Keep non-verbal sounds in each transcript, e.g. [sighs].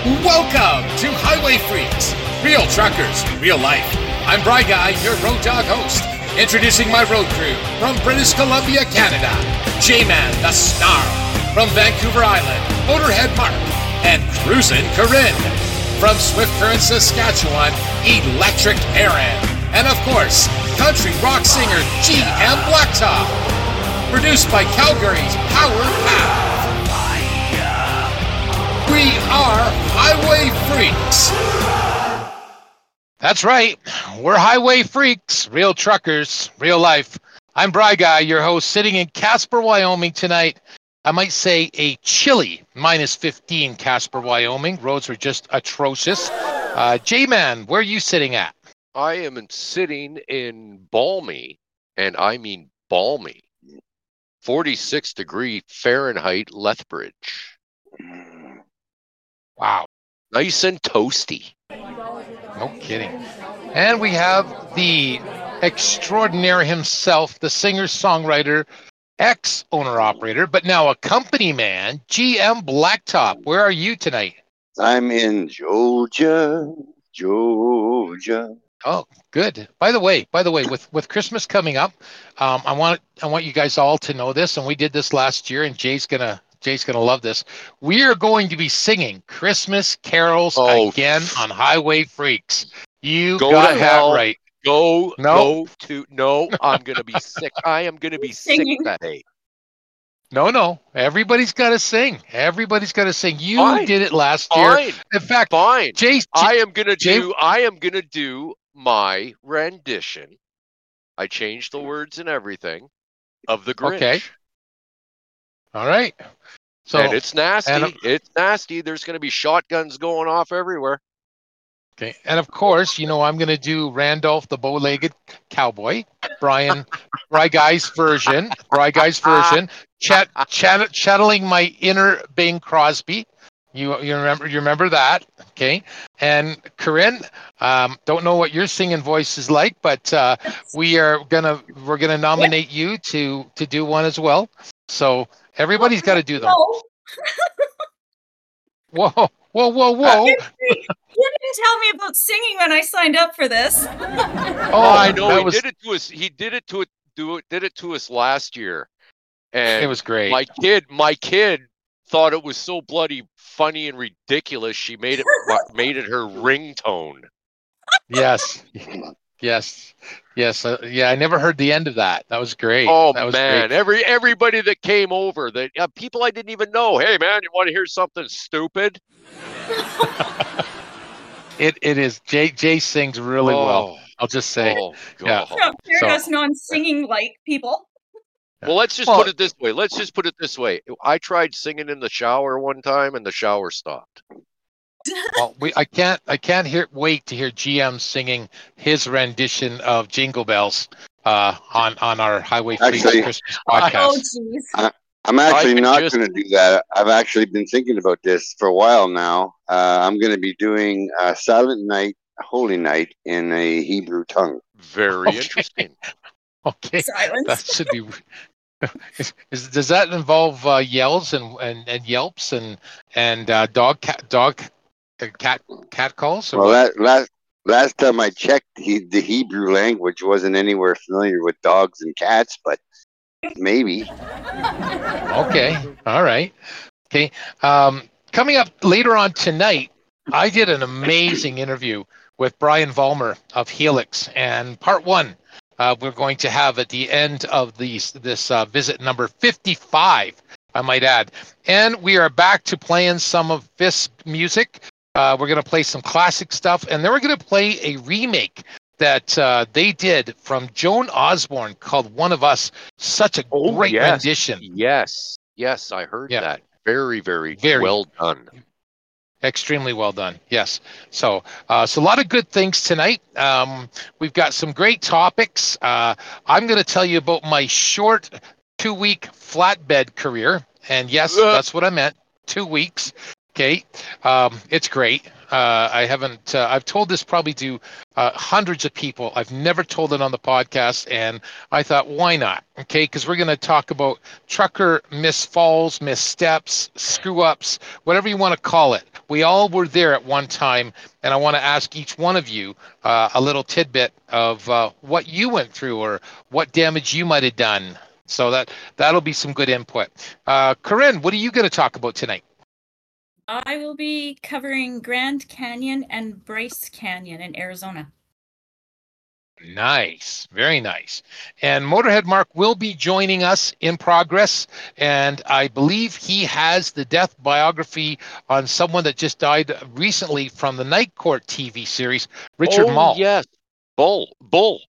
Welcome to Highway Freaks, real truckers, real life. I'm Bry Guy, your road dog host, introducing my road crew from British Columbia, Canada. J-Man the Snarl from Vancouver Island, Motorhead Mark, and Cruisin' Corinne from Swift Current, Saskatchewan, Electric Aaron, and of course, country rock singer G.M. Blacktop. Produced by Calgary's Power Path. We are Highway Freaks. That's right. We're highway freaks, real truckers, real life. I'm Bry Guy, your host, sitting in Casper, Wyoming tonight. I might say a chilly minus 15 Casper, Wyoming. Roads are just atrocious. Uh, J Man, where are you sitting at? I am sitting in balmy, and I mean balmy, 46 degree Fahrenheit Lethbridge. Wow. Nice and toasty. No kidding. And we have the extraordinaire himself, the singer songwriter, ex owner operator, but now a company man, GM Blacktop. Where are you tonight? I'm in Georgia, Georgia. Oh, good. By the way, by the way, with with Christmas coming up, um, I want I want you guys all to know this, and we did this last year, and Jay's gonna Jay's gonna love this. We are going to be singing Christmas carols Oh. again on Highway Freaks. You Go got to that hell. right. Go, No. go to, no, I'm going to be sick. I am going to be sick that day. No, no. Everybody's got to sing. Everybody's got to sing. You Fine. did it last year. Fine, In fact, fine. Jay, I am going to do, I am going to do my rendition. I changed the words and everything of the Grinch. Okay. All right. So and it's nasty. and- it's nasty. There's going to be shotguns going off everywhere. Okay. And of course, you know, I'm going to do Randolph the bow legged cowboy, Brian, Bry Guy's version, Bry Guy's [laughs] version, chat, chat, channeling my inner Bing Crosby. You, you remember you remember that, okay? And Corinne, um, don't know what your singing voice is like, but uh, we are gonna we're gonna nominate you to to do one as well. So everybody's got to do them. No, [laughs] Whoa, whoa, whoa, whoa! you didn't tell me about singing when I signed up for this. [laughs] Oh, I oh, know he was did it to us. He did it to it. Do it. Did it to us last year. And it was great. my kid, my kid thought it was so bloody funny and ridiculous. She made it [laughs] made it her ringtone. Yes. Yes. Yes. Uh, yeah, I never heard the end of that. That was great. Oh that was man, great. every everybody that came over, that uh, people I didn't even know. Hey man, you want to hear something stupid? [laughs] It it is. Jay Jay sings really well. Oh, I'll just say. Oh Yeah. god. Compared So- us non-singing like people. Well, let's just Well- put it this way. Let's just put it this way. I tried singing in the shower one time, and the shower stopped. Well, we I can't I can't hear wait to hear GM singing his rendition of Jingle Bells uh, on on our Highway Freaks Actually, Christmas Oh, podcast. jeez. I'm actually can not just- going to do that. I've actually been thinking about this for a while now. Uh, I'm going to be doing uh, Silent Night, Holy Night in a Hebrew tongue. Very Okay. interesting. [laughs] Okay, that should be. [laughs] Is, is, does that involve uh, yells and, and, and yelps and and uh, dog cat dog cat cat calls? or Well, that last last time I checked, he, the Hebrew language wasn't anywhere familiar with dogs and cats, but maybe. Okay. All right. Okay. Um, coming up later on tonight, I did an amazing interview with Brian Vollmer of Helix, and part one uh, we're going to have at the end of these this uh, visit number 55, I might add. And we are back to playing some of Fist's music. Uh, we're going to play some classic stuff, and then we're going to play a remake that uh, they did from Joan Osborne called "One of Us." Such a Oh, great yes. rendition. Yes, yes, I heard Yeah. that. Very, very, Very. well done. Extremely well done. Yes. So, uh, so a lot of good things tonight. Um, we've got some great topics. Uh, I'm going to tell you about my short two week flatbed career. And yes, that's what I meant. Two weeks. Okay. Um, it's great. Uh, I haven't. Uh, I've told this probably to uh, hundreds of people. I've never told it on the podcast, and I thought, why not? Okay, because we're going to talk about trucker misfalls, missteps, screw ups, whatever you want to call it. We all were there at one time, and I want to ask each one of you uh, a little tidbit of uh, what you went through or what damage you might have done. So that that'll be some good input. Uh, Corinne, what are you going to talk about tonight? I will be covering Grand Canyon and Bryce Canyon in Arizona. Nice, very nice. And Motorhead Mark will be joining us in progress. And I believe he has the death biography on someone that just died recently from the Night Court TV series, Richard oh, Moll. Yes. Bull. Bull.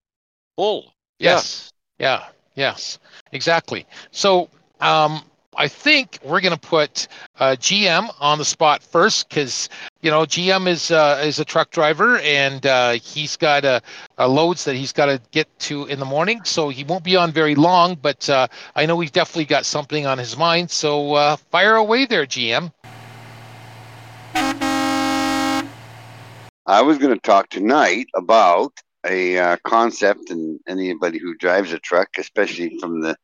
Bull. Yes. Yeah. Yes. Exactly. So um, I think we're going to put uh, GM on the spot first because you know GM is uh, is a truck driver and uh, he's got a, a, loads that he's got to get to in the morning, so he won't be on very long. But uh, I know he's definitely got something on his mind, so uh, fire away there, GM. I was going to talk tonight about a uh, concept, and anybody who drives a truck, especially from the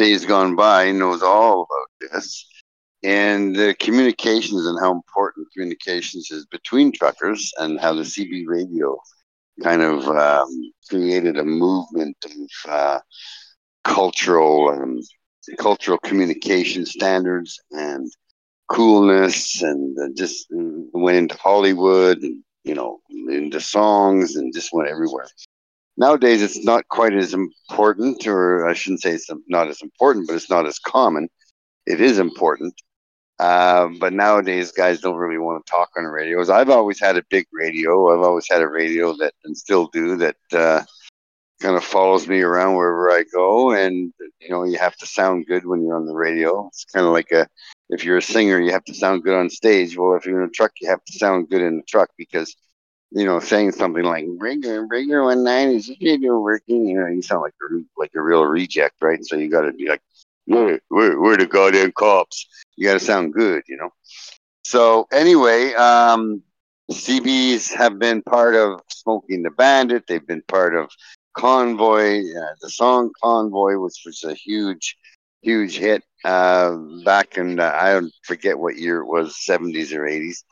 days gone by knows all about this. And the communications and how important communications is between truckers, and how the CB radio kind of um, created a movement of uh, cultural um, cultural communication standards and coolness, and uh, just went into Hollywood and you know into songs and just went everywhere nowadays it's not quite as important, or I shouldn't say it's not as important, but it's not as common. It is important. Uh, but nowadays, guys don't really want to talk on radios. I've always had a big radio. I've always had a radio that, and still do, that uh, kind of follows me around wherever I go. And, you know, you have to sound good when you're on the radio. It's kind of like a, if you're a singer, you have to sound good on stage. Well, if you're in a truck, you have to sound good in the truck because you know, saying something like "Rigger, Rigger, one nine is radio working," you know, you sound like a, like a real reject, right? So you got to be like, "Where, where, where the goddamn cops?" You got to sound good, you know. So anyway, um, CBs have been part of Smokey and the Bandit. They've been part of Convoy. Uh, the song Convoy was was a huge, huge hit uh, back in uh, I don't forget what year it was, seventies or eighties.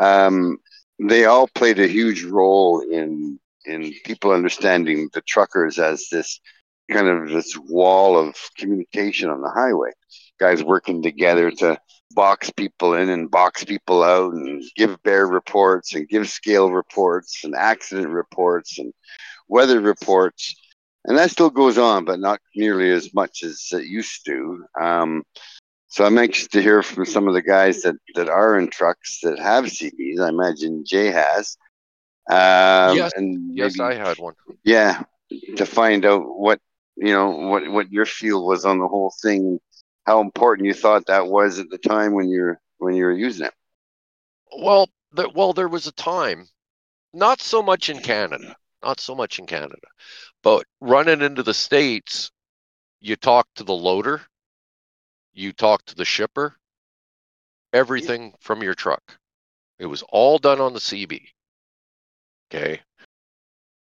Um, they all played a huge role in in people understanding the truckers as this kind of this wall of communication on the highway. Guys working together to box people in and box people out and give bear reports and give scale reports and accident reports and weather reports. And that still goes on, but not nearly as much as it used to. Um, so I'm anxious to hear from some of the guys that, that are in trucks that have CBs. I imagine Jay has. Um, yes, and yes, I had one. Yeah, to find out what you know what what your feel was on the whole thing, how important you thought that was at the time when you're when you were using it. Well, the, well, there was a time, not so much in Canada, not so much in Canada, but running into the states, you talk to the loader you talk to the shipper, everything from your truck. It was all done on the CB. Okay.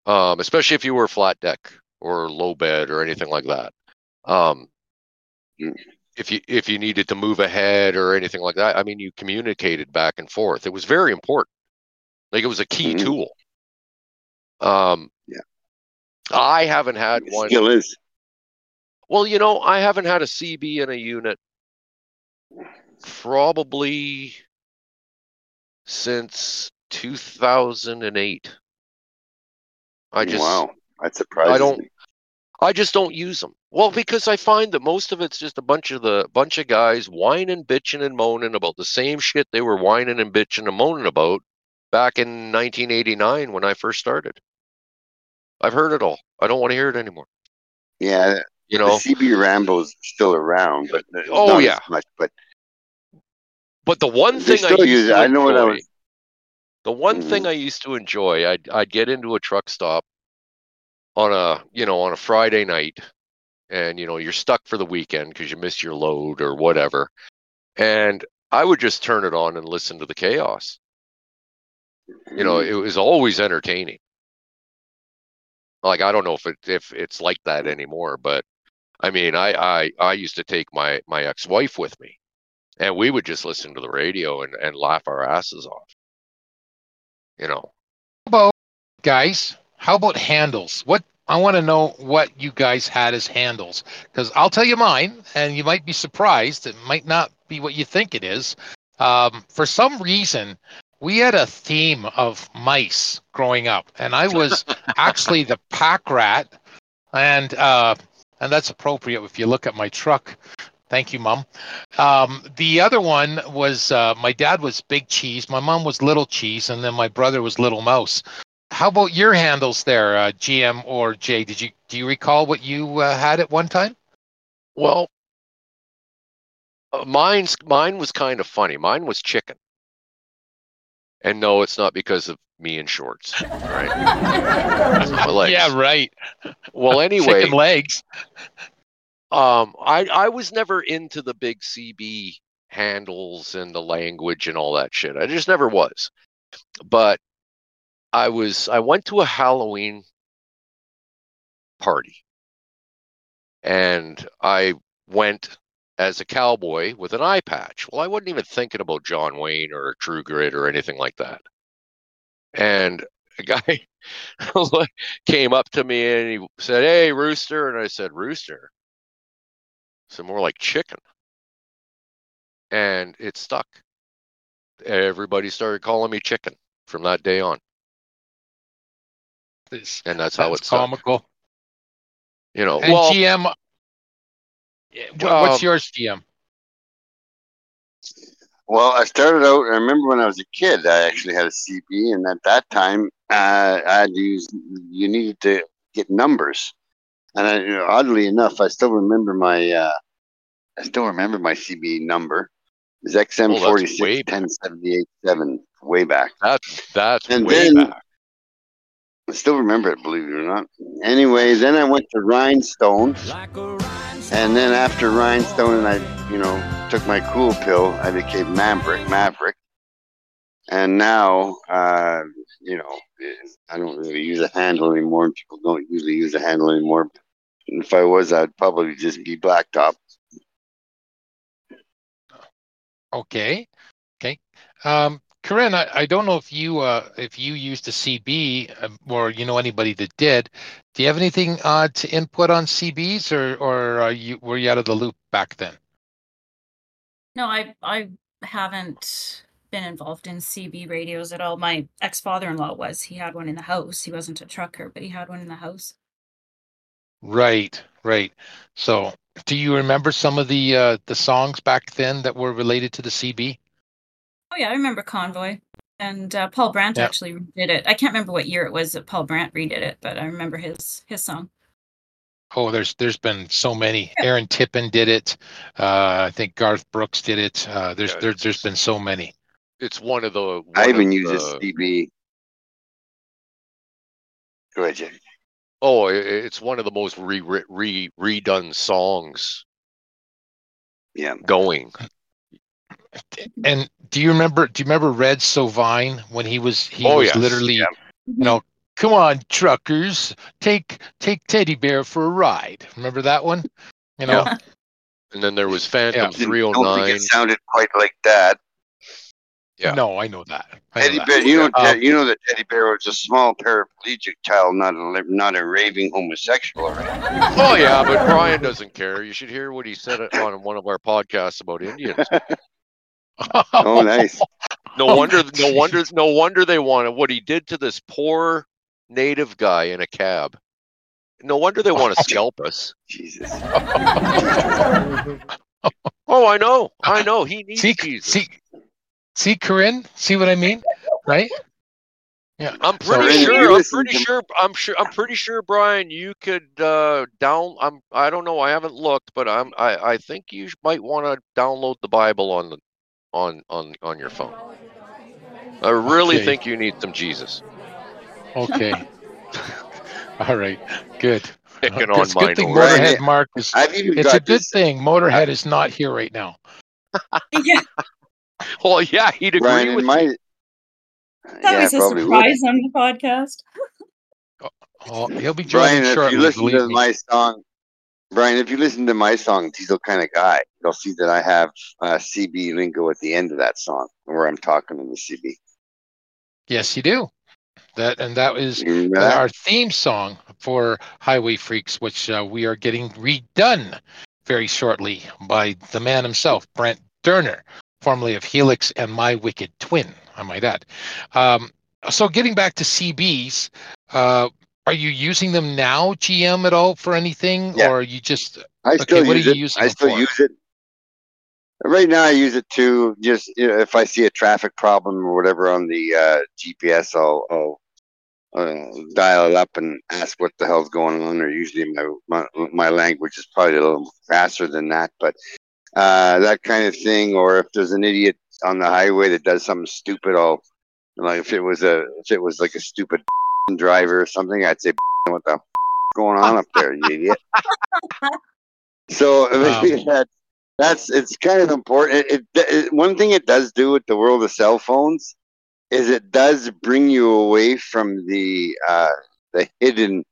Um, especially if you were flat deck or low bed or anything like that. Um, if you if you needed to move ahead or anything like that, I mean, you communicated back and forth. It was very important. Like it was a key mm-hmm. tool. Um, yeah. I haven't had one. Still is. Well, you know, I haven't had a CB in a unit probably since 2008. I just wow, that's surprising. I don't. I just don't use them. Well, because I find that most of it's just a bunch of the bunch of guys whining, bitching, and moaning about the same shit they were whining and bitching and moaning about back in 1989 when I first started. I've heard it all. I don't want to hear it anymore. Yeah, you know, the CB Rambo's still around, but oh yeah, much. But but the one thing I used to I know enjoy, what I was. The one mm-hmm. thing I used to enjoy, I'd I'd get into a truck stop on a you know on a Friday night, and you know you're stuck for the weekend because you missed your load or whatever, and I would just turn it on and listen to the chaos. You know, it was always entertaining. Like I don't know if it if it's like that anymore, but I mean, I I I used to take my my ex-wife with me, and we would just listen to the radio and and laugh our asses off. You know, how about guys, how about handles? What I want to know what you guys had as handles because I'll tell you mine, and you might be surprised. It might not be what you think it is. Um, for some reason, we had a theme of mice growing up, and I was [laughs] actually the pack rat, and uh, and that's appropriate if you look at my truck. Thank you, Mom. Um, the other one was uh, my dad was Big Cheese, my mom was Little Cheese, and then my brother was Little Mouse. How about your handles there, uh, GM or Jay? Did you do you recall what you uh, had at one time? well, uh, mine's mine was kind of funny. Mine was chicken, and no, it's not because of me in shorts. right? [laughs] My legs. Yeah, right. [laughs] Well, [laughs] anyway, Chicken legs. um i i was never into the big cb handles and the language and all that shit i just never was but i was i went to a halloween party and i went as a cowboy with an eye patch well i wasn't even thinking about john wayne or true grit or anything like that and a guy [laughs] came up to me and he said hey rooster and i said rooster so more like chicken. And it stuck. Everybody started calling me chicken from that day on. This- And that's how it's it stuck. comical. You know, And well, GM, what's Um, yours, GM? Well, I started out. I remember when I was a kid, I actually had a CB, and at that time, uh, I had to use. You needed to get numbers, and I, you know, oddly enough, I still remember my. Uh, I still remember my CB number. It was XM Oh, that's way back. ten seventy eight seven, way back. that's that's And way then- back. I still remember it, believe it or not. Anyway, then I went to Rhinestone, and then after Rhinestone, and I, you know, took my cool pill, I became Maverick. Maverick, and now, uh, you know, I don't really use a handle anymore. People don't usually use a handle anymore. And if I was, I'd probably just be Blacktop. Okay, okay. Um, Corinne, I, I don't know if you uh, if you used a CB um, or you know anybody that did. Do you have anything uh, to input on CBs, or or you were you out of the loop back then? No, I I haven't been involved in CB radios at all. My ex father in law was. He had one in the house. He wasn't a trucker, but he had one in the house. Right, right. So, do you remember some of the uh, the songs back then that were related to the CB? Oh yeah, I remember Convoy. And uh, Paul Brandt Yeah. actually did it. I can't remember what year it was that Paul Brandt redid it, but I remember his his song. Oh, there's there's been so many. Aaron Tippin did it. Uh, I think Garth Brooks did it. Uh, there's Yeah, there, it's- there's been so many. It's one of the. I even of use a the- CB. Go ahead, Jay. Oh, it's one of the most re, re, re redone songs Yeah. going. And do you remember? Do you remember Red Sovine when he was he Oh, was yes. literally Yeah. you know, come on truckers, take take Teddy Bear for a ride. Remember that one? You know, Yeah. And then there was Phantom Yeah. three Didn't- oh don't think it sounded quite like that. Yeah. no, I know that. I know Teddy that. bear, you know, Ted- you know that teddy bear was a small paraplegic child, not a not a raving homosexual. Right? Oh yeah, but Brian doesn't care. You should hear what he said on one of our podcasts about Indians. [laughs] Oh, nice. [laughs] No Oh, wonder, no wonder, no wonder they wanted what he did to this poor native guy in a cab. No wonder they want to [laughs] scalp us. Jesus. [laughs] Oh, I know, I know. He needs see, Jesus. see, see, Corinne, see what I mean, right? Yeah. I'm pretty you sure. I'm pretty sure. I'm sure. I'm pretty sure, Brian. You could uh, down. I'm. I don't know. I haven't looked, but I'm. I. I think you might want to download the Bible on the, on on on your phone. I really Okay. think you need some Jesus. Okay. [laughs] All right. Good. Picking uh, on it's a good thing minorities. Right. Motorhead Mark is. I've even It's got a good this. thing Motorhead is not here right now. yeah. [laughs] Well, yeah, he'd agree Brian, in with my you. That Yeah, was a probably would. surprise on the podcast. Oh, oh he'll be Brian, joining if you listen to me. my song, Brian, if you listen to my song, he's the kind of guy. You'll see that I have uh, CB lingo at the end of that song where I'm talking in the CB. Yes, you do. That and that is remember uh, that? our theme song for Highway Freaks, which uh, we are getting redone very shortly by the man himself, Brent Doerner, formerly of Helix and My Wicked Twin, I might add. Um, so, getting back to CBs, uh, are you using them now, GM, at all for anything, Yeah. or are you just I Okay, still what are use you it. I still for? use it. Right now, I use it to just you know, if I see a traffic problem or whatever on the uh, GPS, I'll, I'll uh, dial it up and ask what the hell's going on. Or usually my my, my language is probably a little faster than that, but uh, that kind of thing. Or if there's an idiot on the highway that does something stupid, I'll like if it was a if it was like a stupid driver or something, I'd say [laughs] what the [laughs] going on up there, you idiot. [laughs] So Um, that, that's it's kind of important. It, it, it- one thing it does do with the world of cell phones is it does bring you away from the uh, the hidden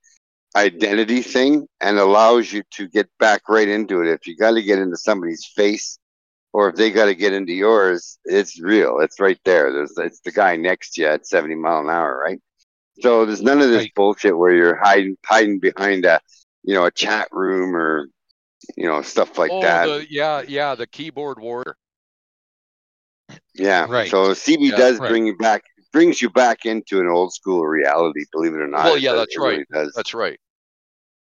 identity thing and allows you to get back right into it. If you got to get into somebody's face, or if they got to get into yours, it's real. It's right there. There's it's the guy next to you at 70 mile an hour, right? So there's none of this Right. bullshit where you're hiding hiding behind a you know a chat room or you know stuff like oh, that. the yeah, yeah, the keyboard warrior. Yeah. Right. So CB Yeah, does right. bring you back, brings you back into an old school reality. Believe it or not. Well, yeah, that's right. really. That's right.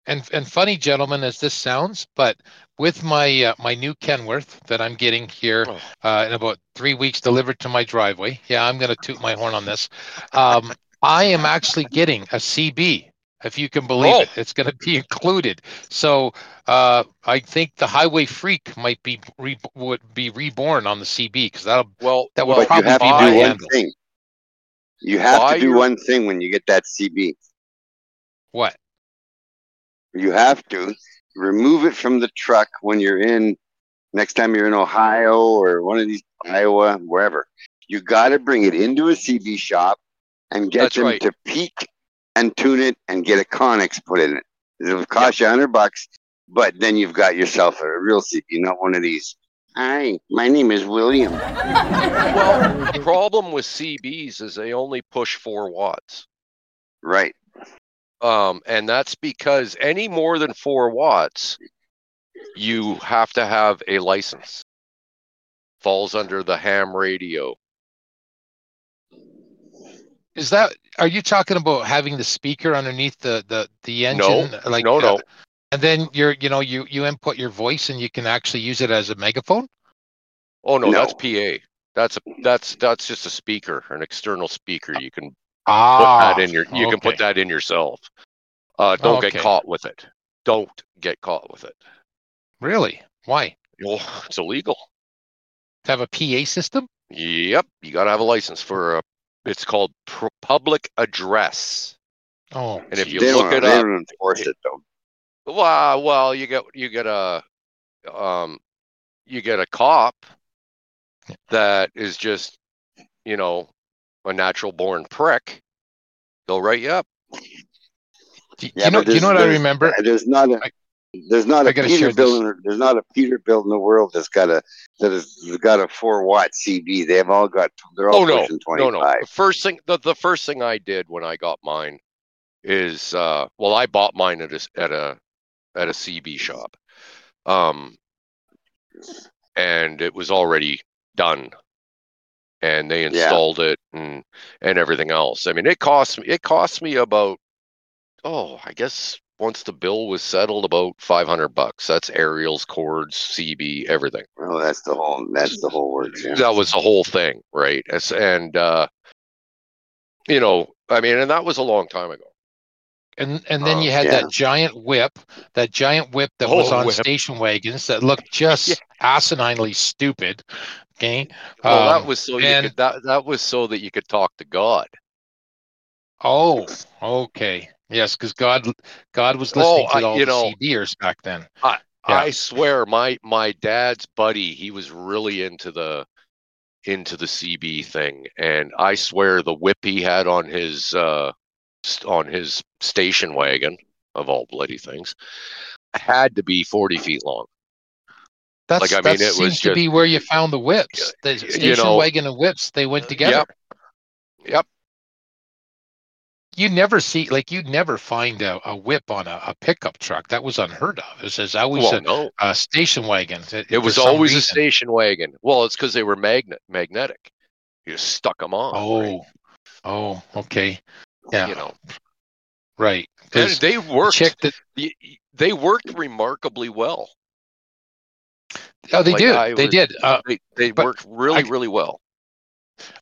and and funny gentlemen as this sounds but with my uh, my new kenworth that i'm getting here Oh. uh, in about three weeks delivered to my driveway yeah i'm going to toot my horn on this um, i am actually getting a cb if you can believe Oh. it it's going to be [laughs] included so uh, i think the highway freak might be re- would be reborn on the cb because that'll Well, That well, But you probably have to be do one thing. You have Buy to do your- one thing when you get that CB. what You have to remove it from the truck when you're in. Next time you're in Ohio or one of these Iowa, wherever, you got to bring it into a CB shop and get That's them right. to peak and tune it and get a Connex put in it. It'll cost you a hundred bucks, but then you've got yourself a real CB, not one of these. Hi, my name is William. well, the problem with CBs is they only push four watts. Right. Um, and that's because any more than four watts, you have to have a license. Falls under the ham radio. Is that are you talking about having the speaker underneath the the the engine like no, uh, no. and then you're you know you you input your voice and you can actually use it as a megaphone Oh no, No. that's PA. That's a that's that's just a speaker, an external speaker. You can put ah that in your you can put that in yourself. Uh, don't Okay. get caught with it. Don't get caught with it. really why Oh, [laughs] it's illegal. to have a pa system Yep, you got to have a license for a. It's called pr- public address. oh And if you They look don't, it they up, don't enforce it though. well, well, you get you get a, um, you get a cop that is just, you know, a natural born prick. They'll write you up. do, Yeah, you know do you know what i remember There's not a I- there's not I a gotta share this. Peterbilt. in- There's not a Peter Peterbilt in the world that's got a that has got a four watt CB. They've all got. They're all Oh no, pushing 25. no. The first thing, the, the first thing I did when I got mine is, uh, well, I bought mine at a at a at a CB shop, um, and it was already done, and they installed it and and everything else. I mean, it cost me it cost me about, oh, I guess once the bill was settled, about five hundred bucks. That's aerials, cords, CB, everything Oh, that's the whole. That's the whole works. Yeah. that was the whole thing, right? And uh, you know, I mean, and that was a long time ago. and and then Oh, you had yeah. that giant whip that giant whip that was Oh, on whip. station wagons that looked just asininely stupid okay Well, Um, that was so you and- could that that was so that you could talk to God. oh okay yes because god god was listening Oh, to I- all you the know, CBers back then Yeah. I swear, my my dad's buddy, he was really into the into the CB thing, and I swear the whip he had on his uh, on his station wagon of all bloody things had to be forty feet long. That's, Like, I that mean, it was seems to be where you found the whips. The station know- wagon and whips, they went together. Yep. Yep. You never see, like, you'd never find a, a whip on a, a pickup truck. That was unheard of. It was always Well, a, no, a station wagon. It, it was always a station wagon. Well, it's because they were magnet magnetic. You just stuck them on. right? Oh, oh, okay. Yeah, you know, right. they worked. chick that, y- y- They worked remarkably well. oh, they Like, did. I They was- did. Uh, They they worked really I- really well.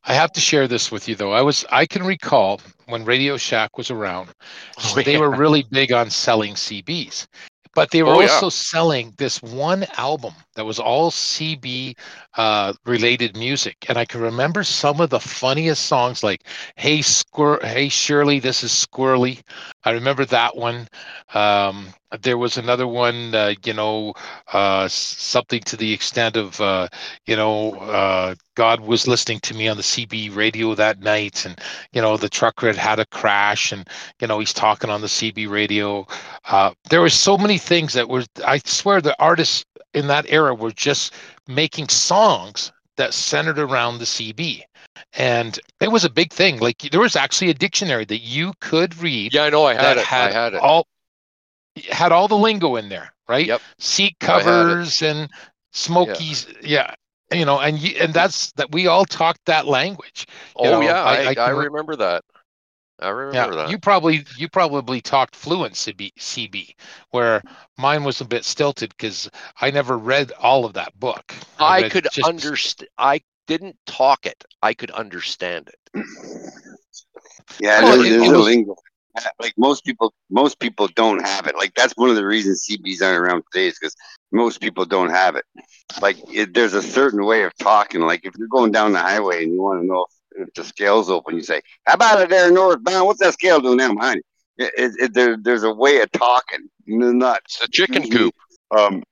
I have to share this with you though. I was I can recall when Radio Shack was around, Oh, they yeah. were really big on selling CBs. But they were Oh, yeah. also selling this one album that was all CB uh, related music, and I can remember some of the funniest songs, like "Hey Squir- Hey Shirley, this is Squirrely." I remember that one. Um, there was another one, uh, you know, uh, something to the extent of, uh, you know, uh, God was listening to me on the CB radio that night, and you know, the trucker had had a crash, and you know, he's talking on the CB radio. Uh, there were so many things that were. I swear, the artists in that era were just making songs that centered around the CB. And it was a big thing. Like there was actually a dictionary that you could read Yeah, I know. I had it. had, I had it. all had all the lingo in there, right? Yep. Seat I had it. covers and smokies, yeah. You know, and you, and that's that we all talked that language. oh know, yeah, I, I I, remember that. I remember Yeah, that. you probably you probably talked fluent CB, CB where mine was a bit stilted because I never read all of that book. I read could just- understand. I didn't talk it. I could understand it. [clears throat] Yeah, Well, there's, there's it a was- lingo. Like most people, most people don't have it. Like that's one of the reasons CBs aren't around today is because most people don't have it. Like it, there's a certain way of talking. Like if you're going down the highway and you want to know if, if the scale's open, you say, "How about it there northbound? What's that scale doing now behind you?" It, it, it, there, there's a way of talking. Not It's the chicken coop. um.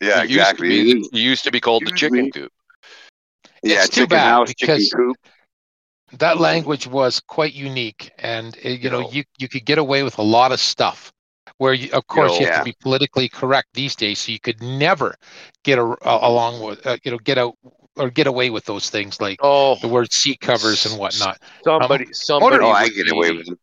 Yeah, it exactly. Used to be, it used to be called the chicken me. coop. yeah, It's too bad house, chicken because- coop. that language was quite unique, and uh, you know No. you you could get away with a lot of stuff. Where you, of course you have Yeah. to be politically correct these days, so you could never get a, a, along with uh, you know get out or get away with those things like Oh, the word seat covers and whatnot. somebody, somebody, Oh, I would get away with it.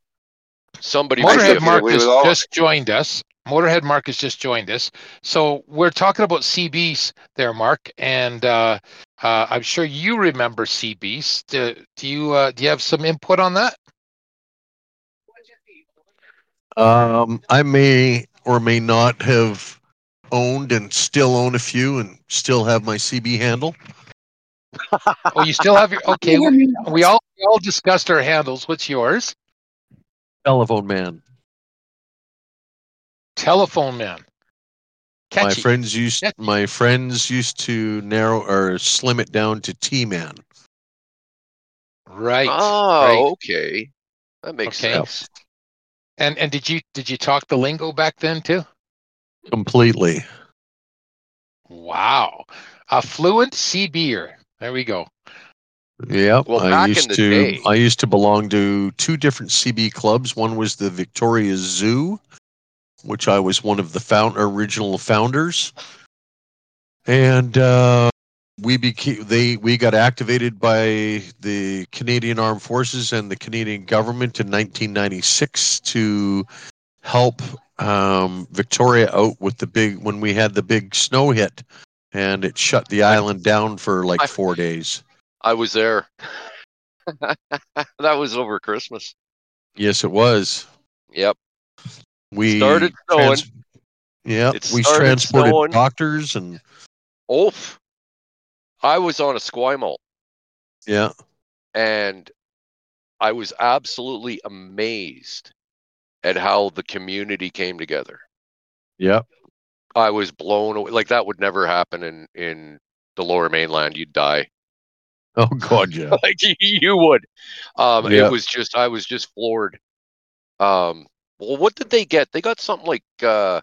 Somebody. Motorhead get a- Mark has with all of just joined us. Motorhead Mark has just joined us. So we're talking about CBs there, Mark, and uh, uh, I'm sure you remember CBs. Do, do you uh, do you have some input on that? Um, I may or may not have owned and still own a few and still have my CB handle. Oh, you still have your [laughs] okay. we, we all we all discussed our handles. What's yours? Telephone man. Telephone man. My friends used Catchy. my friends used to narrow or slim it down to T man. Right. Oh, right. okay. That makes Okay. sense. And and did you did you talk the lingo back then too? Completely. Wow. A fluent CBer. There we go. Yep. Well, I back in used the to day- I used to belong to two different CB clubs. One was the Victoria Zoo, which I was one of the found original founders. And uh we became they we got activated by the Canadian Armed Forces and the Canadian government in 1996 to help um, Victoria out with the big when we had the big snow hit and it shut the island down for like I- 4 days. I was there. [laughs] that was over Christmas. Yes, it was. Yep. We Started snowing. yeah, we transported snowing. doctors and Oof. I was on Esquimalt yeah, and I was absolutely amazed at how the community came together. yeah. I was blown away. Like that would never happen in in the Lower Mainland. You'd die. [laughs] Oh God, yeah. [laughs] like you would. Um, Yeah. It was just I was just floored. Um, well, what did they get? They got something like, uh,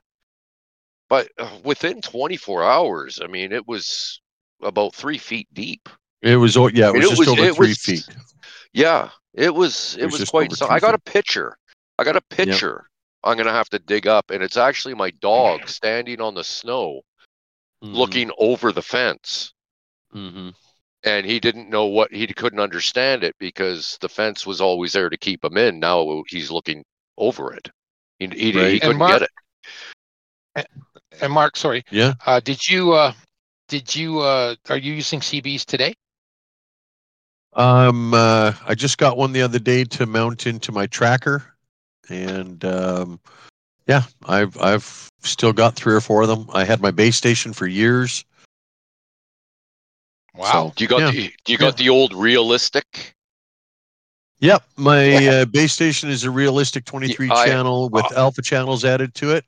but uh, within 24 hours. I mean, it was about three feet deep It was oh, yeah, it was It just was- over it three was- feet. Yeah, it was it was was, quite. So I got a picture. I got a picture. I'm gonna have to dig up, and it's actually my dog [laughs] standing on the snow, Mm-hmm. looking over the fence. hmm and he didn't know what he couldn't understand it because the fence was always there to keep him in. Now he's looking over it. He, he, he Right. And couldn't Mark- get it. And Mark, sorry, Yeah. uh, did you uh, did you uh, are you using CBs today? Um, uh, I just got one the other day to mount into my tracker, and um, yeah, I've I've still got three or four of them. I had my base station for years. Wow. Do you got yeah. the do you got the old realistic? Yep, my uh, base station is a realistic 23 I- channel with uh, alpha channels added to it.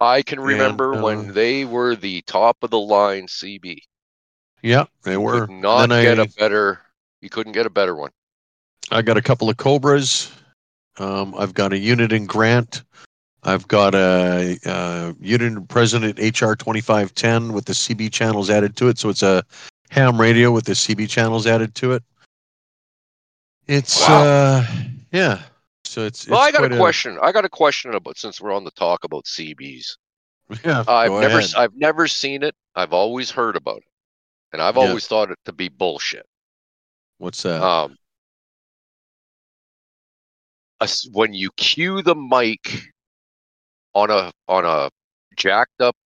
I can remember uh, when they were the top of the line CB. Yeah, they were. Could not Then get I- a better. You couldn't get a better one. I got a couple of Cobras. Um, I've got a unit in Grant. I've got a, uh unit in President HR 2510 with the CB channels added to it. So it's a ham radio with the CB channels added to it. It's, Wow. uh, yeah. So it's, Well, it's I got a question. I got a question about since we're on the talk about CBs. [laughs] Yeah, I've never ahead. I've never seen it. I've always heard about it, and I've Yeah. always thought it to be bullshit. What's that? um, as- when you cue the mic on a on a jacked up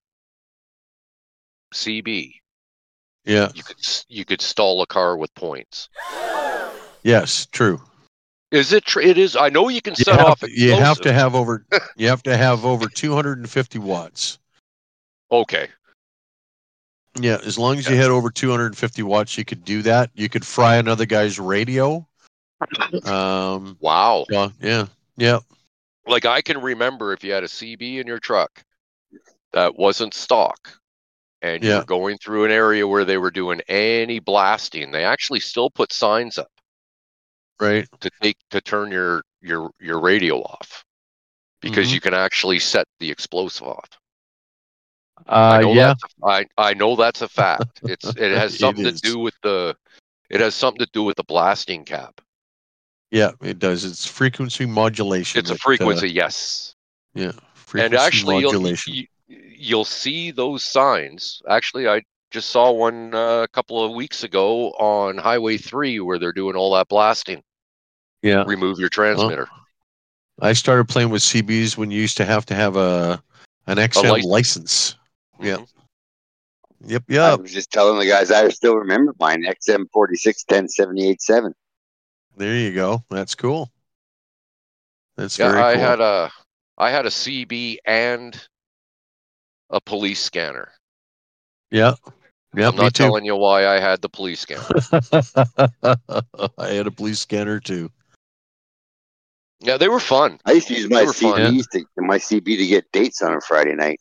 CB, yeah. you could you could stall a car with points. Yes, true. Is it? Tr- it is. I know you can set have, off. to, you have to have over, you have to have over 250 watts. Okay. Yeah, as long as you had over 250 watts, you could do that. You could fry another guy's radio. Um, Wow. yeah, yeah, yeah, Like I can remember if you had a CB in your truck that wasn't stock, and you're going through an area where they were doing any blasting, they actually still put signs up. right. to take to turn your your your radio off because Mhm. you can actually set the explosive off. Uh, I know yeah, a- I I know that's a fact. It's it [laughs] has It something to do with the it has something to do with the blasting cap. Yeah, it does. It's frequency modulation. It's a that, uh, frequency, yes. yeah, frequency And actually, you'll, you, you'll see those signs. Actually, I just saw one uh, a couple of weeks ago on Highway Three where they're doing all that blasting. yeah, Remove your transmitter. I started playing with CBs when you used to have to have a an XM license. license. Yeah. Mhm. Yep, I yep. was just telling the guys I still remember mine XM forty six ten seventy eight seven. There you go. That's cool. That's Yeah, very I cool. had a I had a CB and a police scanner. yeah, yeah. I'm not too. telling you why I had the police [laughs] scanner. I had a police scanner too. yeah, they were fun. I used to use my They were fun. To my CB to get dates on a Friday night.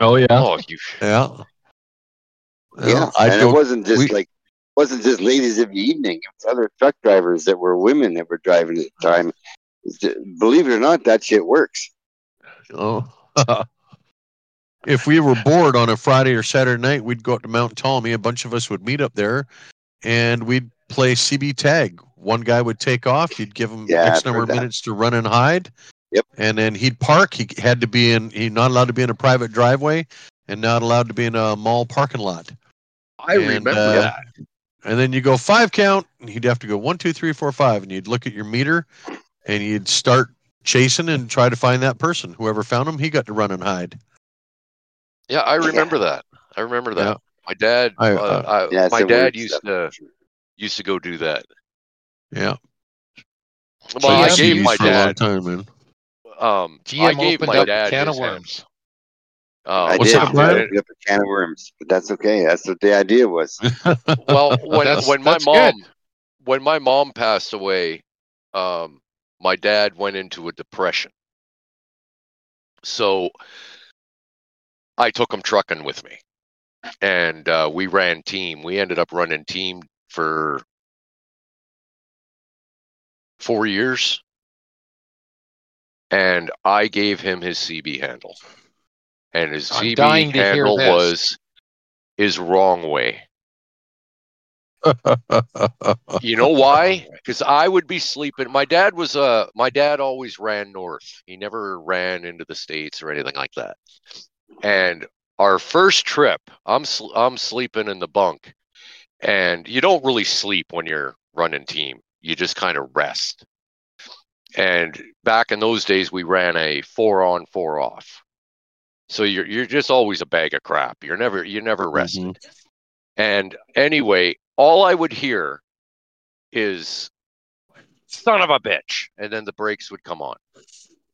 Oh yeah, Oh, you yeah. Yeah, I'd and go. it wasn't just we- like wasn't just ladies of the evening. It was other truck drivers that were women that were driving at the time. Believe it or not, that shit works. Oh. [laughs] if we were bored on a Friday or Saturday night, we'd go up to Mount Tolmie. A bunch of us would meet up there, and we'd play CB tag. One guy would take off. You'd give him Yeah, X I've number of minutes to run and hide. Yep. And then he'd park. He had to be in. He not allowed to be in a private driveway, and not allowed to be in a mall parking lot. I And, remember uh, that. And then you go five count, and you'd have to go one, two, three, four, five, and you'd look at your meter, and you'd start chasing and try to find that person. Whoever found him, he got to run and hide. Yeah, I remember that. I remember that. Yeah. My dad, I- uh, uh, I, Yeah, my dad used stuff. to used to go do that. Yeah. Well, I gave my for a long dad. time, man. Um, I GM gave opened my up dad a can of hand. worms. Uh, I What's did. up, I Brian? opened up a can of worms, but that's okay. That's what the idea was. [laughs] well, when That's- when my mom good. when my mom passed away, um, my dad went into a depression. So I took him trucking with me, and uh, we ran team. We ended up running team for four years, and I gave him his CB handle, and his I'm CB dying to hear handle was his wrong way. [laughs] You know why? Because I would be sleeping. My dad was uh my dad always ran north. He never ran into the states or anything like that. And our first trip, I'm sl- I'm sleeping in the bunk, and you don't really sleep when you're running team. You just kind of rest. And back in those days, we ran a four on, four off. So you're you're just always a bag of crap. You're never you're never rest. Mhm. And anyway, all I would hear is son of a bitch. And then the brakes would come on.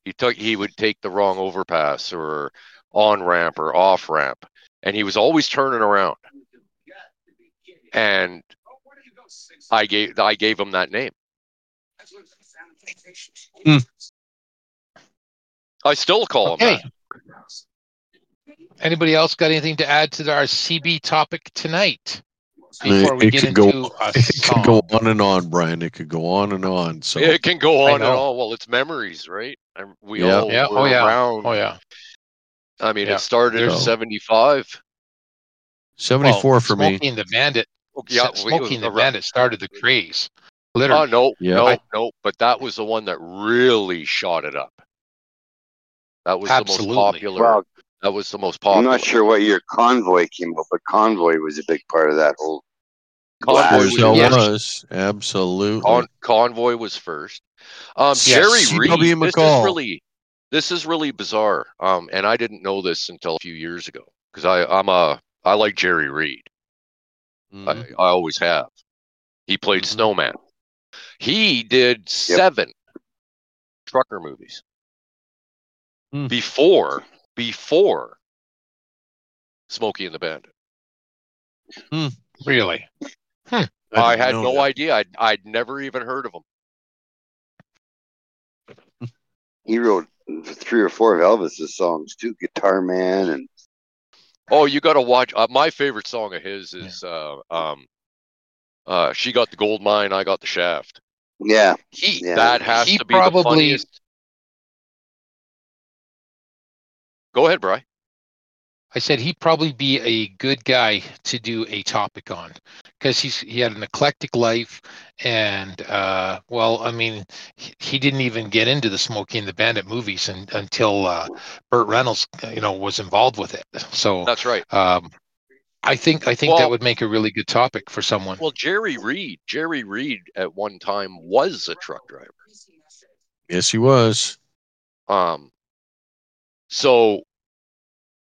He took he would take the wrong overpass or on ramp or off ramp. And he was always turning around. And I gave I gave him that name. Hmm. I still call him that. Anybody else got anything to add to our CB topic tonight? It- Before we it get could go- into [laughs] a It could go on and on, Brian. It could go on and on. So It can go on and on. Well, it's memories, right? We Yeah. all Yeah, were oh, yeah. around. Oh yeah, I mean, Yeah. it started in There's- '75. 74 Well, for me. Smokey and the Bandit. Oh, yeah, S- we- Smokey and the around- Bandit started the craze. Oh Literally. no, Yeah. no, no! But that was the one that really shot it up. That was the Absolutely. most popular. Well, that was the most popular. I'm not sure what year Convoy came up, but Convoy was a big part of that whole. Convoy Blast. was, There was. Absolutely. Con- Convoy was first. Um, Yes. Jerry C.W. Reed. This McCall. is really, this is really bizarre. Um, and I didn't know this until a few years ago because I I'm a I like Jerry Reed. Mhm. I, I always have. He played Mhm. Snowman. He did seven trucker movies Hmm. before before Smokey and the Bandit. Really. I, didn't had no that. idea. I'd, I'd never even heard of him. He wrote three or four of Elvis's songs too, Guitar Man and Oh, you got to watch. Uh, my favorite song of his is uh, um, uh, "She Got the Gold Mine, I Got the Shaft." yeah, He Yeah. that has He to be the probably- funniest. Go ahead, Bry. I said he'd probably be a good guy to do a topic on because he's he had an eclectic life and uh, well, I mean, he, he didn't even get into the Smokey and the Bandit movies and, until uh, Burt Reynolds, you know, was involved with it. So That's right. um, I think I think Well- that would make a really good topic for someone. Well, Jerry Reed. Jerry Reed at one time was a truck driver. Yes, he was. Um, so,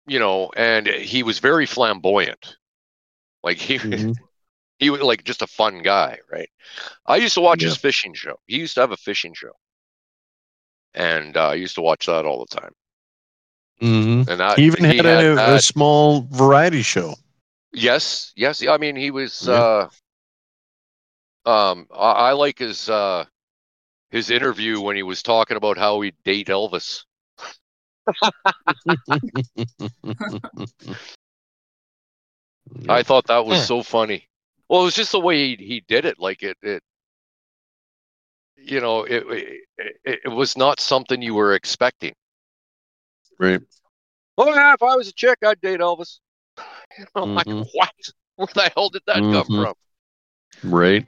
you know, and he was very flamboyant. Like he, Mhm. [laughs] he was like just a fun guy, right? I used to watch his fishing show. He used to have a fishing show, and uh, I used to watch that all the time. Mhm. And that, He even had, a, a that- small variety show. yes, yes. I mean, he was. Yeah. Uh, um, I, I like his uh, his interview when he was talking about how he'd date Elvis. [laughs] I thought that was Yeah. so funny. Well, it was just the way he, he did it. Like it, it, you know, it, it it it was not something you were expecting. right. Well, yeah, if I was a chick, I'd date Elvis. [laughs] I'm like, Mhm. what? [laughs] Where the hell did that come Mhm. from? Right.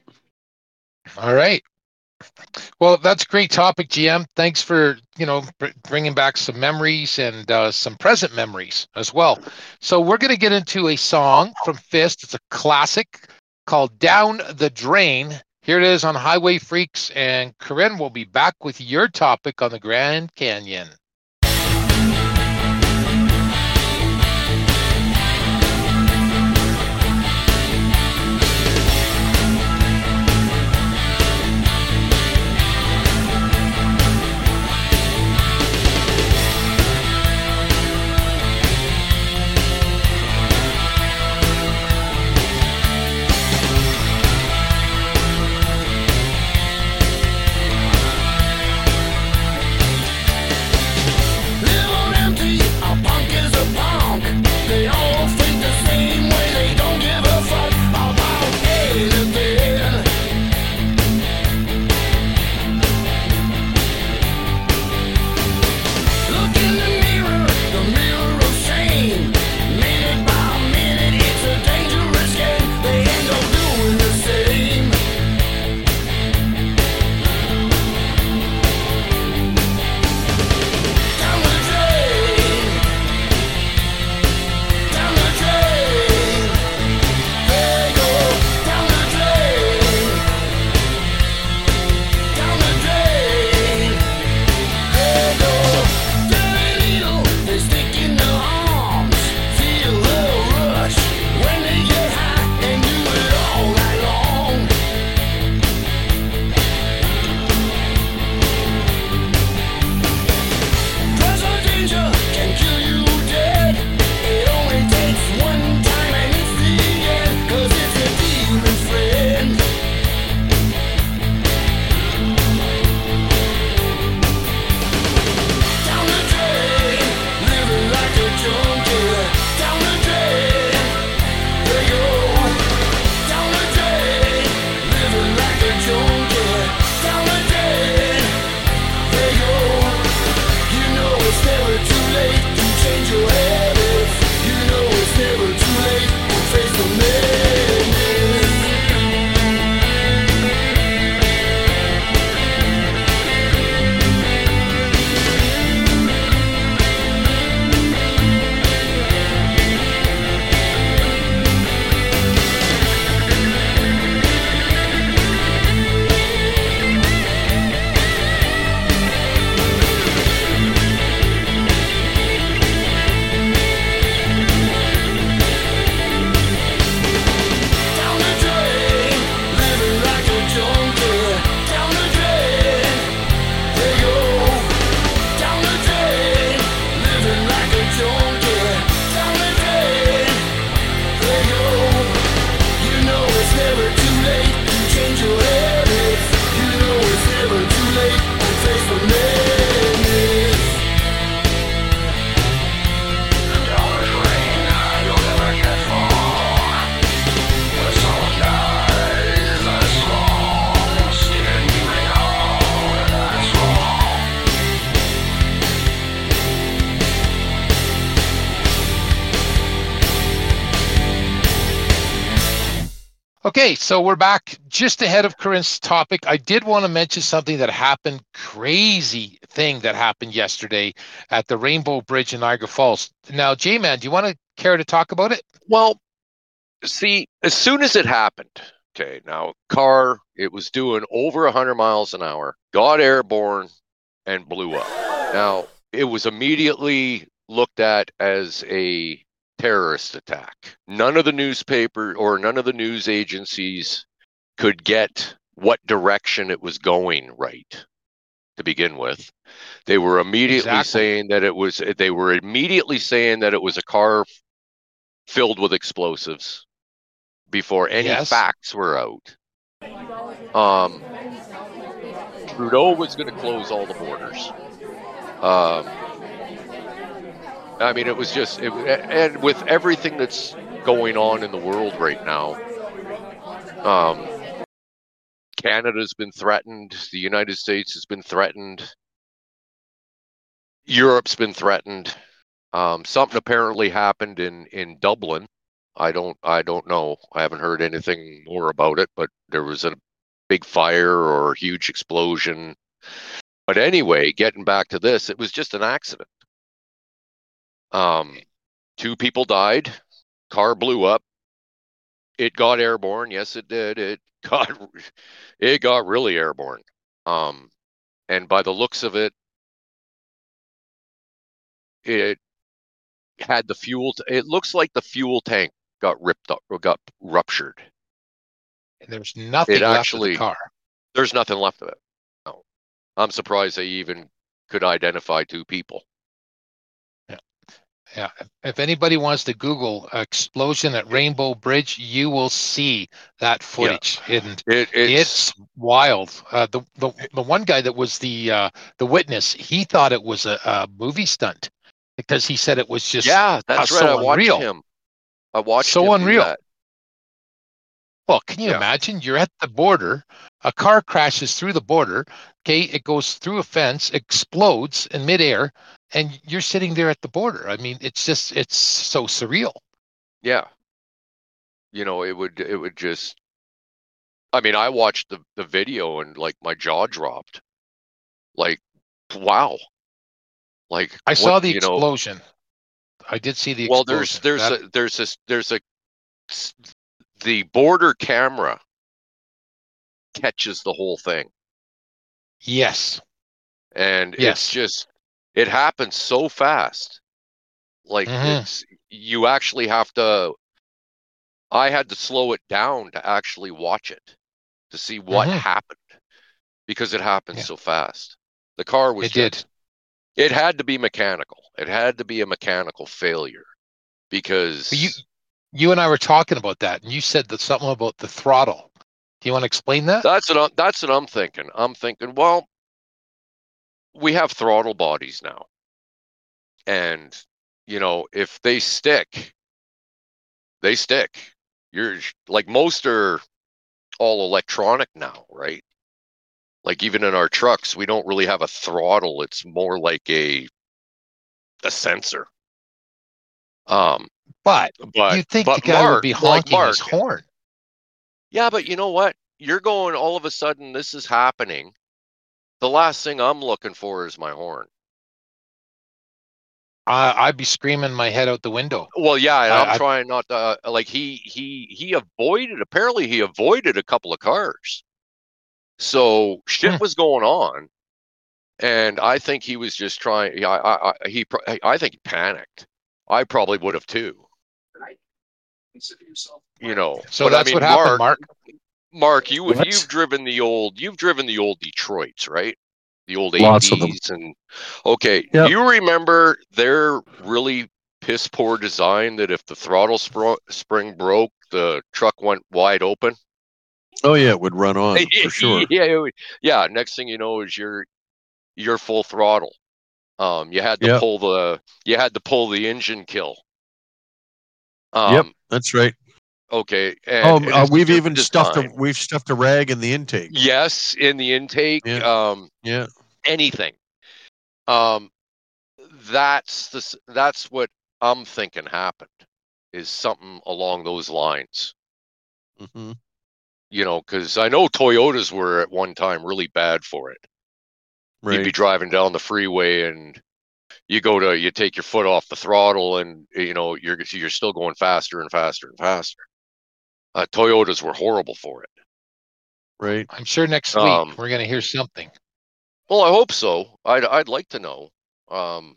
All right. Well, that's a great topic, GM. Thanks for you know bringing back some memories and uh, some present memories as well. So we're going to get into a song from Fist. It's a classic called "Down the Drain." Here it is on HiWay Freeks, and Corinne will be back with your topic on the Grand Canyon. Okay, so we're back just ahead of Corinne's topic. I did want to mention something that happened, crazy thing that happened yesterday at the Rainbow Bridge in Niagara Falls. Now, Jayman, do you want to care to talk about it? Well, see, as soon as it happened, okay, now car, it was doing over 100 miles an hour, got airborne, and blew up. Now, it was immediately looked at as a terrorist attack. None of the newspaper or none of the news agencies could get what direction it was going right to begin with. They were immediately Exactly. saying that it was they were immediately saying that it was a car filled with explosives before any Yes. facts were out. Um, Trudeau was going to close all the borders. Um, I mean, it was just, it, and with everything that's going on in the world right now, um, Canada's been threatened. The United States has been threatened. Europe's been threatened. Um, something apparently happened in in Dublin. I don't I don't know. I haven't heard anything more about it, but there was a big fire or a huge explosion. But anyway, getting back to this, it was just an accident. Um, two people died. Car blew up. It got airborne. Yes, it did. It [laughs] got it got really airborne. Um, and by the looks of it, it had the fuel. T- it looks like the fuel tank got ripped up or got ruptured. And there's nothing It left actually- of the car. There's nothing left of it. No, I'm surprised they even could identify two people. Yeah. If anybody wants to Google explosion at Rainbow Bridge, you will see that footage. And It, it's, it's, wild. Uh, the, the the one guy that was the uh, the witness, he thought it was a, a movie stunt because he said it was just yeah, that's uh, right. so I watched unreal. him. I watched So unreal. that. Well, can you Yeah. imagine? You're at the border, a car crashes through the border, okay, it goes through a fence, explodes in midair, and you're sitting there at the border. I mean, it's just it's so surreal. Yeah. You know, it would it would just I mean, I watched the the video and like my jaw dropped. Like wow. Like I saw the you know, explosion. I did see the well explosion. there's there's That- a there's this there's a the border camera catches the whole thing yes. and Yes. it's just it happens so fast like Mhm. it's you actually have to i had to slow it down to actually watch it to see what Mhm. happened because it happened Yeah. so fast the car was It did. it had to be mechanical it had to be a mechanical failure because But you you and I were talking about that, and you said that something about the throttle. Do you want to explain that? That's what I'm, that's what I'm thinking. I'm thinking, well, we have throttle bodies now, and you know, if they stick, they stick. You're like most are all electronic now, right? Like even in our trucks, we don't really have a throttle. It's more like a a sensor. Um, But but you'd think but the guy Mark, would be like honking Mark, his horn. Yeah, but you know what? You're going all of a sudden this is happening. The last thing I'm looking for is my horn. I, I'd be screaming my head out the window. Well, yeah, and I- I'm I- trying not to uh, like he he he avoided apparently he avoided a couple of cars. So shit Hmm. was going on. And I think he was just trying yeah, I, I he I think he panicked. I probably would have too. You know. So but I that's mean, what happened, Mark, Mark. Mark, you What? you've driven the old you've driven the old Detroits, right? The old Lots of them. 80s and okay, Yep. do you remember their really piss poor design that if the throttle spro- spring broke, the truck went wide open? Oh yeah, it would run on [laughs] for sure. yeah, it would- yeah, next thing you know is you're you're full throttle. Um you had to Yep. pull the you had to pull the engine kill. Um Yep, that's right. okay. Oh, And it uh, we've even stuffed a we've stuffed a rag in the intake. Yes, in the intake. Yeah. Um Yeah. anything. Um, that's the that's what I'm thinking happened is something along those lines. hmm you know, because I know Toyotas were at one time really bad for it. You'd be driving down the freeway and you go to you take your foot off the throttle and you know you're you're still going faster and faster and faster. Uh, Toyotas were horrible for it. Right. I'm sure next Um, week we're going to hear something. Well, I hope so. I'd I'd like to know, um,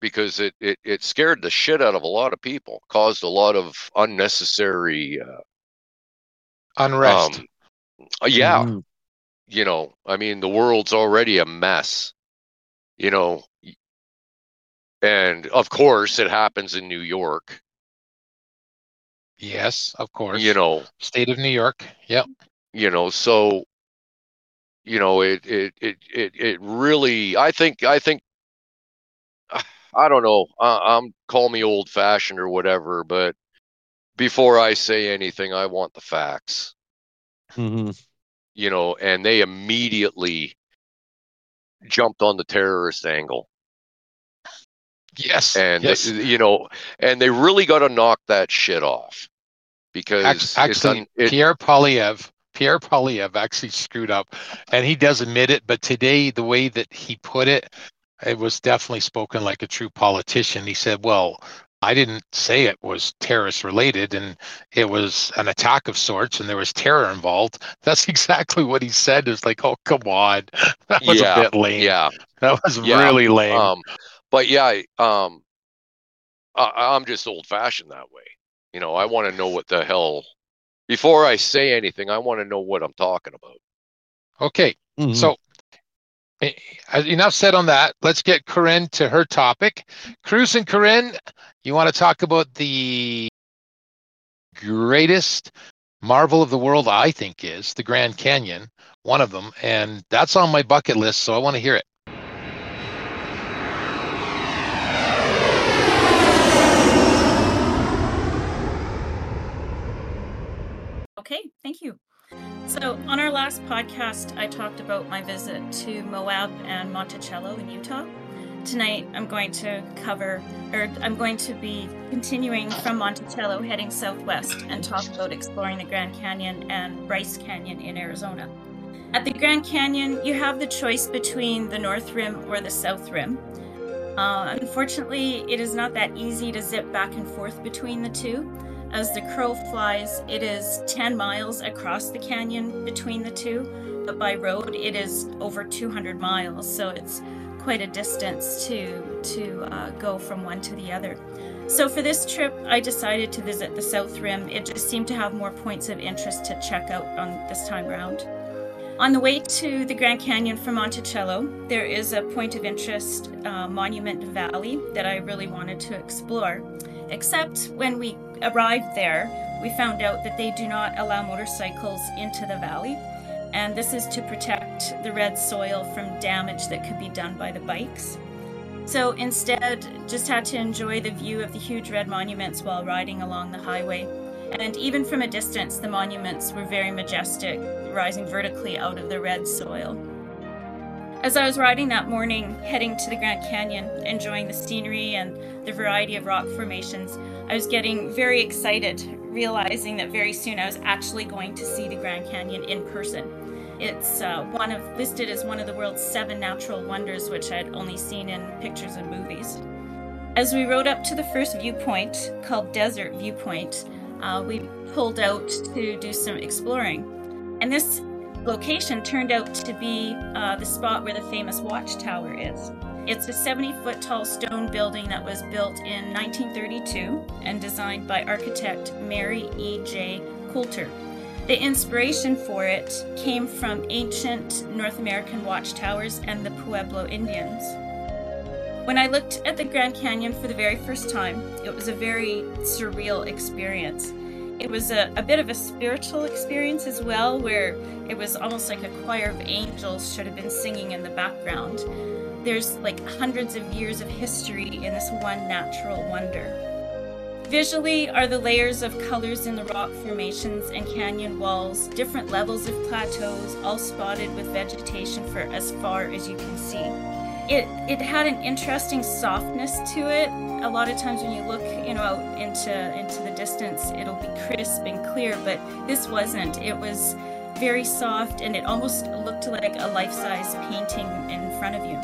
because it, it it scared the shit out of a lot of people, caused a lot of unnecessary. Uh, Unrest. um, uh, yeah, Mhm. you know, I mean, the world's already a mess. You know, y- and of course, it happens in New York. yes, of course. You know, State of New York. Yep. you know, so you know, it it it it it really. I think I think. [sighs] I don't know. Uh, I'm call me old fashioned or whatever, but before I say anything, I want the facts. Mhm. You know, and they immediately jumped on the terrorist angle, Yes. and yes. you know, and they really got to knock that shit off because actually, un- it- Pierre Poilievre, Pierre Poilievre actually screwed up, and he does admit it. But today, the way that he put it, it was definitely spoken like a true politician. He said, "Well, I didn't say it was terrorist related, and it was an attack of sorts, and there was terror involved." [laughs] That's exactly what he said. It's like, "Oh, come on, [laughs] that was Yeah, a bit lame. yeah. that was Yeah, really lame." Um, but yeah, I- um, I, I'm just old fashioned that way. You know, I want to know what the hell before I say anything. I want to know what I'm talking about. okay, Mhm. So, eh, eh, enough said on that. Let's get Corinne to her topic. Cruzin Corinne, you want to talk about the greatest marvel of the world, I think, is the Grand Canyon, one of them. And that's on my bucket list, so I want to hear it. Okay, thank you. So, on our last podcast, I talked about my visit to Moab and Monticello in Utah. Tonight, I'm going to cover, or I'm going to be continuing from Monticello, heading southwest, and talk about exploring the Grand Canyon and Bryce Canyon in Arizona. At the Grand Canyon, you have the choice between the North Rim or the South Rim. Uh, unfortunately, it is not that easy to zip back and forth between the two. As the crow flies, it is 10 miles across the canyon between the two, but by road it is over 200 miles, so it's quite a distance to to uh, go from one to the other. So for this trip, I decided to visit the South Rim. It just seemed to have more points of interest to check out on this time round. On the way to the Grand Canyon from Monticello, there is a point of interest, uh, Monument Valley, that I really wanted to explore. Except when we arrived there, we found out that they do not allow motorcycles into the valley, and this is to protect the red soil from damage that could be done by the bikes. So instead, just had to enjoy the view of the huge red monuments while riding along the highway. And even from a distance, the monuments were very majestic, rising vertically out of the red soil. As I was riding that morning, heading to the Grand Canyon, enjoying the scenery and the variety of rock formations, I was getting very excited, realizing that very soon I was actually going to see the Grand Canyon in person. It's uh, one of listed as one of the world's seven natural wonders, which I'd only seen in pictures and movies. As we rode up to the first viewpoint, called Desert Viewpoint, uh, we pulled out to do some exploring. And this location turned out to be uh, the spot where the famous watchtower is. It's a 70 foot tall stone building that was built in 1932 and designed by architect Mary E. J. Colter. The inspiration for it came from ancient North American watchtowers and the Pueblo Indians. When I looked at the Grand Canyon for the very first time, it was a very surreal experience. It was a, a bit of a spiritual experience as well, where it was almost like a choir of angels should have been singing in the background. There's like hundreds of years of history in this one natural wonder. Visually are the layers of colors in the rock formations and canyon walls, different levels of plateaus, all spotted with vegetation for as far as you can see. it it had an interesting softness to it. A lot of times when you look, you know, out into into the distance, it'll be crisp and clear, but this wasn't. It was very soft and it almost looked like a life-size painting in front of you.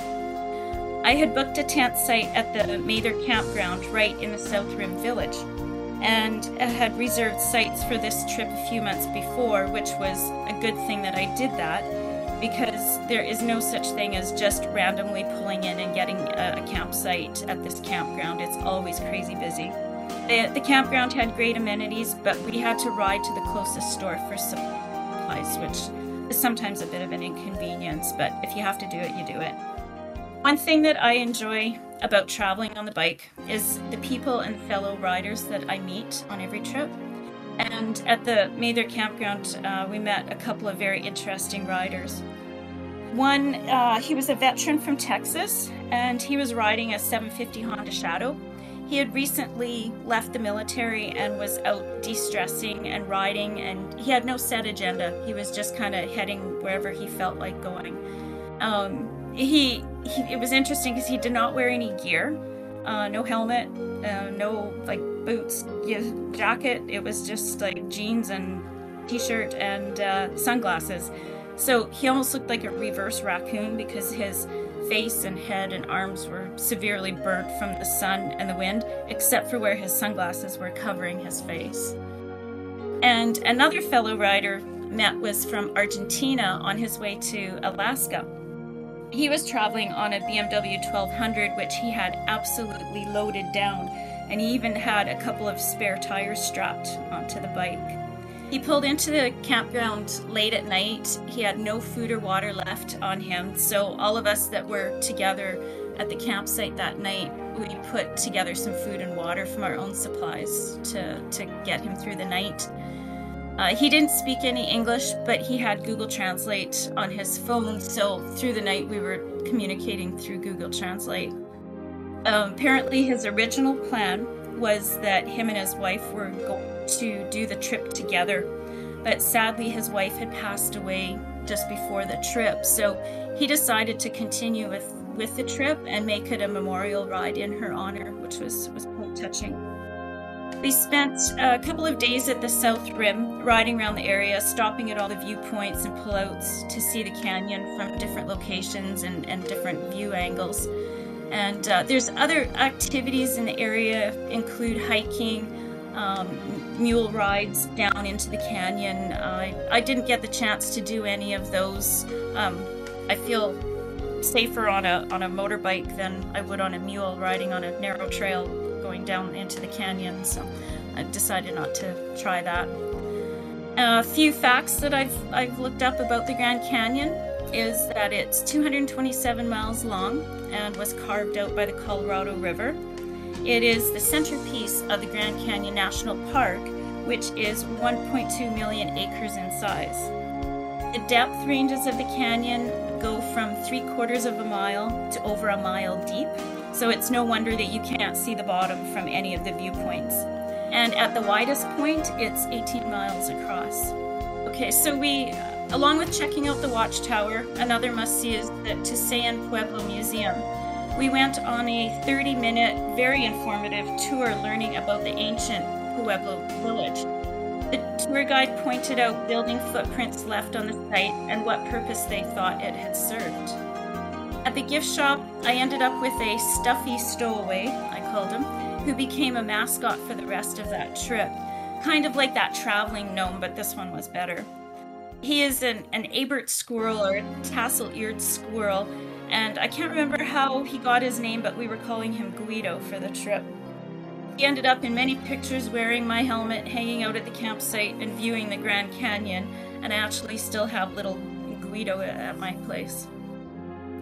I had booked a tent site at the Mather campground right in the South Rim village and had reserved sites for this trip a few months before, which was a good thing that I did that because there is no such thing as just randomly pulling in and getting a, a campsite at this campground. It's always crazy busy. The, the campground had great amenities, but we had to ride to the closest store for supplies, which is sometimes a bit of an inconvenience, but if you have to do it, you do it. One thing that I enjoy about traveling on the bike is the people and fellow riders that I meet on every trip. And at the Mather campground, uh, we met a couple of very interesting riders. One, uh, he was a veteran from Texas, and he was riding a 750 Honda Shadow. He had recently left the military and was out de stressing and riding, and he had no set agenda. He was just kind of heading wherever he felt like going. Um, he, he, it was interesting because he did not wear any gear, uh, no helmet, uh, no like boots, jacket. It was just like jeans and t-shirt and uh, sunglasses. So he almost looked like a reverse raccoon because his face and head and arms were severely burnt from the sun and the wind, except for where his sunglasses were covering his face. And another fellow rider met was from Argentina on his way to Alaska. He was traveling on a BMW 1200, which he had absolutely loaded down, and he even had a couple of spare tires strapped onto the bike. He pulled into the campground late at night. He had no food or water left on him, so all of us that were together at the campsite that night, we put together some food and water from our own supplies to, to get him through the night. Uh, he didn't speak any English, but he had Google Translate on his phone, so through the night we were communicating through Google Translate. Um, apparently, his original plan was that him and his wife were going to do the trip together, but sadly, his wife had passed away just before the trip, so he decided to continue with, with the trip and make it a memorial ride in her honor, which was, was quite touching. We spent a couple of days at the South Rim, riding around the area, stopping at all the viewpoints and pullouts to see the canyon from different locations and, and different view angles. And uh, there's other activities in the area, include hiking, um, mule rides down into the canyon. I, I didn't get the chance to do any of those. Um, I feel safer on a on a motorbike than I would on a mule riding on a narrow trail going down into the canyon, so I decided not to try that. A few facts that I've, I've looked up about the Grand Canyon is that it's 227 miles long and was carved out by the Colorado River. It is the centerpiece of the Grand Canyon National Park, which is 1.2 million acres in size. The depth ranges of the canyon go from three quarters of a mile to over a mile deep, so it's no wonder that you can't see the bottom from any of the viewpoints. And at the widest point, it's 18 miles across. Okay, so we, along with checking out the watchtower, another must see is the Tusayan Pueblo Museum. We went on a 30 minute, very informative tour learning about the ancient Pueblo village. The tour guide pointed out building footprints left on the site and what purpose they thought it had served. At the gift shop, I ended up with a stuffy stowaway, I called him, who became a mascot for the rest of that trip. Kind of like that traveling gnome, but this one was better. He is an, an Abert squirrel or a tassel eared squirrel, and I can't remember how he got his name, but we were calling him Guido for the trip. He ended up in many pictures wearing my helmet, hanging out at the campsite, and viewing the Grand Canyon, and I actually still have little Guido at my place.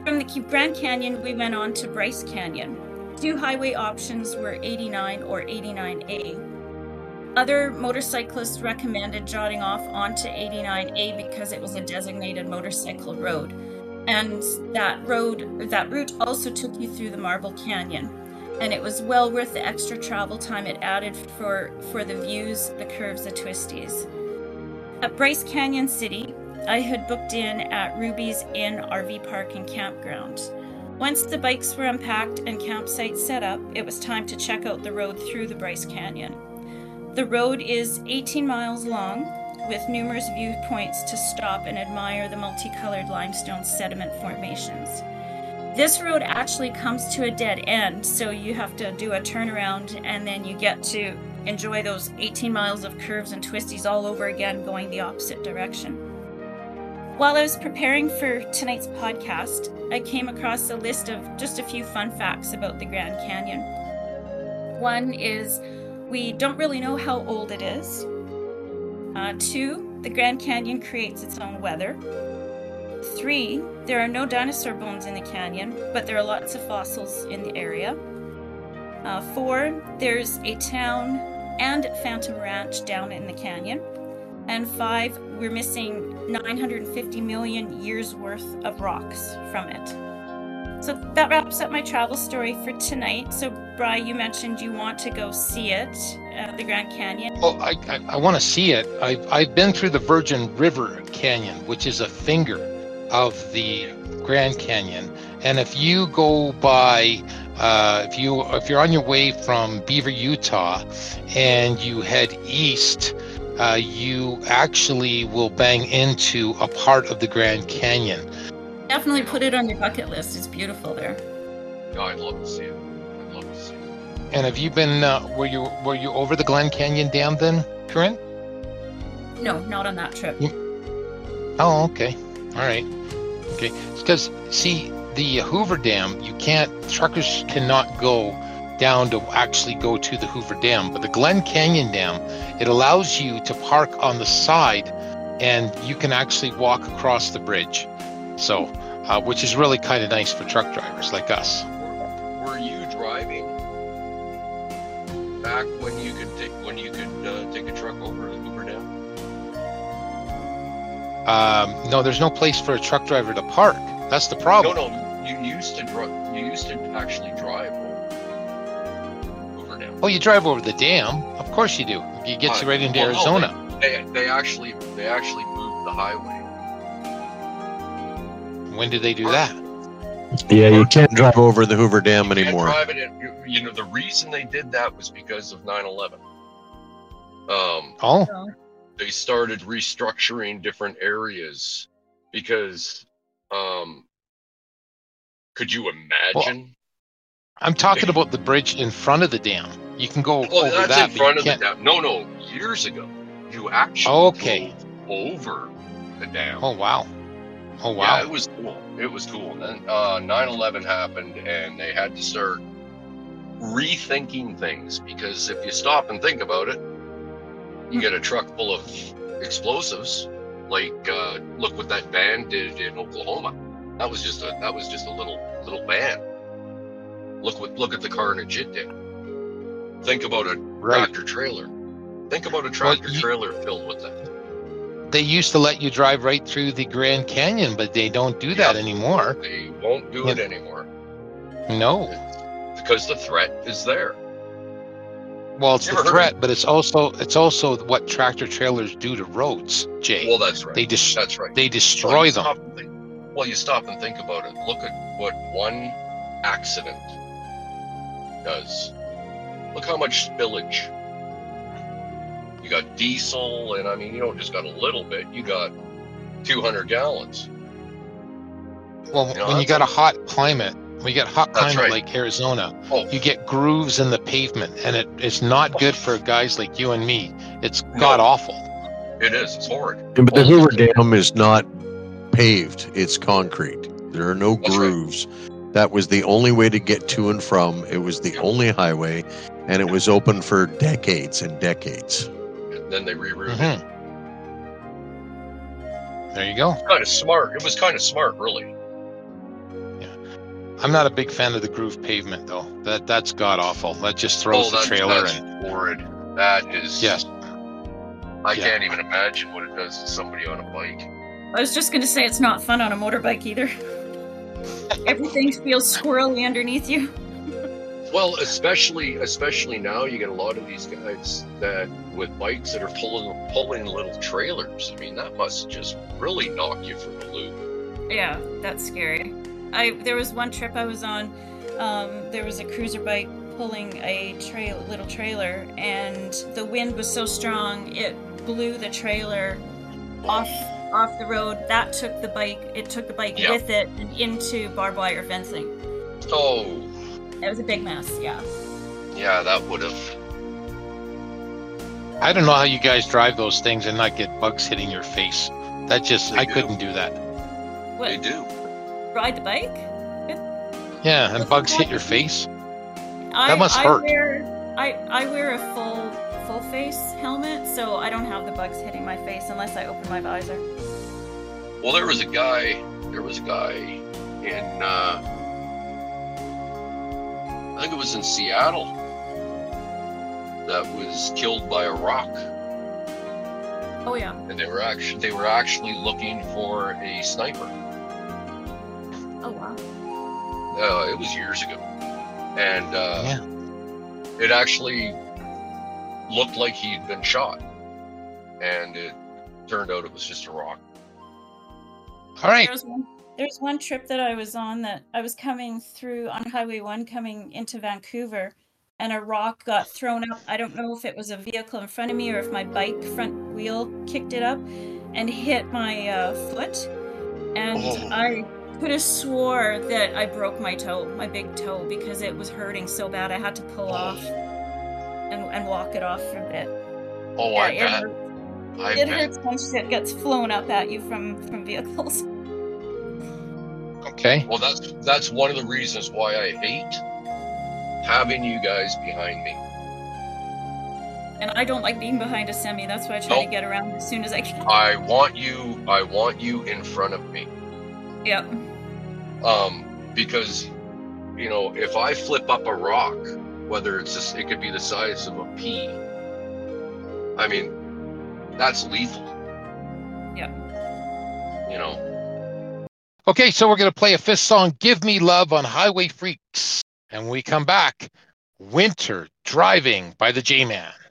From the Grand Canyon, we went on to Bryce Canyon. Two highway options were 89 or 89A. Other motorcyclists recommended jotting off onto 89A because it was a designated motorcycle road. And that road, that route also took you through the Marble Canyon. And it was well worth the extra travel time it added for, for the views, the curves, the twisties. At Bryce Canyon City, I had booked in at Ruby's Inn RV Park and Campground. Once the bikes were unpacked and campsites set up, it was time to check out the road through the Bryce Canyon. The road is 18 miles long, with numerous viewpoints to stop and admire the multicolored limestone sediment formations. This road actually comes to a dead end, so you have to do a turnaround and then you get to enjoy those 18 miles of curves and twisties all over again going the opposite direction. While I was preparing for tonight's podcast, I came across a list of just a few fun facts about the Grand Canyon. One is we don't really know how old it is. Uh, two, the Grand Canyon creates its own weather. Three, there are no dinosaur bones in the canyon, but there are lots of fossils in the area. Uh, four, there's a town and Phantom Ranch down in the canyon. And five, we're missing 950 million years worth of rocks from it. So that wraps up my travel story for tonight. So, Bry, you mentioned you want to go see it, uh, the Grand Canyon. Oh, I, I, I want to see it. I've, I've been through the Virgin River Canyon, which is a finger of the Grand Canyon. And if you go by, uh, if you if you're on your way from Beaver, Utah, and you head east, uh, you actually will bang into a part of the Grand Canyon. Definitely put it on your bucket list. It's beautiful there. Yeah, I'd love to see it. I'd love to see it. And have you been? Uh, were you were you over the Glen Canyon Dam then, Corinne? No, not on that trip. Oh, okay. All right. Okay. Because see, the Hoover Dam, you can't. Truckers cannot go down to actually go to the Hoover Dam, but the Glen Canyon Dam, it allows you to park on the side, and you can actually walk across the bridge. So, uh, which is really kind of nice for truck drivers like us. Were, you driving back when you could take when you could uh, take a truck over to Hoover Dam? Um, no, there's no place for a truck driver to park. That's the problem. No, no. You used to drive. You used to actually drive over Hoover Dam. Oh, you drive over the dam. Of course you do. It gets you right into Well, no, Arizona. They, they actually they actually moved the highway. When did they do that? Yeah, you can't drive over the Hoover Dam You can't anymore. drive it in- you- you know, the reason they did that was because of 9/11. Um, Oh, they started restructuring different areas because, um, could you imagine? I'm talking about the bridge in front of the dam. You can go Well, over that's that. in front of the dam. No, no, years ago, you actually Okay. over the dam. Oh wow. Oh Yeah, wow. it was cool. It was cool. And then uh, 9/11 happened, and they had to start rethinking things because if you stop and think about it, you get a truck full of explosives. Like, uh, look what that band did in Oklahoma. That was just a that was just a little little van. Look what look at the carnage it did. Think about a Right. tractor trailer. Think about a tractor you- trailer filled with that. They used to let you drive right through the Grand Canyon, but they don't do that anymore. They won't do it anymore No. because the threat is there. Well, it's the threat, but it's also it's also what tractor trailers do to roads, Jay. Well, that's right. they dis- That's right. they destroy you them. think- well, you stop and think about it. Look at what one accident does. Look how much spillage. You got diesel, and I mean, you don't just got a little bit. You got 200 gallons. Well, You know, when you got a- a hot climate, when you get hot climate right. like Arizona, Oh, you get grooves in the pavement, and it, it's not good for guys like you and me. It's No. god awful. it is. It's horrid. Yeah, but the Hoover Dam is not paved, it's concrete. There are no That's right. Grooves. That was the only way to get to and from. It was the Yep. only highway, and it was open for decades and decades. And then they rerouted. Mhm. There you go. Kind of smart. It was kind of smart, really. Yeah, I'm not a big fan of the groove pavement though. That that's god awful. That just throws oh, the trailer that's and horrid. That is. yes. I Yeah. can't even imagine what it does to somebody on a bike. I was just going to say it's not fun on a motorbike either. [laughs] Everything feels squirrely underneath you. Well, especially especially now, you get a lot of these guys that with bikes that are pulling pulling little trailers. I mean, that must just really knock you for a loop. Yeah, that's scary. I there was one trip I was on. Um, there was a cruiser bike pulling a trail little trailer, and the wind was so strong it blew the trailer off off the road. That took the bike. It took the bike Yeah. with it and into barbed wire fencing. Oh, It was a big mess. Yeah. yeah, that would have. I don't know how you guys drive those things and not get bugs hitting your face. That just They I do. couldn't do that. What? They do. Ride the bike? Yeah, and bugs hit your face. I, must I hurt. Wear, I I wear a full full face helmet, so I don't have the bugs hitting my face unless I open my visor. Well, there was a guy. There was a guy in. Uh, I think it was in Seattle. That was killed by a rock, Oh yeah. and they were actually they were actually looking for a sniper. Oh wow. Uh, it was years ago, and uh, Yeah. it actually looked like he'd been shot, and it turned out it was just a rock. All right. There was one. There's one trip that I was on that I was coming through on Highway One, coming into Vancouver, and a rock got thrown up. I don't know if it was a vehicle in front of me or if my bike front wheel kicked it up and hit my uh, foot, and Oh. I could have swore that I broke my toe, my big toe, because it was hurting so bad. I had to pull off and, and walk it off for a bit. Oh, Yeah, I it bet. hurts. I It bet. hurts when shit gets flown up at you from from vehicles. [laughs] Okay. Well, that's that's one of the reasons why I hate having you guys behind me. And I don't like being behind a semi. That's why I try Nope. to get around as soon as I can. I want you. I want you in front of me. Yep. Um, because you know, if I flip up a rock, whether it's just it could be the size of a pea. I mean, that's lethal. Yep. You know. Okay, so we're gonna play a fifth song, "Give Me Love" on HiWay Freeks, and when we come back, "Winter Driving" by the Jayman. Don't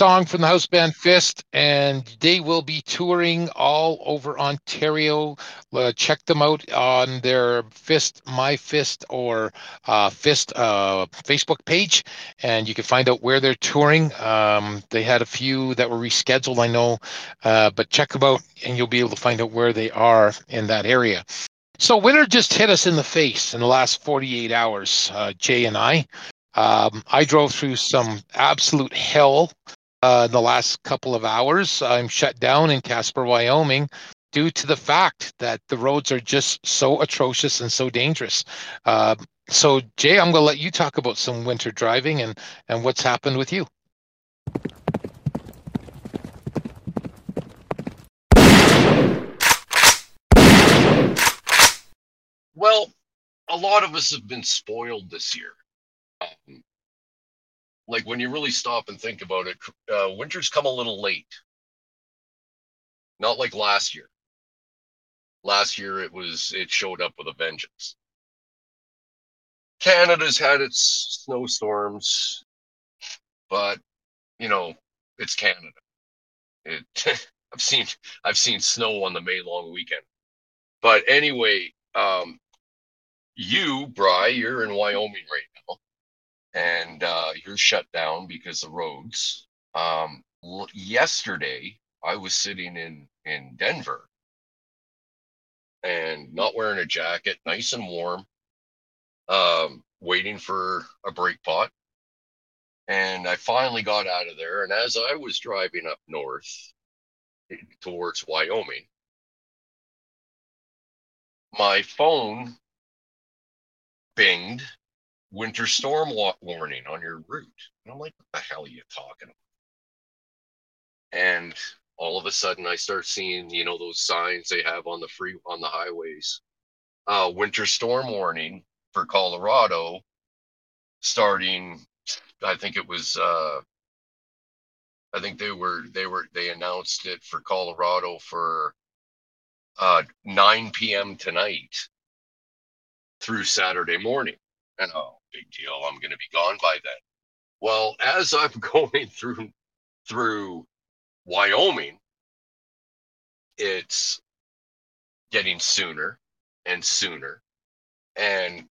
song from the house band Fist, and they will be touring all over Ontario. Uh, check them out on their Fist, My Fist, or uh, Fist uh, Facebook page, and you can find out where they're touring. Um, they had a few that were rescheduled, I know, uh, but check them out, and you'll be able to find out where they are in that area. So winter just hit us in the face in the last 48 hours, uh, Jay and I. Um, I drove through some absolute hell uh, the last couple of hours. I'm shut down in Casper, Wyoming, due to the fact that the roads are just so atrocious and so dangerous. Uh, so, Jay, I'm going to let you talk about some winter driving and, and what's happened with you. Well, a lot of us have been spoiled this year. Um, like when you really stop and think about it, uh, winter's come a little late. Not like last year. Last year it was it showed up with a vengeance. Canada's had its snowstorms, but you know it's Canada. It, [laughs] I've seen I've seen snow on the May long weekend. But anyway, um, you, Bry, you're in Wyoming right and uh, you're shut down because of roads. Um, l- yesterday, I was sitting in in Denver and not wearing a jacket, nice and warm, um, waiting for a brake pot. And I finally got out of there. And as I was driving up north towards Wyoming, my phone binged winter storm wa- warning on your route. And I'm like, what the hell are you talking about? And all of a sudden I start seeing, you know, those signs they have on the free on the highways. Uh winter storm warning for Colorado starting I think it was uh I think they were they were they announced it for Colorado for uh 9 p.m. tonight through Saturday morning. And oh, big deal, I'm going to be gone by then. Well, as [laughs] I'm going through through Wyoming, it's getting sooner and sooner. And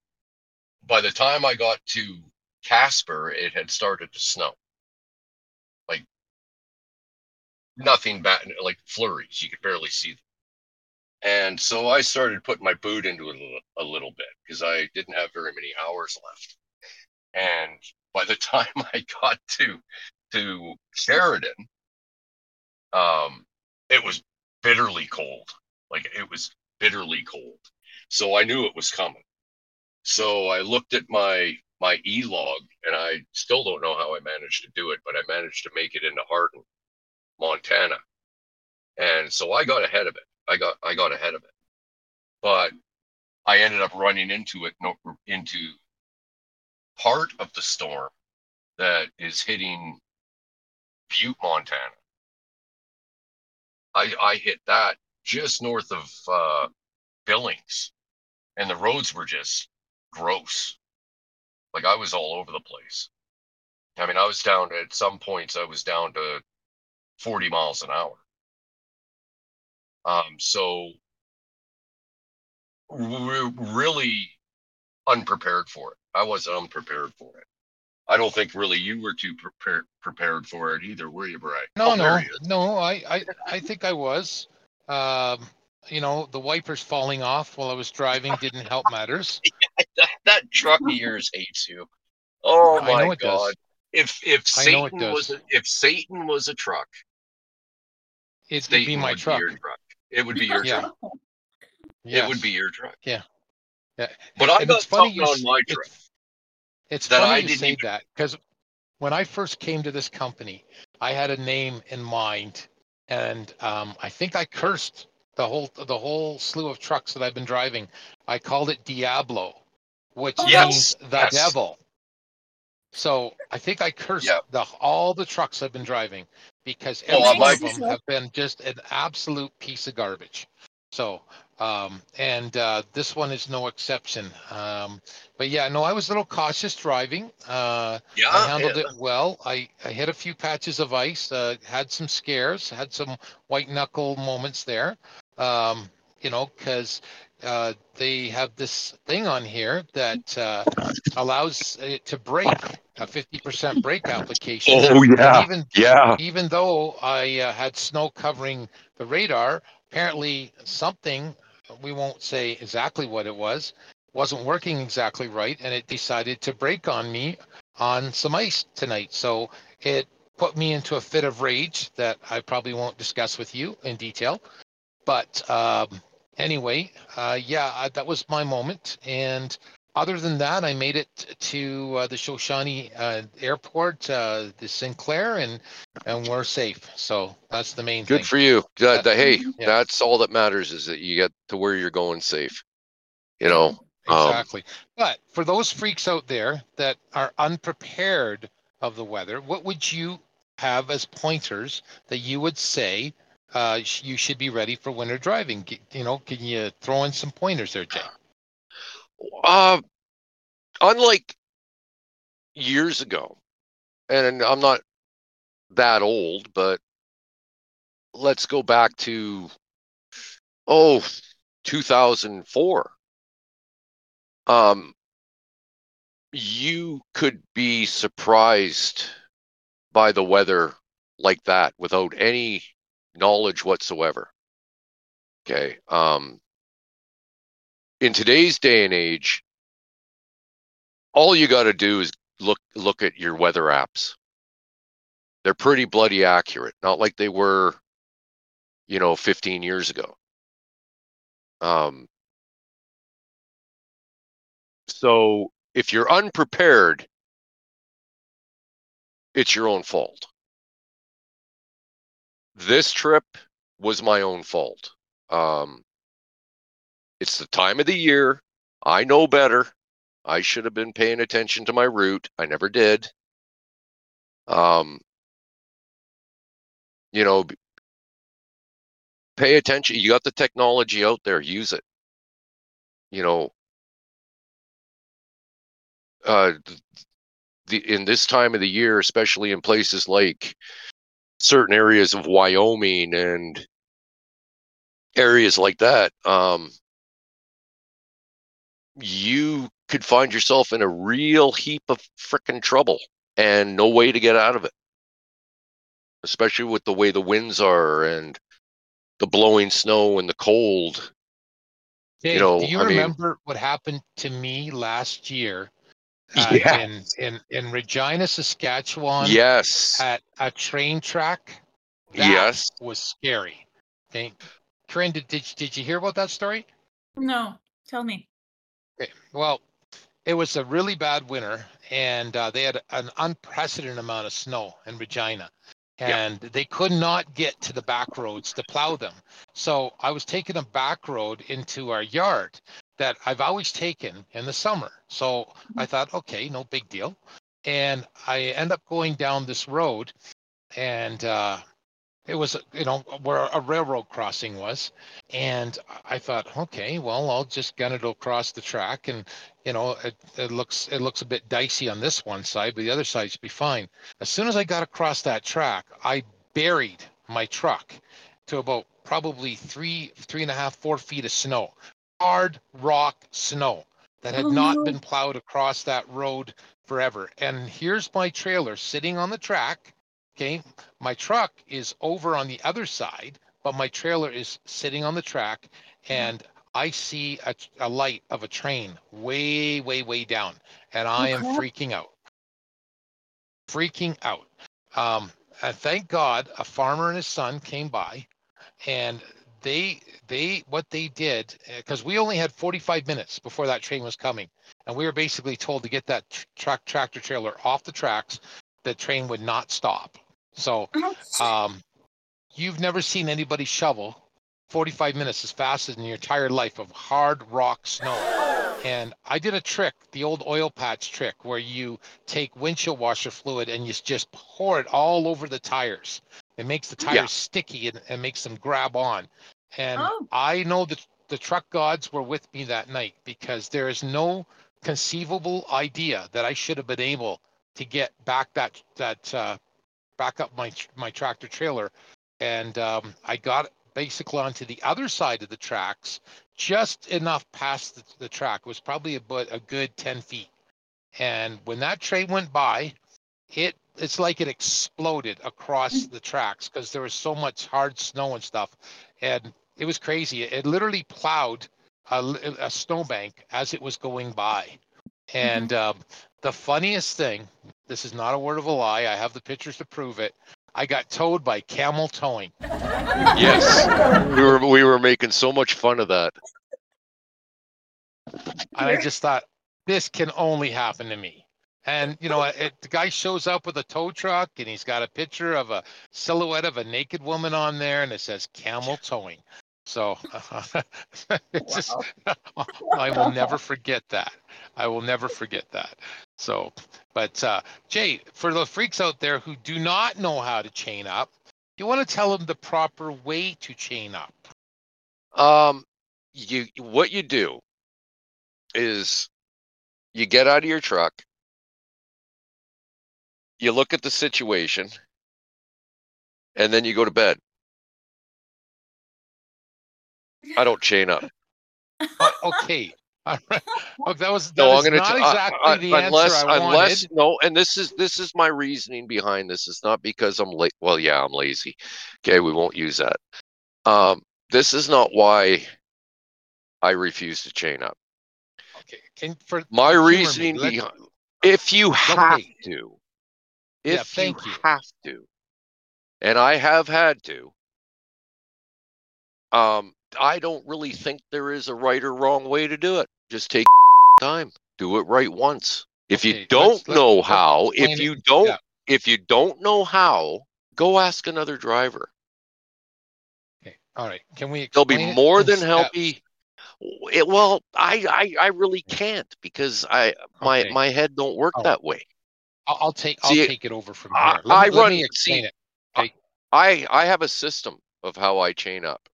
by the time I got to Casper, it had started to snow. Like nothing bad, like flurries. You could barely see them. And so I started putting my boot into it a little, bit because I didn't have very many hours left. And by the [laughs] time I got to to Sheridan, um, it was bitterly cold. Like it was bitterly cold. So I knew it was coming. So I looked at my my e log, and I still don't know how I managed to do it, but I managed to make it into Hardin, Montana. And so I got ahead of it. I got I got ahead of it, but I ended up running into it into part of the storm that is hitting Butte, Montana. I I hit that just north of uh, Billings, and the roads were just gross. Like I was all over the place. I mean, I was down at some points. I was down to 40 miles an hour. Um, so we're really unprepared for it. I wasn't unprepared for it. I don't think really you were too prepared prepared for it either, were you, Bray? No, Oh, no, no. I, I, I think I was. Um, you know, the wipers falling off while I was driving didn't help [laughs] matters. [laughs] that, that truck of yours hates you. Oh I my does. god! If if I know it Satan was a, if Satan was a truck, It would Satan be my truck. be your truck. It would be your Yeah. truck. Yes. It would be your truck. Yeah. Yeah. But I And got it's funny you on my truck. It's that funny I you didn't say even- that because when I first came to this company, I had a name in mind, and um, I think I cursed the whole the whole slew of trucks that I've been driving. I called it Diablo, which Yes, means the yes. devil. So I think I cursed Yep. the all the trucks I've been driving because Well, every one my- of them have been just an absolute piece of garbage. So, um, and uh, this one is no exception. Um, but yeah, no, I was a little cautious driving. Uh, Yeah, I handled it well. I, I hit a few patches of ice, uh, had some scares, had some white knuckle moments there. Um, you know, because uh, they have this thing on here that uh, allows it to break a 50% brake application. Oh, And yeah. even Yeah. even though I uh, had snow covering the radar, apparently something, we won't say exactly what it was, wasn't working exactly right, and it decided to break on me on some ice tonight. So it put me into a fit of rage that I probably won't discuss with you in detail. But um, anyway, uh, yeah, I, that was my moment. And other than that, I made it to uh, the Shoshone uh, airport, uh, the Sinclair, and and we're safe. So that's the main Good thing. for you. Uh, the- hey, Yeah. that's all that matters is that you get to where you're going safe. You know, um, Exactly. but for those freaks out there that are unprepared of the weather, what would you have as pointers that you would say uh, you should be ready for winter driving? You know, can you throw in some pointers there, Jay? uh, unlike years ago, and I'm not that old, but let's go back to oh 2004 um you could be surprised by the weather like that without any knowledge whatsoever. Okay um in today's day and age all you got to do is look look at your weather apps. They're pretty bloody accurate not like they were you know 15 years ago. Um so if you're unprepared it's your own fault this trip was my own fault. Um it's the time of the year. I know better. I should have been paying attention to my route. I never did. Um you know pay attention. You got the technology out there. Use it. You know uh the in this time of the year especially in places like certain areas of Wyoming and areas like that um you could find yourself in a real heap of frickin' trouble and no way to get out of it. Especially with the way the winds are and the blowing snow and the cold Jay, know, do you I mean- remember what happened to me last year uh, [laughs] Yeah. in, in, in Regina, Saskatchewan yes at a train track? That yes was scary. Okay. Corrine, did, did, did you hear about that story? No, tell me. Okay. Well, it was a really bad winter, and uh, they had an unprecedented amount of snow in Regina, Yeah. and they could not get to the back roads to plow them. So I was taking a back road into our yard that I've always taken in the summer. So I thought, okay, no big deal. And I end up going down this road, and uh, it was, you know, where a railroad crossing was. And I thought, okay, well, I'll just gun it across the track, and you know, it, it looks it looks a bit dicey on this one side, but the other side should be fine. As soon as I got across that track, I buried my truck to about probably three, three and a half, four feet of snow, hard rock snow that had Oh, not no. been plowed across that road forever. And here's my trailer sitting on the track. Okay, my truck is over on the other side, but my trailer is sitting on the track, and I see a, a light of a train way, way, way down, and I am freaking out. Freaking out. Um, and thank God a farmer and his son came by, and they they what they did because we only had 45 minutes before that train was coming, and we were basically told to get that tr- truck tractor trailer off the tracks. The train would not stop. So um, you've never seen anybody shovel 45 minutes as fast as in your entire life of hard rock snow. And I did a trick, the old oil patch trick, where you take windshield washer fluid and you just pour it all over the tires. It makes the tires Yeah. sticky and, and makes them grab on. And Oh. I know that the truck gods were with me that night because there is no conceivable idea that I should have been able to get back that that uh, back up my my tractor trailer, and um, I got basically onto the other side of the tracks, just enough past the, the track. It was probably about a good ten feet, and when that train went by, it it's like it exploded across the tracks because there was so much hard snow and stuff, and it was crazy. It, literally plowed a snowbank as it was going by, and um, the funniest thing. This is not a word of a lie. I have the pictures to prove it. I got towed by camel towing. Yes, we were we were making so much fun of that. And I just thought, this can only happen to me. And you know, it, the guy shows up with a tow truck, and he's got a picture of a silhouette of a naked woman on there, and it says "camel towing." So [laughs] it's just, [laughs] I will never forget that. I will never forget that. So, but uh, Jay, for the freaks out there who do not know how to chain up, you want to tell them the proper way to chain up. Um, you what you do is you get out of your truck, you look at the situation, and then you go to bed. I don't chain up. Uh, okay. [laughs] All right. Oh, that was that No, I'm is gonna not t- I- exactly I- the unless answer I unless wanted. no, and this is this is my reasoning behind this. It's not because I'm late. Well, yeah, I'm lazy. Okay, we won't use that. Um, this is not why I refuse to chain up. Okay. Can for My humor me, reasoning behind if you have Okay. to, Yeah, if thank you you. have to, and I have had to, um, I don't really think there is a right or wrong way to do it. Just take [laughs] time, do it right once. If Okay, you don't let's- let's- know let's how, explain if it. you don't, Yeah. if you don't know how, go ask another driver. Okay. All right. Can we They'll be more than happy. It, well, I, I I really can't because I my Okay. my head don't work All right. that way. I'll, take I'll See, take it over from here. Let, I me, let run- me explain it. Okay. I I have a system of how I chain up.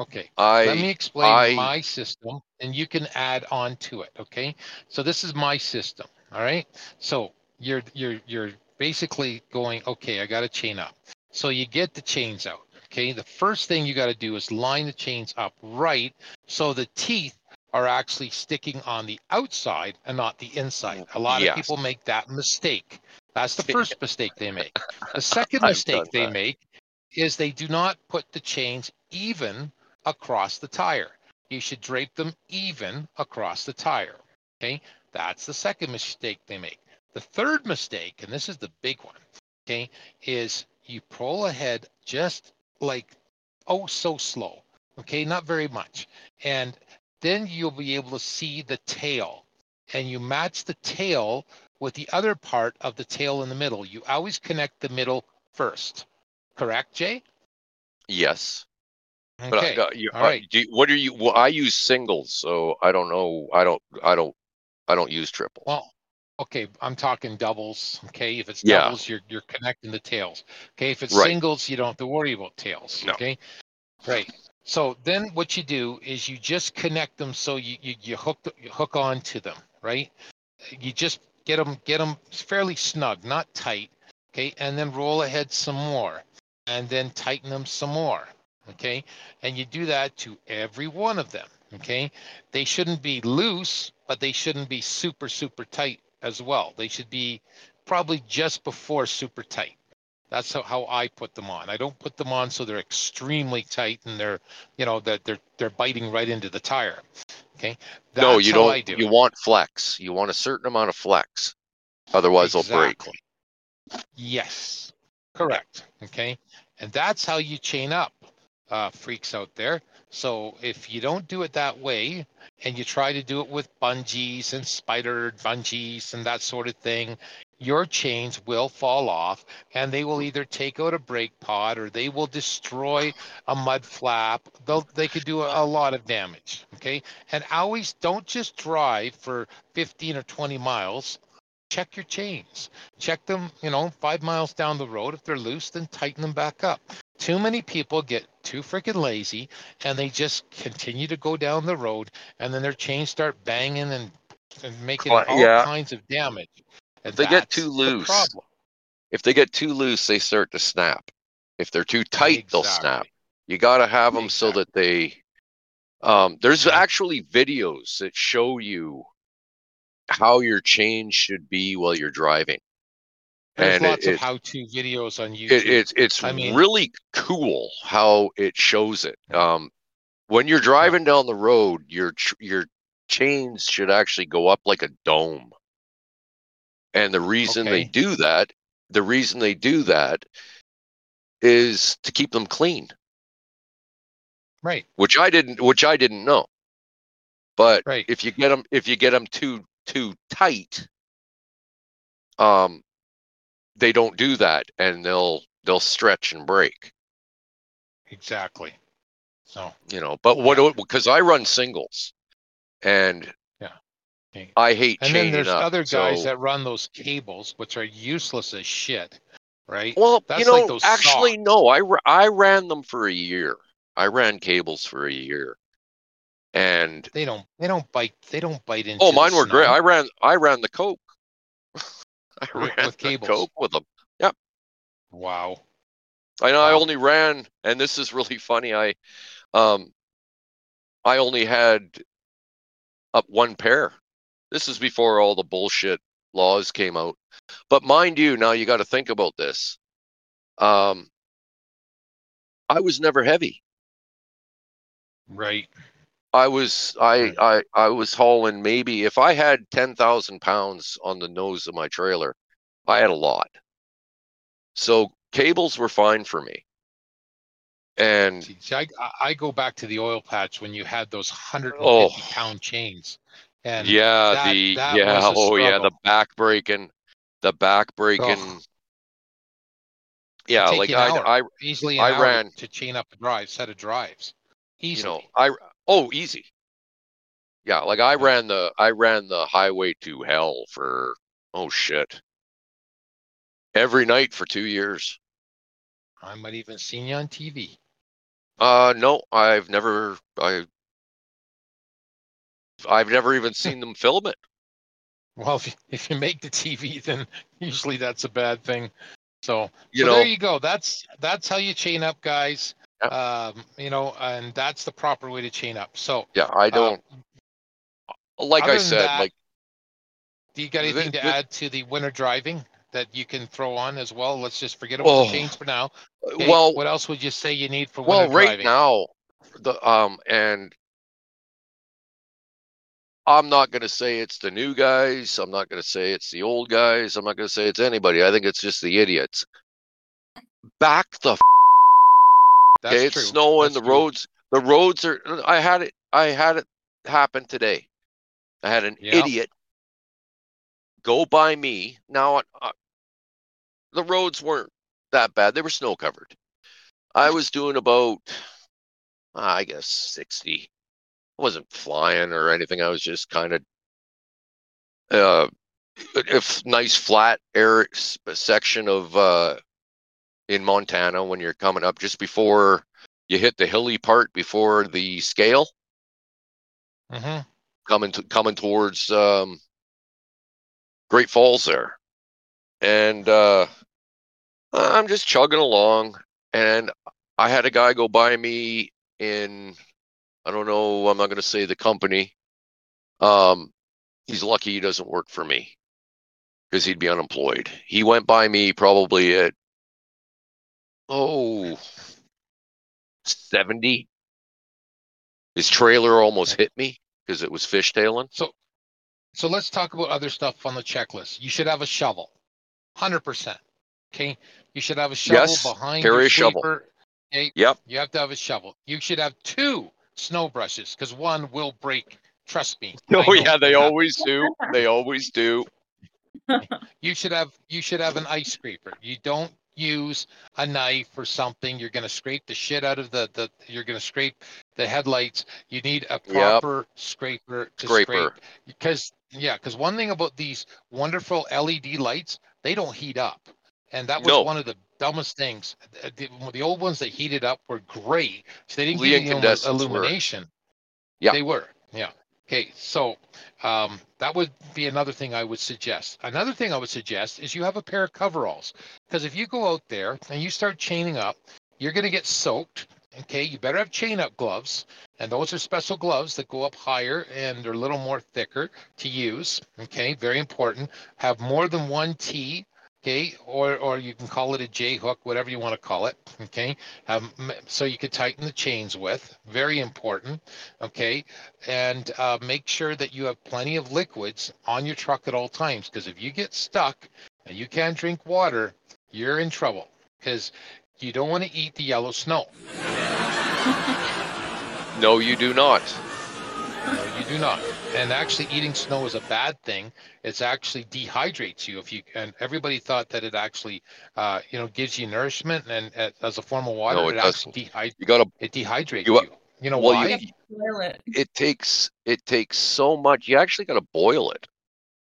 Okay. I Let me explain I- my system and you can add on to it. Okay. So this is my system. All right. So you're you're you're basically going, okay, I got to chain up. So you get the chains out. Okay. The first thing you got to do is line the chains up right so the teeth are actually sticking on the outside and not the inside. A lot Yes. of people make that mistake. That's the [laughs] first mistake they make. The second [laughs] mistake they that. make is they do not put the chains even across the tire. You should drape them even across the tire. Okay, that's the second mistake they make. The third mistake, and this is the big one, okay, is you pull ahead just like oh so slow. Okay, not very much. And then you'll be able to see the tail. And you match the tail with the other part of the tail in the middle. You always connect the middle first. Correct, Jay? yes, Okay. but I, you, all right. Uh, do, what are you? Well, I use singles, so I don't know. I don't. I don't. I don't use triples. Well, okay, I'm talking doubles. Okay, if it's Yeah. doubles, you're you're connecting the tails. Okay, if it's Right. singles, you don't have to worry about tails. No. Okay, right. So then what you do is you just connect them so you you, you hook you hook on to them, right? You just get them get them fairly snug, not tight. Okay, and then roll ahead some more, and then tighten them some more. Okay, and you do that to every one of them. Okay, they shouldn't be loose, but they shouldn't be super super tight as well. They should be probably just before super tight. That's how, how I put them on. I don't put them on so they're extremely tight and they're, you know, that they're they're biting right into the tire. Okay. no, you don't. Do you it. want flex. You want a certain amount of flex. Otherwise, they'll break. Yes. Correct. Okay. And that's how you chain up, uh, freaks out there. So if you don't do it that way and you try to do it with bungees and spider bungees and that sort of thing, your chains will fall off and they will either take out a brake pod or they will destroy a mud flap. They'll, they could do a, a lot of damage. Okay. And always don't just drive for 15 or 20 miles check your chains. Check them, you know, five miles down the road. If they're loose, then tighten them back up. Too many people get too freaking lazy and they just continue to go down the road and then their chains start banging and, and making all yeah. kinds of damage. If they get too loose, problem. If they get too loose, they start to snap. If they're too tight, they'll snap. You got to have them so that they. Um, there's actually videos that show you how your chain should be while you're driving. There's and it- lots of how-to videos on YouTube. It, it's it's I mean- really cool how it shows it. Um, when you're driving down the road, your your chains should actually go up like a dome. And the reason they do that, the reason they do that, is to keep them clean, right, which I didn't, which I didn't know. But right. if you get them, if you get them too too tight, um, they don't do that, and they'll they'll stretch and break. Exactly. So you know but what because i run singles and okay. I hate and then there's up, other guys so- that run those cables, which are useless as shit. Right. well that's you know like those actually no I, I ran them for a year i ran cables for a year and They don't. They don't bite. They don't bite into. oh mine were great i ran i ran the coke [laughs] i ran with the cables. coke with them Yep. Wow. I know I only ran, and this is really funny. I, um, I only had up one pair. This is before all the bullshit laws came out. But mind you, now you got to think about this. Um, I was never heavy. Right. I was I I I was hauling maybe if I had ten thousand pounds on the nose of my trailer, I had a lot. So cables were fine for me. And See, I, I- I go back to the oil patch when you had those 150 pound chains. And yeah, that- the that yeah, oh yeah, the back breaking, the back breaking. Ugh. Yeah, like you. I I easily I ran- to chain up a drive, set of drives. you Easily. know I oh easy. Yeah, like I ran the I ran the highway to hell for oh shit. Every night for 2 years. I might even seen you on TV. Uh no, I've never I I've never even seen them film it. [laughs] Well, if you, if you make the TV, then usually that's a bad thing. So, You so know, there you go. That's that's how you chain up, guys. Yeah. Um, you know, and that's the proper way to chain up. So, yeah, I uh, don't like I said, that, like do you got anything to add to the winter driving that you can throw on as well? Let's just forget about Oh, the chains for now. Okay, well what else would you say you need for winter driving? well winter right driving? now the um and I'm not going to say it's the new guys. I'm not going to say it's the old guys. I'm not going to say it's anybody. I think it's just the idiots. Back the f- okay, it's true. snowing. That's the true. roads, the roads are. I had it. I had it happen today. I had an Yeah. idiot go by me. Now, uh, the roads weren't that bad. They were snow covered. I was doing about, I guess, sixty. I wasn't flying or anything. I was just kind of, uh, if nice flat air section of uh in Montana when you're coming up just before you hit the hilly part before the scale Mhm. coming to, coming towards um Great Falls there. And uh I'm just chugging along and I had a guy go by me in I don't know, I'm not going to say the company. Um he's lucky he doesn't work for me because he'd be unemployed. He went by me probably at oh 70 his trailer almost hit me because it was fishtailing So, so let's talk about other stuff on the checklist. You should have a shovel, hundred percent. Okay, you should have a shovel Yes, behind carry your a shovel. Okay, Yep. you have to have a shovel. You should have two snow brushes because one will break. Trust me. [laughs] Oh yeah they always do they always do You should have you should have an ice scraper. You don't use a knife or something. You're going to scrape the shit out of the the. You're going to scrape the headlights. You need a proper scraper to Scraper. scrape because yeah, because one thing about these wonderful LED lights, they don't heat up, and that was No. one of the dumbest things. Uh, The, the old ones that heated up were great, so they didn't The give you illu- were. illumination. Yeah. they were. Yeah. Okay, so um, that would be another thing I would suggest. Another thing I would suggest is you have a pair of coveralls because if you go out there and you start chaining up, you're going to get soaked. Okay, you better have chain up gloves, and those are special gloves that go up higher and they're a little more thicker to use. Okay, very important. Have more than one T. Okay, or or you can call it a J hook, whatever you want to call it. Okay, um, so you could tighten the chains with. Very important. Okay, and uh, make sure that you have plenty of liquids on your truck at all times. Because if you get stuck and you can't drink water, you're in trouble. Because you don't want to eat the yellow snow. [laughs] No, you do not. No, you do not. And actually, eating snow is a bad thing. It's actually dehydrates you. If you and everybody thought that it actually, uh, you know, gives you nourishment and uh, as a form of water, No, it it, actually dehy- You gotta. it dehydrates You- you. You know well, why? you- Boil it. It takes. It takes so much. You actually got to boil it.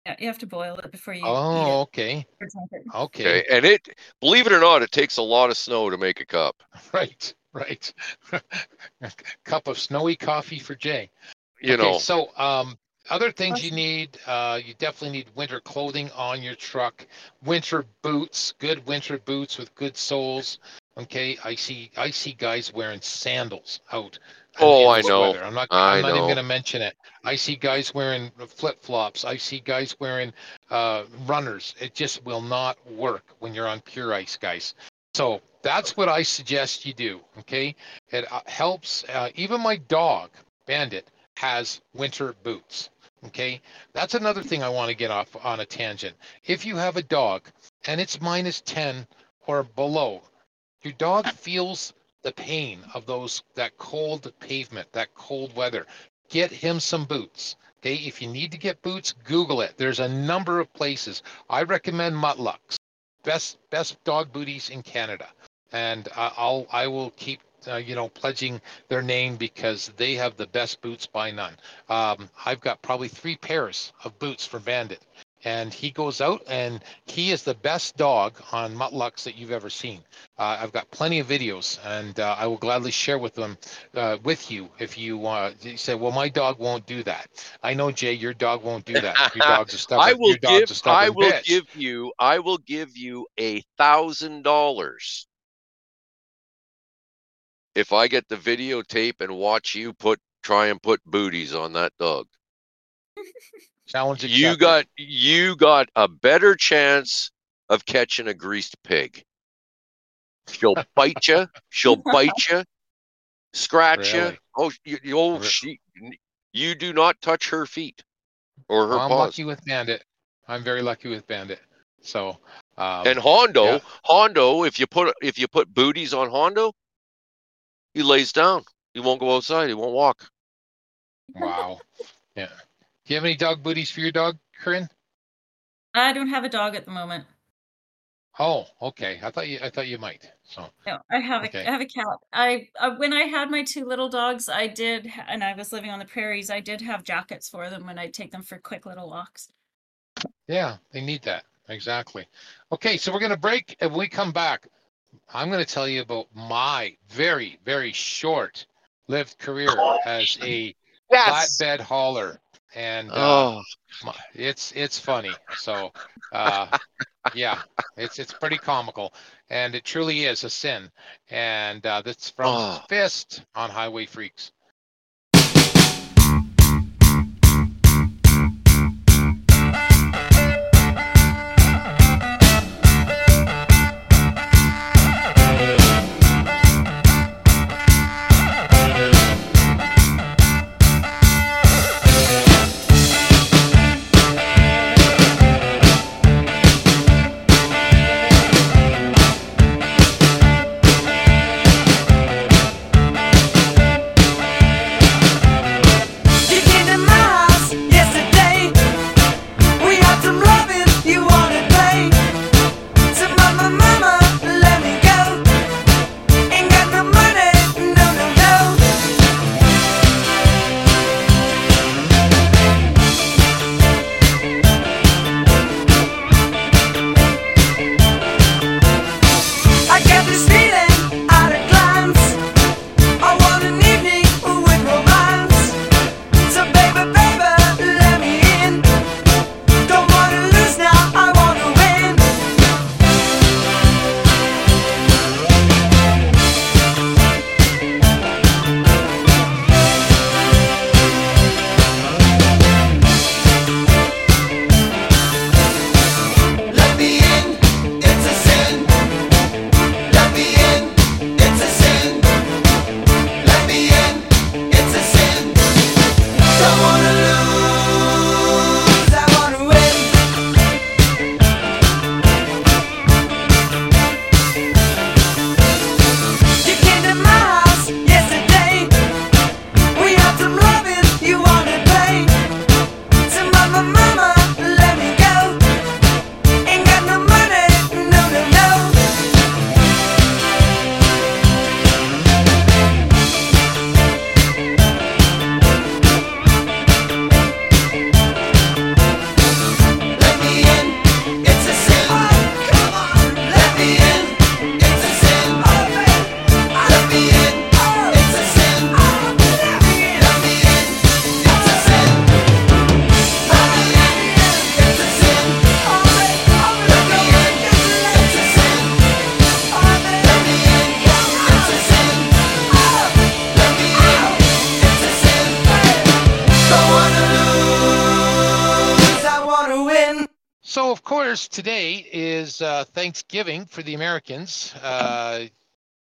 Yeah, you have to boil it before you oh, eat it it. okay, Okay, and it. Believe it or not, it takes a lot of snow to make a cup. [laughs] right, right. [laughs] Cup of snowy coffee for Jay. You okay, know. So, um, other things you need, uh, you definitely need winter clothing on your truck, winter boots, good winter boots with good soles. Okay, I see, I see guys wearing sandals out. Oh, I know. weather. I'm not, I I'm not even going to mention it. I see guys wearing flip flops. I see guys wearing uh, runners. It just will not work when you're on pure ice, guys. So that's what I suggest you do. Okay, it uh, helps. Uh, even my dog, Bandit, has winter boots. Okay, that's another thing I want to get off on a tangent. If you have a dog and it's minus 10 or below, your dog feels the pain of those that cold pavement, that cold weather. Get him some boots. Okay, if you need to get boots, Google it. There's a number of places. I recommend Muttluks, best best dog booties in Canada, and uh, I'll I will keep uh, you know pledging their name because they have the best boots by none. Um, I've got probably three pairs of boots for Bandit, and he goes out and he is the best dog on Muttluks that you've ever seen. Uh, I've got plenty of videos, and uh, I will gladly share with them uh, with you if you uh, you say, "Well, my dog won't do that." I know, Jay, your dog won't do that. Your dog's a [laughs] stubborn. I will your dog's give. I will bitch. give you. I will give you a thousand dollars if I get the videotape and watch you put try and put booties on that dog. [laughs] Challenge You accepted. got you got a better chance of catching a greased pig. She'll [laughs] bite you. She'll bite you, scratch you. Oh, you, you, oh, she. You do not touch her feet or her I'm paws. lucky with Bandit. I'm very lucky with Bandit. So, um, And Hondo, yeah. Hondo, if you put if you put booties on Hondo, he lays down. He won't go outside. He won't walk. wow, yeah. Do you have any dog booties for your dog, Corrine? I don't have a dog at the moment. Oh, okay. I thought you. I thought you might. So, No, I have Okay. a I have a cat. I uh, when I had my two little dogs, I did, and I was living on the prairies. I did have jackets for them when I take them for quick little walks. yeah, they need that exactly. Okay, so we're gonna break, and we come back, I'm gonna tell you about my very, very short-lived career as a flatbed hauler, and uh, Oh, my- it's it's funny. So, uh, yeah, it's it's pretty comical, and it truly is a sin. And uh, that's from Oh. Fist on HiWay Freeks. Of course, today is uh, Thanksgiving for the Americans. Uh,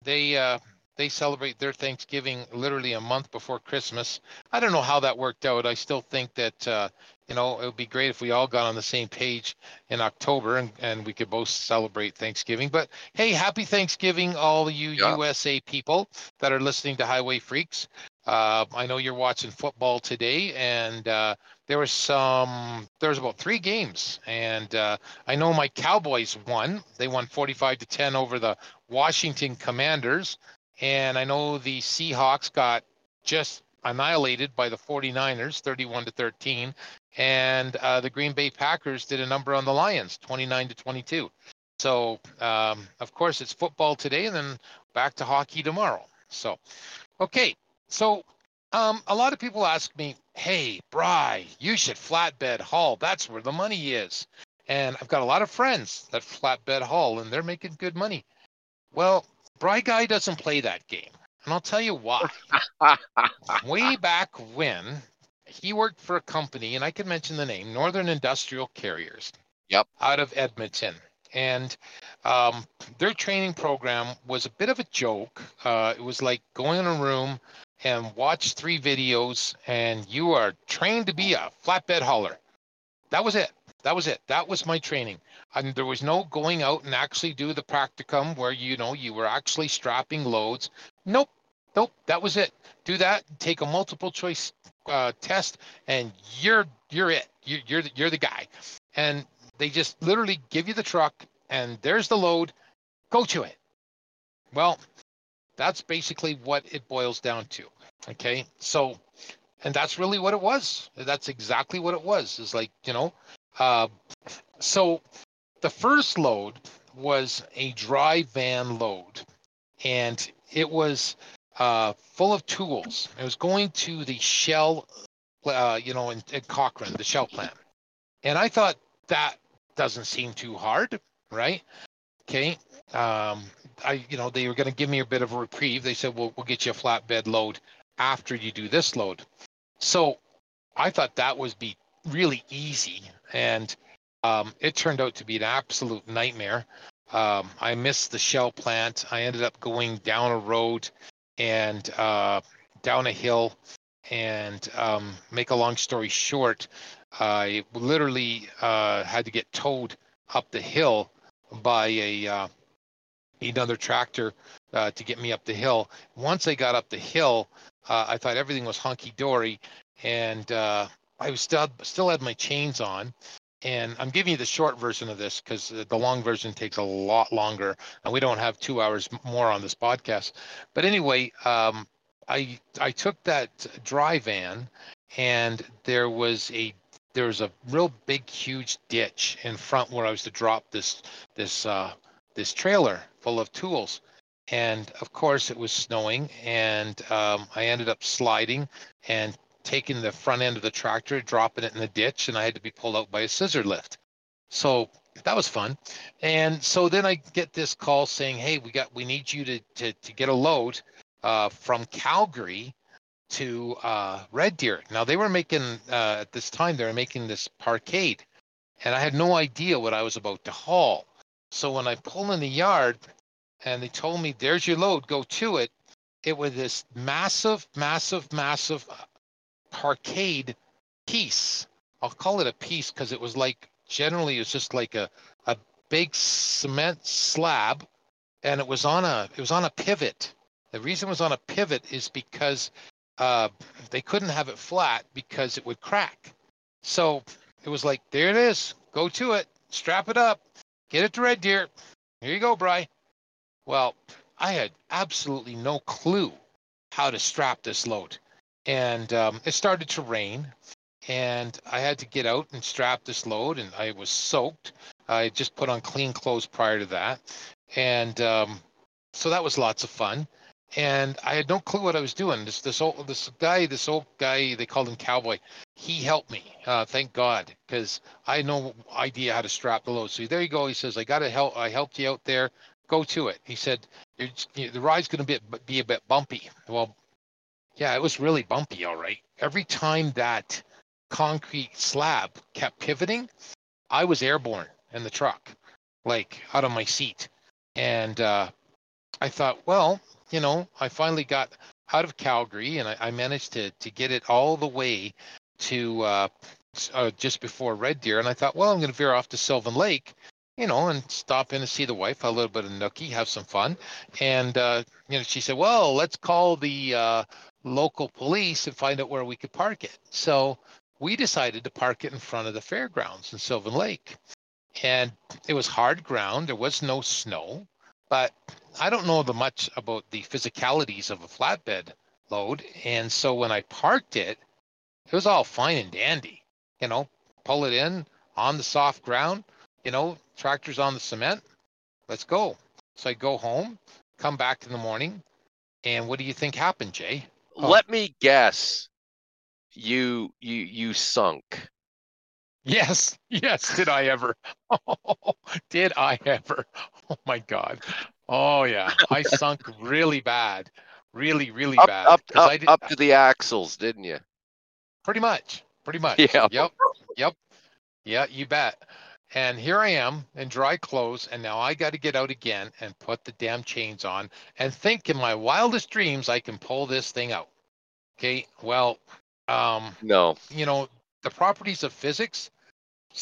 they uh, they celebrate their Thanksgiving literally a month before Christmas. I don't know how that worked out. I still think that uh, you know it would be great if we all got on the same page in October and, and we could both celebrate Thanksgiving. But hey, happy Thanksgiving, all you Yeah. USA people that are listening to HiWay Freeks. Uh, I know you're watching football today, and uh, there was some. There was about three games, and uh, I know my Cowboys won. They won 45 to 10 over the Washington Commanders, and I know the Seahawks got just annihilated by the 49ers, 31 to 13, and uh, the Green Bay Packers did a number on the Lions, 29 to 22. So, um, of course, it's football today, and then back to hockey tomorrow. So, okay. So, um, a lot of people ask me, "Hey, Bry, you should flatbed haul. That's where the money is." And I've got a lot of friends that flatbed haul, and they're making good money. Well, Briguy doesn't play that game, and I'll tell you why. [laughs] Way back when, he worked for a company, and I can mention the name, Northern Industrial Carriers. Yep. Out of Edmonton, and um, their training program was a bit of a joke. Uh, it was like going in a room and watch three videos, and you are trained to be a flatbed hauler. That was it. That was it. That was my training. And there was no going out and actually do the practicum where you know you were actually strapping loads. Nope. Nope. That was it. Do that. Take a multiple choice uh, test, and you're you're it. You're you're the, you're the guy. And they just literally give you the truck, and there's the load. Go to it. Well, that's basically what it boils down to. Okay. So, and that's really what it was. That's exactly what it was. Is like, you know, uh, so the first load was a dry van load, and it was uh, full of tools. It was going to the Shell, uh, you know, in, in Cochrane, the Shell plant. And I thought that doesn't seem too hard, right? Okay. Um, I, you know, they were going to give me a bit of a reprieve. They said, "Well, we'll get you a flatbed load after you do this load." So I thought that would be really easy, and um, it turned out to be an absolute nightmare. Um, I missed the Shell plant. I ended up going down a road and uh, down a hill. And um, make a long story short, I literally uh, had to get towed up the hill by a uh, another tractor uh, to get me up the hill. Once I got up the hill, uh, I thought everything was hunky dory, and uh, I was still still had my chains on. And I'm giving you the short version of this because the long version takes a lot longer, and we don't have two hours more on this podcast. But anyway, um, I I took that dry van, and there was a there was a real big huge ditch in front where I was to drop this this uh, this trailer full of tools. And of course, it was snowing, and um, I ended up sliding and taking the front end of the tractor, dropping it in the ditch, and I had to be pulled out by a scissor lift. So that was fun. And so then I get this call saying, "Hey, we got we need you to to, to get a load uh, from Calgary to uh, Red Deer." Now they were making uh, at this time they were making this parkade, and I had no idea what I was about to haul. So when I pull in the yard, and they told me, "There's your load, go to it," it was this massive, massive, massive parkade piece. I'll call it a piece because it was like generally it was just like a, a big cement slab and it was on a it was on a pivot. The reason it was on a pivot is because uh, they couldn't have it flat because it would crack. So it was like, there it is. Go to it. Strap it up. Get it to Red Deer. Here you go, Bry. Well, I had absolutely no clue how to strap this load. And um, it started to rain, and I had to get out and strap this load, and I was soaked. I just put on clean clothes prior to that. And um, so that was lots of fun. And I had no clue what I was doing. This this old this guy, this old guy, they called him Cowboy. He helped me, uh, thank God, because I had no idea how to strap the load. So there you go. He says, "I got to help. I helped you out there. Go to it." He said, the ride's going to be be a bit bumpy." Well, yeah, it was really bumpy. All right. Every time that concrete slab kept pivoting, I was airborne. in the truck, like out of my seat. And uh, I thought, well, you know, I finally got out of Calgary and I, I managed to to get it all the way to uh, uh, just before Red Deer. And I thought, well, I'm going to veer off to Sylvan Lake, you know, and stop in and see the wife, a little bit of nookie, have some fun. And uh, you know, she said, well, let's call the uh, local police and find out where we could park it. So we decided to park it in front of the fairgrounds in Sylvan Lake. And it was hard ground. There was no snow, but I don't know the much about the physicalities of a flatbed load. And so when I parked it, it was all fine and dandy. You know, pull it in on the soft ground, you know, tractors on the cement. Let's go. So I go home, come back in the morning, and what do you think happened, Jay? Oh. Let me guess. You you you sunk. Yes, yes. Did I ever? [laughs] did I ever? Oh my God. Oh yeah, I sunk really bad, really, really Up bad. up up, I did, up to the axles, didn't you? pretty much, pretty much. [laughs] Yeah. Yep. Yep. Yeah, you bet. And here I am in dry clothes, and now I got to get out again and put the damn chains on and think in my wildest dreams I can pull this thing out. Okay. Well, um, No. you know, the properties of physics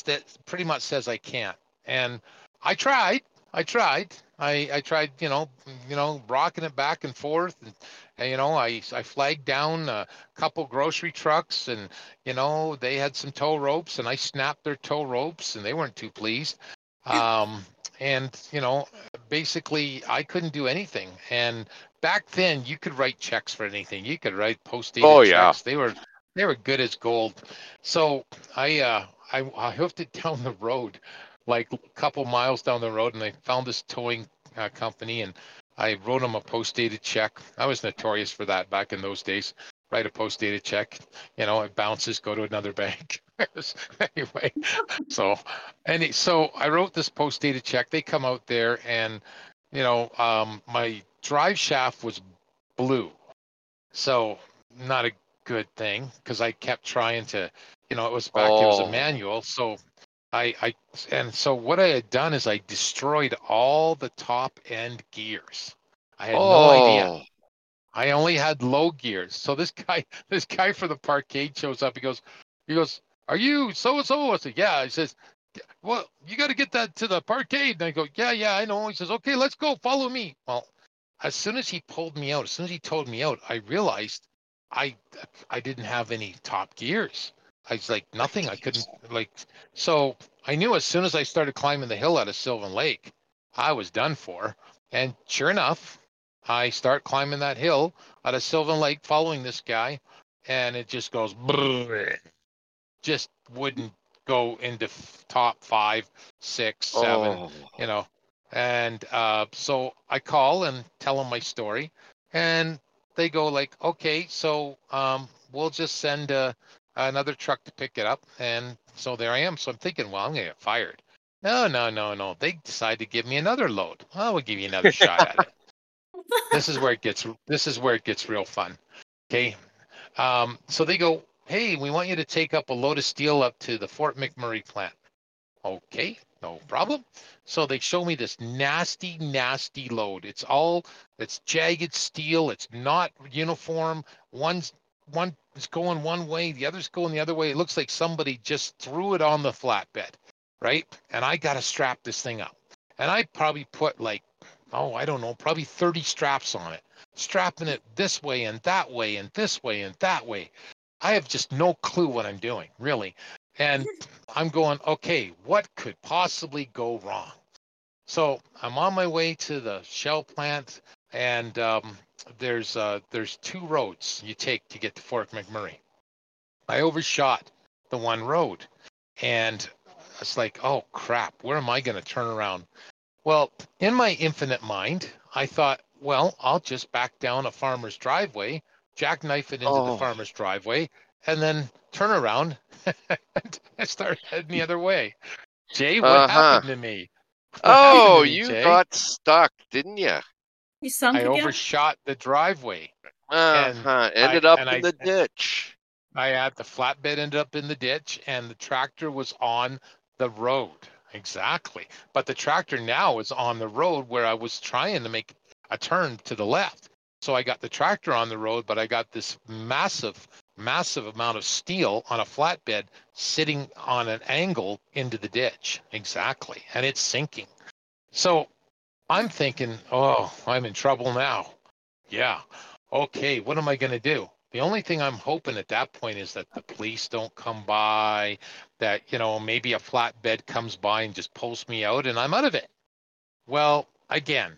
that pretty much says I can't. And I tried. I tried. I, I tried, you know, you know, rocking it back and forth, and, and you know, I I flagged down a couple grocery trucks, and you know, they had some tow ropes, and I snapped their tow ropes, and they weren't too pleased. Um, and you know, basically, I couldn't do anything. And back then, you could write checks for anything. You could write post-dated Oh, yeah. checks. They were they were good as gold. So I uh I, I hoofed it [laughs] down the road, like a couple miles down the road, and I found this towing uh, company, and I wrote them a post dated check. I was notorious for that back in those days. Write a post dated check, you know, it bounces, go to another [laughs] bank. [laughs] anyway, so and it- so I wrote this post dated check. They come out there, and you know, um, my drive shaft was blue, so not a good thing because I kept trying to, you know, it was back, it was Oh. a manual. So I, I, and so what I had done is I destroyed all the top end gears. I had no idea. Oh, I only had low gears. So this guy, [laughs] this guy for the parkade shows up. He goes, he goes, are you so and so? I said, yeah. He says, well, you got to get that to the parkade. And I go, yeah, yeah, I know. He says, okay, let's go. Follow me. Well, as soon as he pulled me out, as soon as he towed me out, I realized I, I didn't have any top gears. I was like nothing. I couldn't like. So I knew as soon as I started climbing the hill out of Sylvan Lake, I was done for. And sure enough, I start climbing that hill out of Sylvan Lake, following this guy, and it just goes, just wouldn't go into f- top five, six, seven, oh. you know. And uh, so I call and tell them my story, and they go like, okay, so um, we'll just send uh, another truck to pick it up, and so there I am. So I'm thinking, well, I'm gonna get fired. No, no, no, no. They decide to give me another load. Well, we'll give you another shot at it [laughs] this is where it gets this is where it gets real fun okay um, so they go hey we want you to take up a load of steel up to the fort mcmurray plant okay no problem so they show me this nasty nasty load it's all it's jagged steel it's not uniform one's one is going one way the other's going the other way it looks like somebody just threw it on the flatbed right and i got to strap this thing up and i probably put like oh, I don't know, probably 30 straps on it, strapping it this way and that way and this way and that way. I have just no clue what I'm doing, really. And [laughs] I'm going, okay, what could possibly go wrong? So I'm on my way to the shell plant, and um, there's uh, there's two roads you take to get to Fort McMurray. I overshot the one road, and it's like, oh crap, where am I going to turn around? Well, in my infinite mind, I thought, well, I'll just back down a farmer's driveway, jackknife it into Oh. the farmer's driveway, and then turn around [laughs] and start heading the other way. Jay, what Uh-huh. happened to me? What Oh, to me, you Jay? got stuck, didn't you? You sunk I again? overshot the driveway. Uh-huh. Ended I- up and in I- the ditch. I had the flatbed ended up in the ditch, and the tractor was on the road. exactly. But the tractor now is on the road where I was trying to make a turn to the left. So I got the tractor on the road, but I got this massive, massive amount of steel on a flatbed sitting on an angle into the ditch. Exactly. And it's sinking. So I'm thinking, oh, I'm in trouble now. Yeah. Okay. What am I going to do? The only thing I'm hoping at that point is that the police don't come by, that, you know, maybe a flatbed comes by and just pulls me out and I'm out of it. Well, again,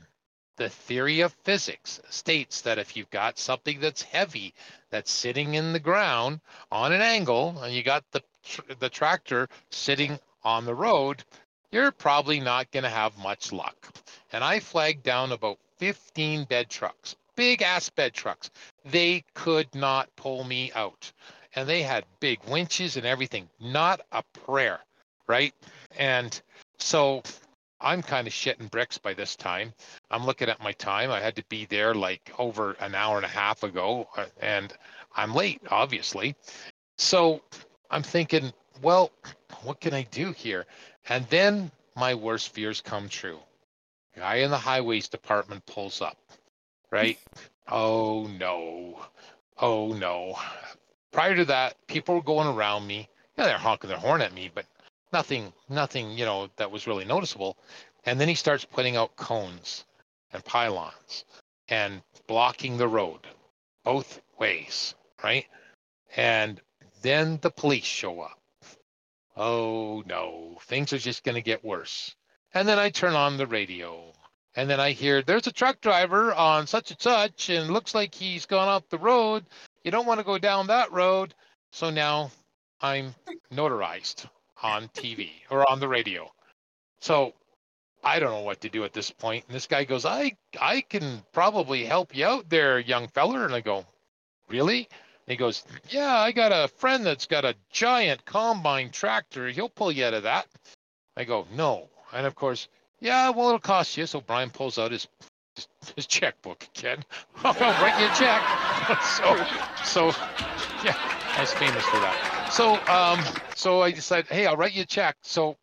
the theory of physics states that if you've got something that's heavy that's sitting in the ground on an angle and you got the tr- the tractor sitting on the road, you're probably not going to have much luck. And I flagged down about 15 bed trucks, big ass bed trucks. They could not pull me out. And they had big winches and everything, not a prayer, right? And so I'm kind of shitting bricks by this time. I'm looking at my time. I had to be there like over an hour and a half ago, uh, and I'm late, obviously. So I'm thinking, well, what can I do here? And then my worst fears come true. Guy in the highways department pulls up, right? [laughs] Oh no. Oh no. Prior to that, people were going around me. Yeah, they're honking their horn at me, but nothing, nothing, you know, that was really noticeable. And then he starts putting out cones and pylons and blocking the road both ways, right? And then the police show up. Oh no, things are just going to get worse. And then I turn on the radio and then I hear there's a truck driver on such and such and looks like he's gone off the road. You don't want to go down that road. So now I'm notarized on TV or on the radio. So I don't know what to do at this point. And this guy goes, I I can probably help you out there, young feller. And I go, Really? He goes, Yeah, I got a friend that's got a giant combine tractor. He'll pull you out of that. I go, No. And of course, yeah, well, it'll cost you. So Brian pulls out his his checkbook again. [laughs] I'll write you a check. [laughs] so, so, yeah, I was famous for that. So, um, so I decided, hey, I'll write you a check. So,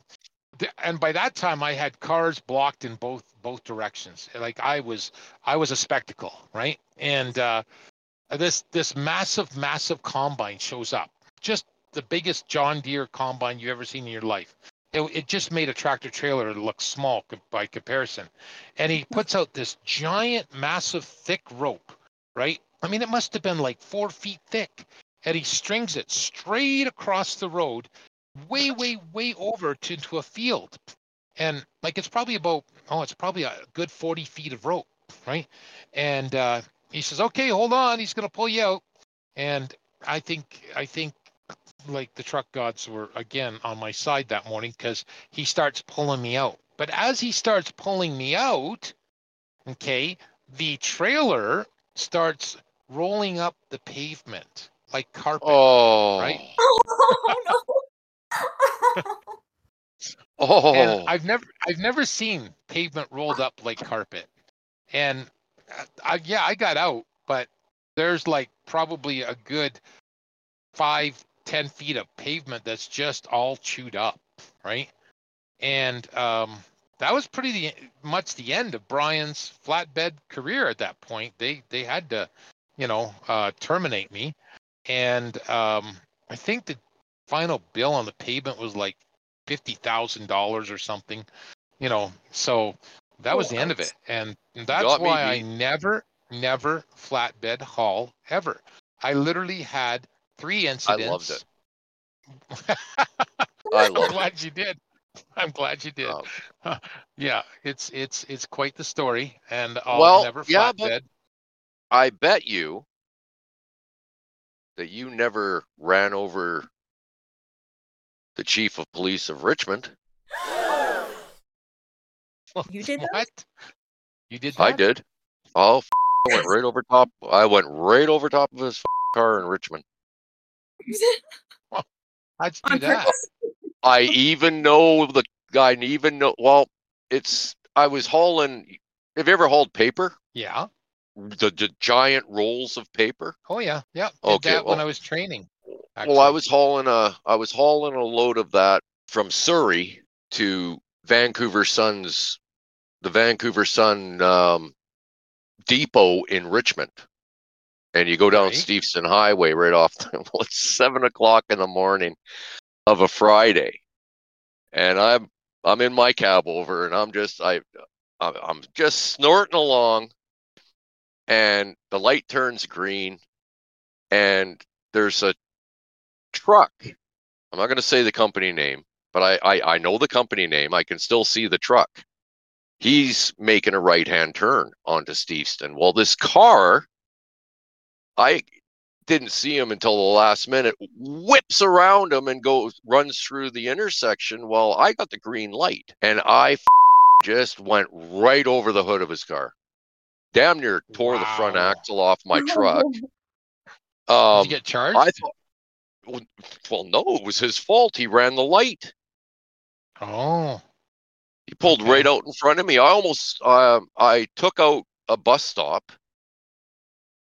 and by that time, I had cars blocked in both both directions. Like I was, I was a spectacle, right? And uh, this this massive, massive combine shows up, just the biggest John Deere combine you've ever seen in your life. It, it just made a tractor trailer look small by comparison. And he puts out this giant, massive, thick rope, right? I mean, it must have been like four feet thick. And he strings it straight across the road, way, way, way over to, to a field. And like it's probably about, oh, it's probably a good 40 feet of rope, right? And uh, he says, okay, hold on. He's going to pull you out. And I think, I think like the truck gods were again on my side that morning because he starts pulling me out. But as he starts pulling me out, okay, the trailer starts rolling up the pavement like carpet. Oh, Right. [laughs] oh no. [laughs] Oh, And I've never I've never seen pavement rolled up like carpet. And I, yeah, I got out, but there's like probably a good five, ten feet of pavement that's just all chewed up, right? And um, that was pretty the, much the end of Brian's flatbed career at that point. They they had to, you know, uh, terminate me, and um, I think the final bill on the pavement was like fifty thousand dollars or something, you know. So that was the end of it, and that's got me why I beat. never, never flatbed haul ever. I literally had three incidents. I loved it. [laughs] I I'm loved glad you did. I'm glad you did. Um, yeah, it's it's it's quite the story, and I'll Well, never yeah, flatbed. I bet you that you never ran over the chief of police of Richmond. You did that? what? You did that? I did. Oh, f- I went right over top. I went right over top of his f- car in Richmond. [laughs] How'd you do On that? purpose? I even know the guy. and Even know. Well, it's. I was hauling. Have you ever hauled paper? Yeah. The, the giant rolls of paper. Oh yeah. Yeah. Did Okay, that when I was training. Well, I was hauling a. I was hauling a load of that from Surrey to Vancouver Sun's the Vancouver Sun um, depot in Richmond, and you go down Right. Steveston Highway right off. [laughs] well, it's seven o'clock in the morning of a Friday, and I'm I'm in my cab over, and I'm just I I'm just snorting along, and the light turns green, and there's a truck. I'm not going to say the company name, but I, I I know the company name. I can still see the truck. He's making a right hand turn onto Steveston. Well, this car, I didn't see him until the last minute, whips around him and goes runs through the intersection. Well, I got the green light and I f- just went right over the hood of his car. Damn near tore the front axle off my truck. [laughs] Did Um, you get charged? I thought, well, well, no, it was his fault. He ran the light. oh, He pulled Okay. right out in front of me. I almost, um, I took out a bus stop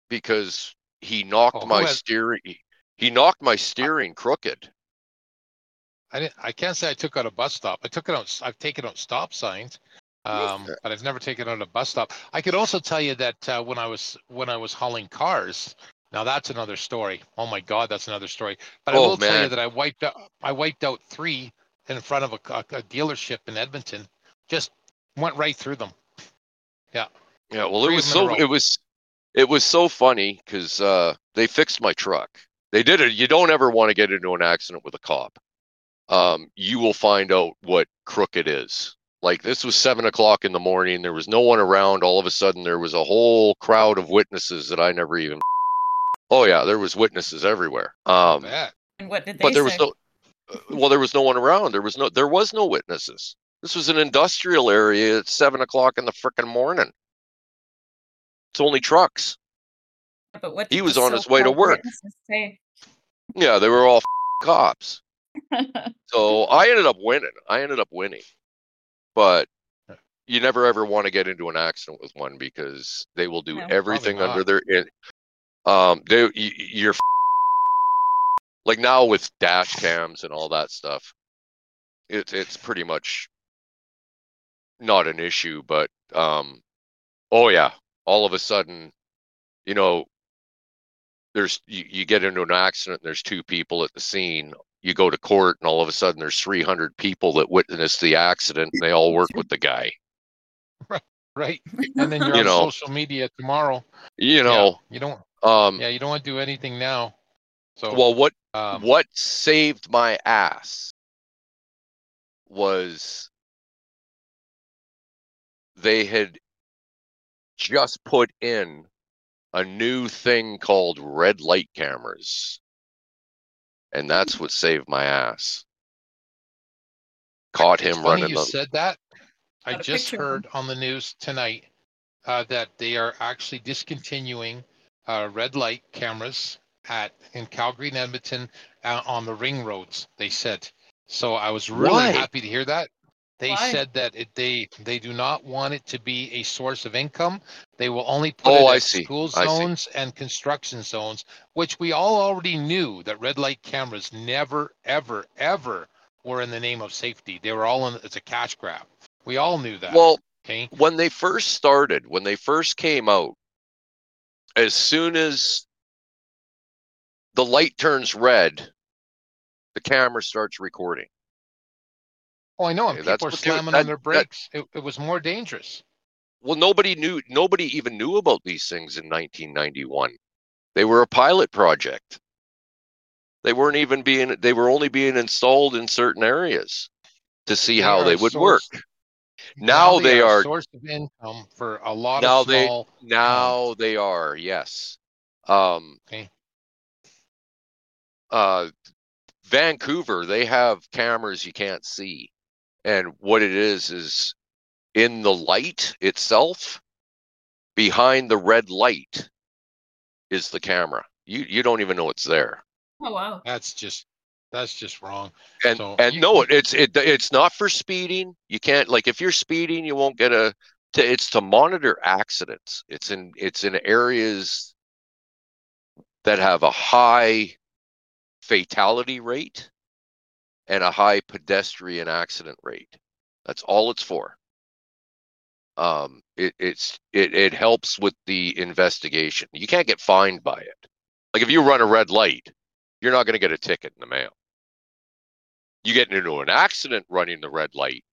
because he knocked Oh, my has- steering. He knocked my steering crooked. I didn't. I can't say I took out a bus stop. I took it out. I've taken out stop signs, um, but I've never taken out a bus stop. I could also tell you that uh, when I was when I was hauling cars. Now that's another story. Oh my God, that's another story. But I Oh, will tell you that I wiped out. I wiped out three in front of a, a, a dealership in Edmonton. Just went right through them. Yeah, Yeah. well, it was of 'em in a so it was it was so funny because uh, they fixed my truck. They did it. You don't ever want to get into an accident with a cop. Um, you will find out what crooked is. Like this was seven o'clock in the morning. There was no one around. All of a sudden, there was a whole crowd of witnesses that I never even. Oh yeah, there was witnesses everywhere. Um, Bet. And what did they but there was no. uh, Well, there was no one around. There was no. There was no witnesses. This was an industrial area at seven o'clock in the frickin' morning. It's only trucks. But what he was on his way to work. Yeah, they were all cops. [laughs] So I ended up winning. I ended up winning. But you never ever want to get into an accident with one because they will do No. everything under their in, um they y- y- you're like now with dash cams and all that stuff. It's it's pretty much not an issue, but um oh yeah, all of a sudden, you know, there's you, you get into an accident and there's two people at the scene you go to court and all of a sudden there's 300 people that witnessed the accident and they all work with the guy [laughs] Right. right. [laughs] And then you're You on know. social media tomorrow. you Yeah, know you don't. um Yeah, you don't want to do anything now. So well what um, what saved my ass was they had just put in a new thing called red light cameras and that's what saved my ass caught It's him funny running you the said that. I just picture heard on the news tonight uh, that they are actually discontinuing uh, red light cameras at in Calgary and Edmonton uh, on the ring roads. They said. So I was really Why? happy to hear that. They Why? said that it, they they do not want it to be a source of income. They will only put Oh, it I at see. school zones and construction zones, which we all already knew that red light cameras never, ever, ever were in the name of safety. They were all in. It's a cash grab. We all knew that. well okay. when they first started, when they first came out, as soon as the light turns red, the camera starts recording. Oh, I know. And people are they- slamming that- on their that- brakes. It, it was more dangerous. Well, nobody knew, nobody even knew about these things in 1991. They were a pilot project. They weren't even being, they were only being installed in certain areas to see how they would work. source- Now they a are, source of income for a lot Now of they- small. now they are, yes. Um, Okay. uh, Vancouver, they have cameras you can't see. And what it is, is in the light itself, behind the red light is the camera. You, you don't even know it's there. Oh wow. That's just that's just wrong. And, So and you- no, you- it's, it, it's not for speeding. You can't, like, if you're speeding, you won't get a, to, it's to monitor accidents. It's in, it's in areas that have a high fatality rate and a high pedestrian accident rate. That's all it's for. Um, it, it's it, it helps with the investigation. You can't get fined by it. Like if you run a red light, you're not going to get a ticket in the mail. You get into an accident running the red light,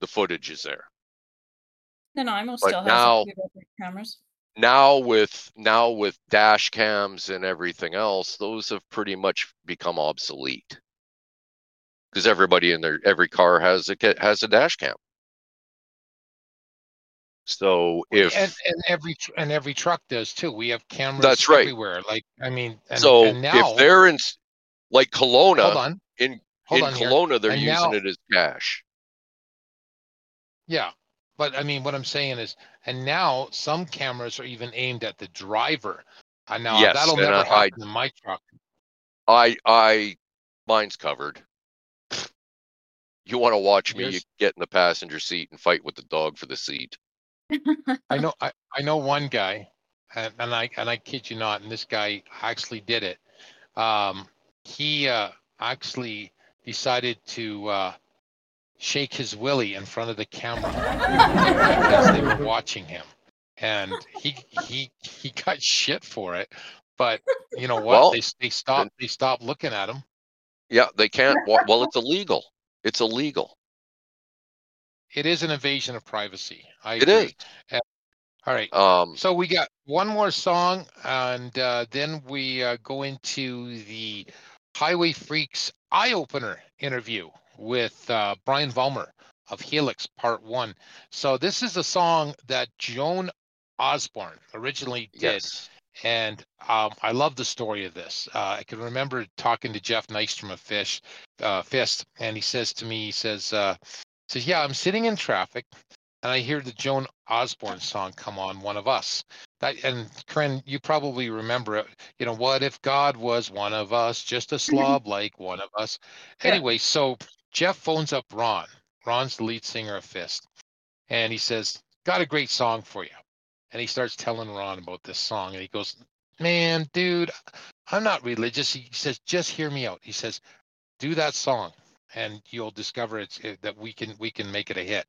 the footage is there. No, no, But still now- a few different cameras. Now with now with dash cams and everything else those have pretty much become obsolete because everybody in their every car has a has a dash cam so if and, and every and every truck does too. We have cameras That's right. everywhere. Like I mean, and, so and now if they're in like hold Kelowna on, in hold in on here. Kelowna they're And using now- it as cash Yeah, but I mean, what I'm saying is, and now some cameras are even aimed at the driver. Uh, now Yes, that'll never I- I- happen in my truck. I I mine's covered you want to watch me Yours- get in the passenger seat and fight with the dog for the seat I know, I, I know one guy, and, and I and I kid you not, and this guy actually did it. Um, he uh, actually decided to uh, shake his willy in front of the camera [laughs] because they were watching him, and he he he got shit for it. But you know what? Well, they they stopped they stopped looking at him. yeah they can't well it's illegal it's illegal It is an invasion of privacy. I It agree. is. All right. um So we got one more song, and uh, then we uh, go into the HiWay Freeks eye opener interview with uh, Brian Vollmer of Helix Part One. So this is a song that Joan Osborne originally did, yes and um, I love the story of this. Uh, I can remember talking to Jeff Nystrom of Fish uh, Fist, and he says to me, he says, uh, he says, yeah, I'm sitting in traffic, and I hear the Joan Osborne song come on, "One of Us." That and Corinne, you probably remember it. You know, what if God was one of us, just a [laughs] slob like one of us? Yeah. Anyway, so Jeff phones up Ron. Ron's the lead singer of Fist, and he says, "Got a great song for you." And he starts telling Ron about this song, and he goes, "Man, dude, I'm not religious." He says, "Just hear me out." He says, "Do that song, and you'll discover it's it, that we can we can make it a hit."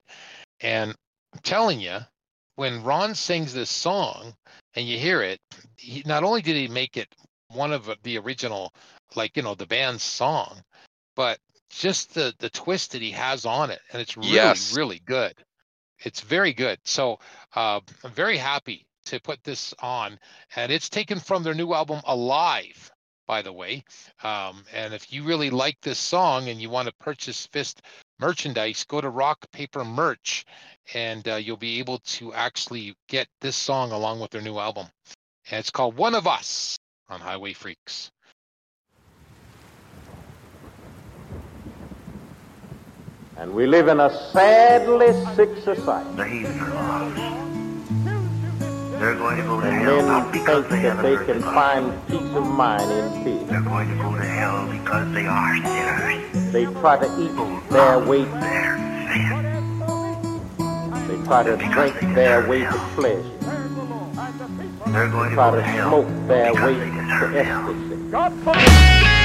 And I'm telling you, when Ron sings this song and you hear it, he not only did he make it one of the original, like you know, the band's song, but just the the twist that he has on it, and it's really Yes. really good. It's very good. So uh, I'm very happy to put this on, and it's taken from their new album Alive, by the way. Um, and if you really like this song and you want to purchase Fist merchandise, go to Rock Paper Merch, and uh, you'll be able to actually get this song along with their new album. And it's called One of Us on HiWay Freeks. And we live in a sadly sick society. The heathen are lost. They're going to go to And hell not because they that have they a can find peace of mind in fear. They're going to go to hell because they are sinners. They try to eat their weight, Their sin. they try to drink their weight of pleasure, They're going to try go to to hell smoke their because weight they to deserve hell. ecstasy.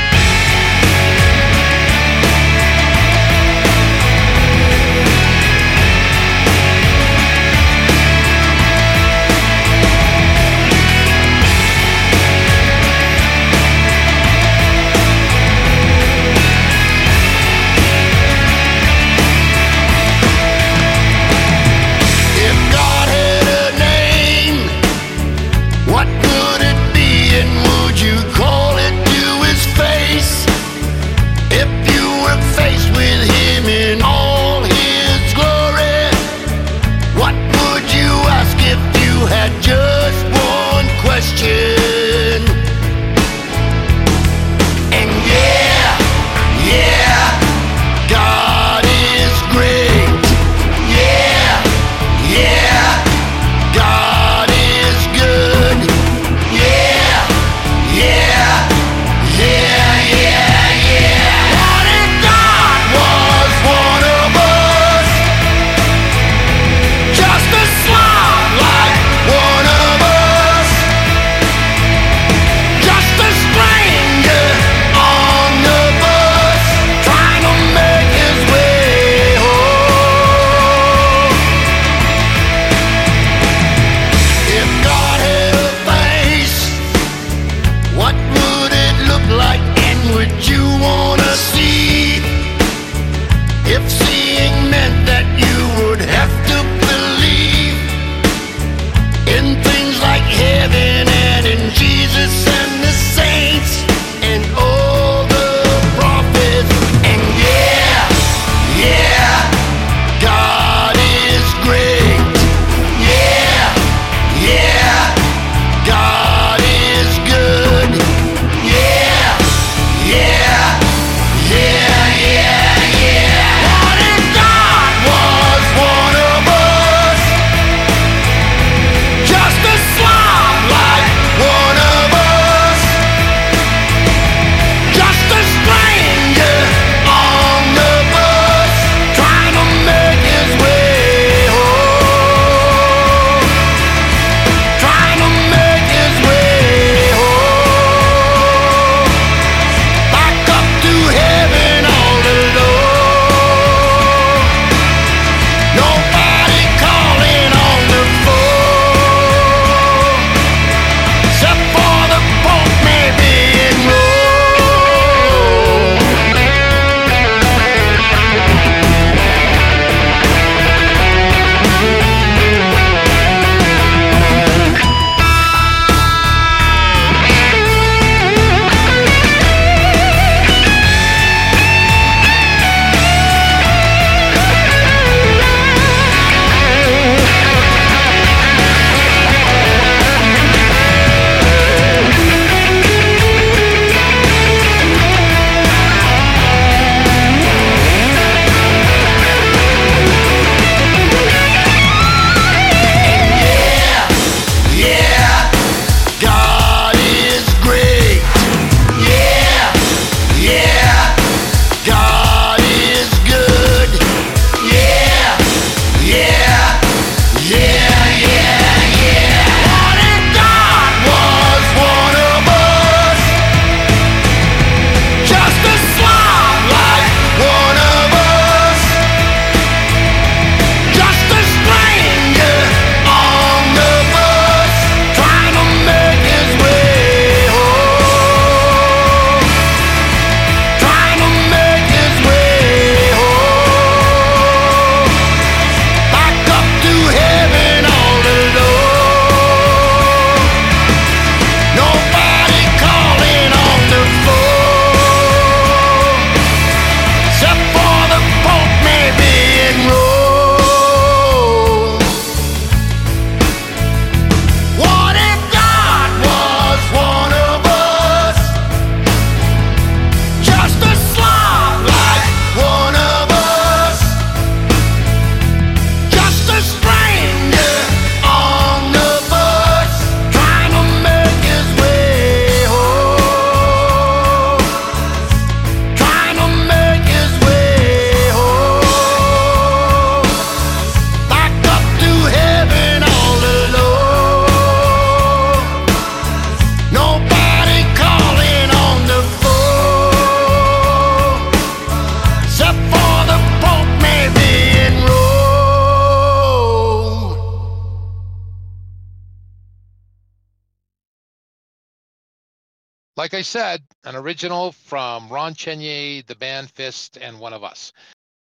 I said, an original from Ron Chenier, the band Fist, and one of us.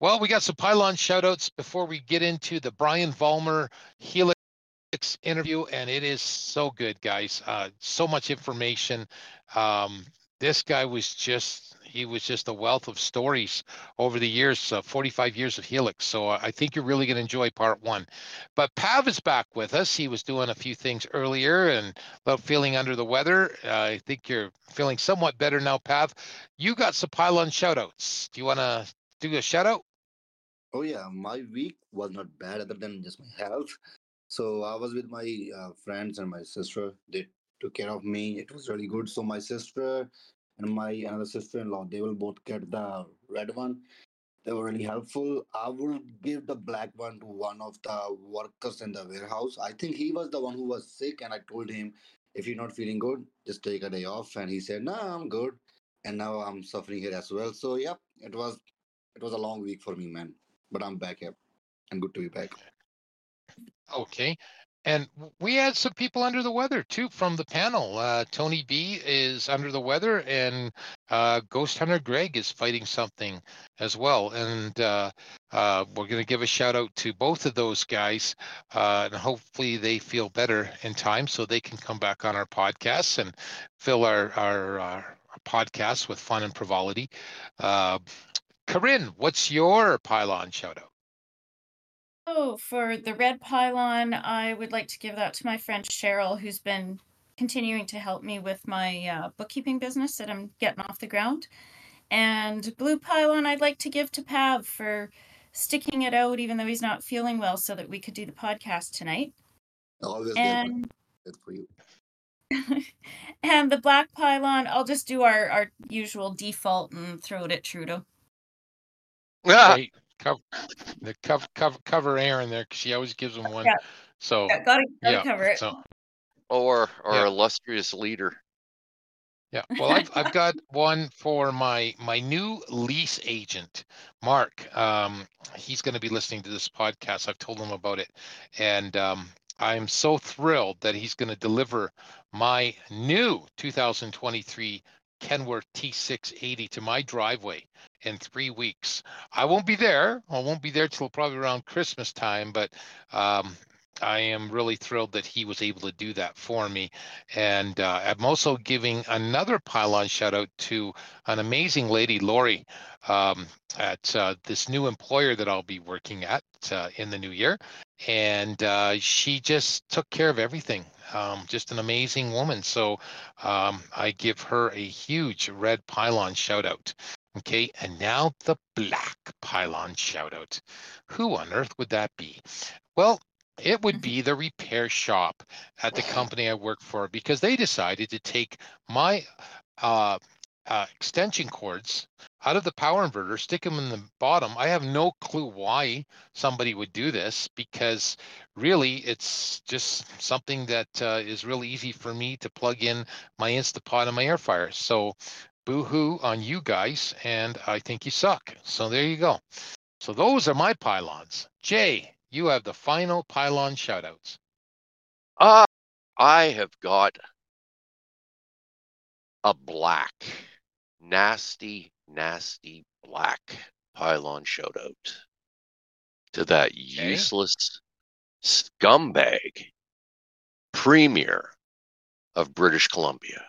Well, we got some pylon shoutouts before we get into the Brian Vollmer Helix interview, and it is so good, guys. Uh, so much information. Um, this guy was just he was just a wealth of stories over the years uh, 45 years of helix so uh, i think you're really going to enjoy part one but pav is back with us he was doing a few things earlier and about feeling under the weather uh, i think you're feeling somewhat better now pav you got some pylon shoutouts do you want to do a shout out Oh yeah, my week was not bad other than just my health. So I was with my uh, friends and my sister. They took care of me. It was really good. So my sister and my another sister-in-law, they will both get the red one. They were really helpful. I will give the black one to one of the workers in the warehouse. I think he was the one who was sick, and I told him, if you're not feeling good, just take a day off. And he said, No, I'm good. And now I'm suffering here as well. So yep, it was it was a long week for me, man. But I'm back here. And good to be back. Okay. And we had some people under the weather too from the panel. Uh, Tony B is under the weather, and uh, Ghost Hunter Greg is fighting something as well. And uh, uh, we're going to give a shout out to both of those guys, uh, and hopefully they feel better in time so they can come back on our podcasts and fill our our, our podcasts with fun and frivolity. Uh, Corinne, what's your pylon shout out? Oh, for the red pylon, I would like to give that to my friend Cheryl, who's been continuing to help me with my uh, bookkeeping business that I'm getting off the ground. And blue pylon, I'd like to give to Pav for sticking it out, even though he's not feeling well, so that we could do the podcast tonight. Always And good for you. [laughs] and the black pylon, I'll just do our, our usual default and throw it at Trudeau. Ah, [laughs] Great. Cover, the cover, cover, cover Aaron there because she always gives him one. Yeah. So Yeah, gotta, gotta yeah, cover it. so or our Yeah. illustrious leader. yeah. [laughs] Well, I've I've got one for my my new lease agent, Mark. Um, he's going to be listening to this podcast. I've told him about it, and um, I'm so thrilled that he's going to deliver my new 2023 Kenworth T680 to my driveway in three weeks. I won't be there. I won't be there till probably around Christmas time, but um, I am really thrilled that he was able to do that for me. And uh, I'm also giving another pylon shout out to an amazing lady, Lori, um, at uh, this new employer that I'll be working at uh, in the new year. And uh, she just took care of everything. Um, just an amazing woman. So um, I give her a huge red pylon shout out. Okay, and now the black pylon shout out. Who on earth would that be? Well, it would be the repair shop at the [laughs] company I work for because they decided to take my uh, uh, extension cords out of the power inverter, stick them in the bottom. I have no clue why somebody would do this because really it's just something that uh, is really easy for me to plug in my Instapot and my air fryer. So boo hoo on you guys, and I think you suck. So there you go. So those are my pylons. Jay, you have the final pylon shoutouts. Ah, I have got a black, nasty, nasty black pylon shout out to that useless scumbag premier of British Columbia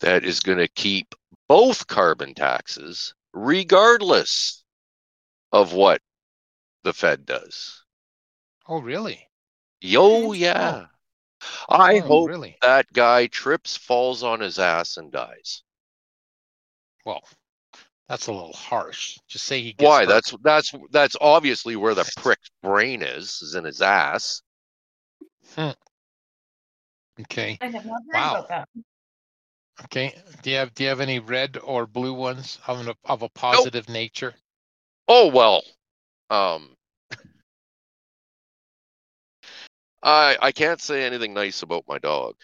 that is going to keep both carbon taxes regardless of what the Fed does. Oh, really? Yo, yeah. I Oh, hope really? that guy trips, falls on his ass, and dies. Well, that's a little harsh. Just say he gets Why? hurt. That's that's that's obviously where the [laughs] prick's brain is, is in his ass. Hmm. okay. I have not heard Wow. about that. Okay. Do you have do you have any red or blue ones of an, of a positive nature? Oh well. Um I I can't say anything nice about my dog.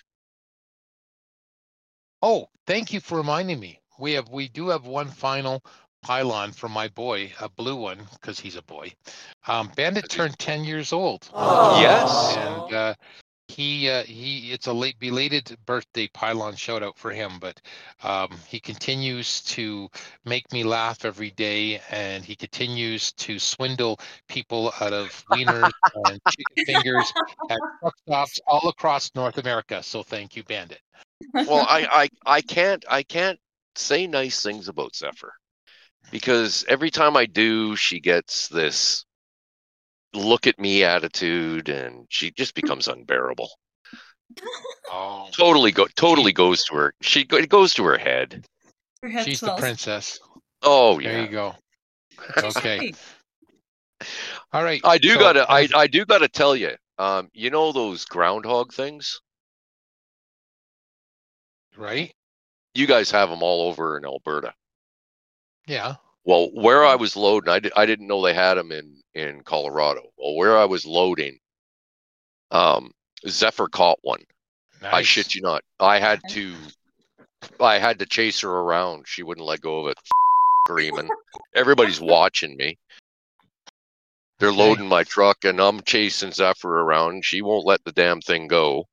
Oh, thank you for reminding me. We have we do have one final pylon for my boy, a blue one, because he's a boy. Um, Bandit turned ten years old. Yes. and uh, he uh, he it's a late belated birthday pylon shout out for him but um, he continues to make me laugh every day and he continues to swindle people out of wieners [laughs] and chicken fingers at truck stops all across north america so thank you bandit. Well, I, [laughs] I I can't I can't say nice things about Zephyr because every time I do, she gets this look at me attitude, and she just becomes unbearable. oh Totally go totally goes to her. She go- it goes to her head. Her head she's the princess Oh there yeah. you go okay [laughs] all right I do so, gotta I I do gotta tell you. Um, you know those groundhog things? right You guys have them all over in Alberta. yeah Well, where I was loading, I, di- I didn't know they had them in in Colorado. Well, where I was loading, um, Zephyr caught one. I shit you not. I had to, I had to chase her around. She wouldn't let go of it, screaming. Everybody's [laughs] watching me. They're Okay. loading my truck, and I'm chasing Zephyr around. She won't let the damn thing go.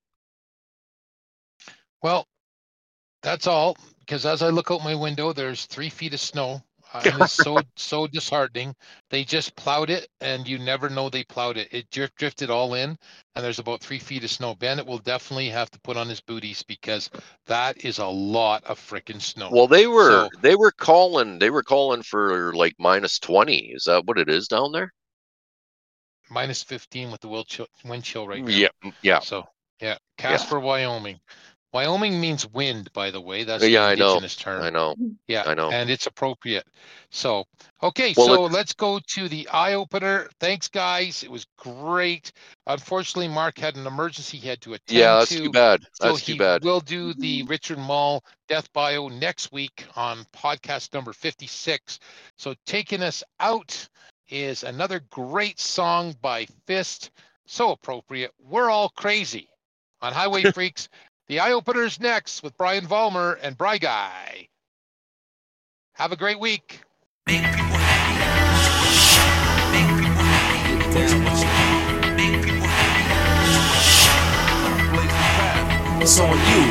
Well, that's all. Because as I look out my window, there's three feet of snow. Uh, and it's [laughs] so so disheartening. They just plowed it, and you never know they plowed it. It drift, drifted all in, and there's about three feet of snow. Bandit will definitely have to put on his booties because that is a lot of freaking snow. Well, they were So- they were calling they were calling for like minus twenty. Is that what it is down there? minus 15 with the wind chill, wind chill right now. Yeah, yeah. So yeah, Casper, Wyoming. Wyoming means wind, by the way. That's Yeah, the I know. indigenous term. I know. Yeah, I know. and it's appropriate. So, okay, Well, so let's go to the eye opener. Thanks, guys. It was great. Unfortunately, Mark had an emergency he had to attend Yeah, that's to. too bad. So That's he too bad. We will do the mm-hmm. Richard Moll death bio next week on podcast number 56. So taking us out is another great song by Fist. So appropriate. We're all crazy on Highway [laughs] Freaks. The eye opener's next with Brian Vollmer and Briguy. Have a great week. It's on you.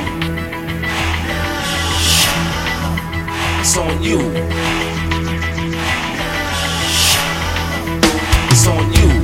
It's on you. It's on you.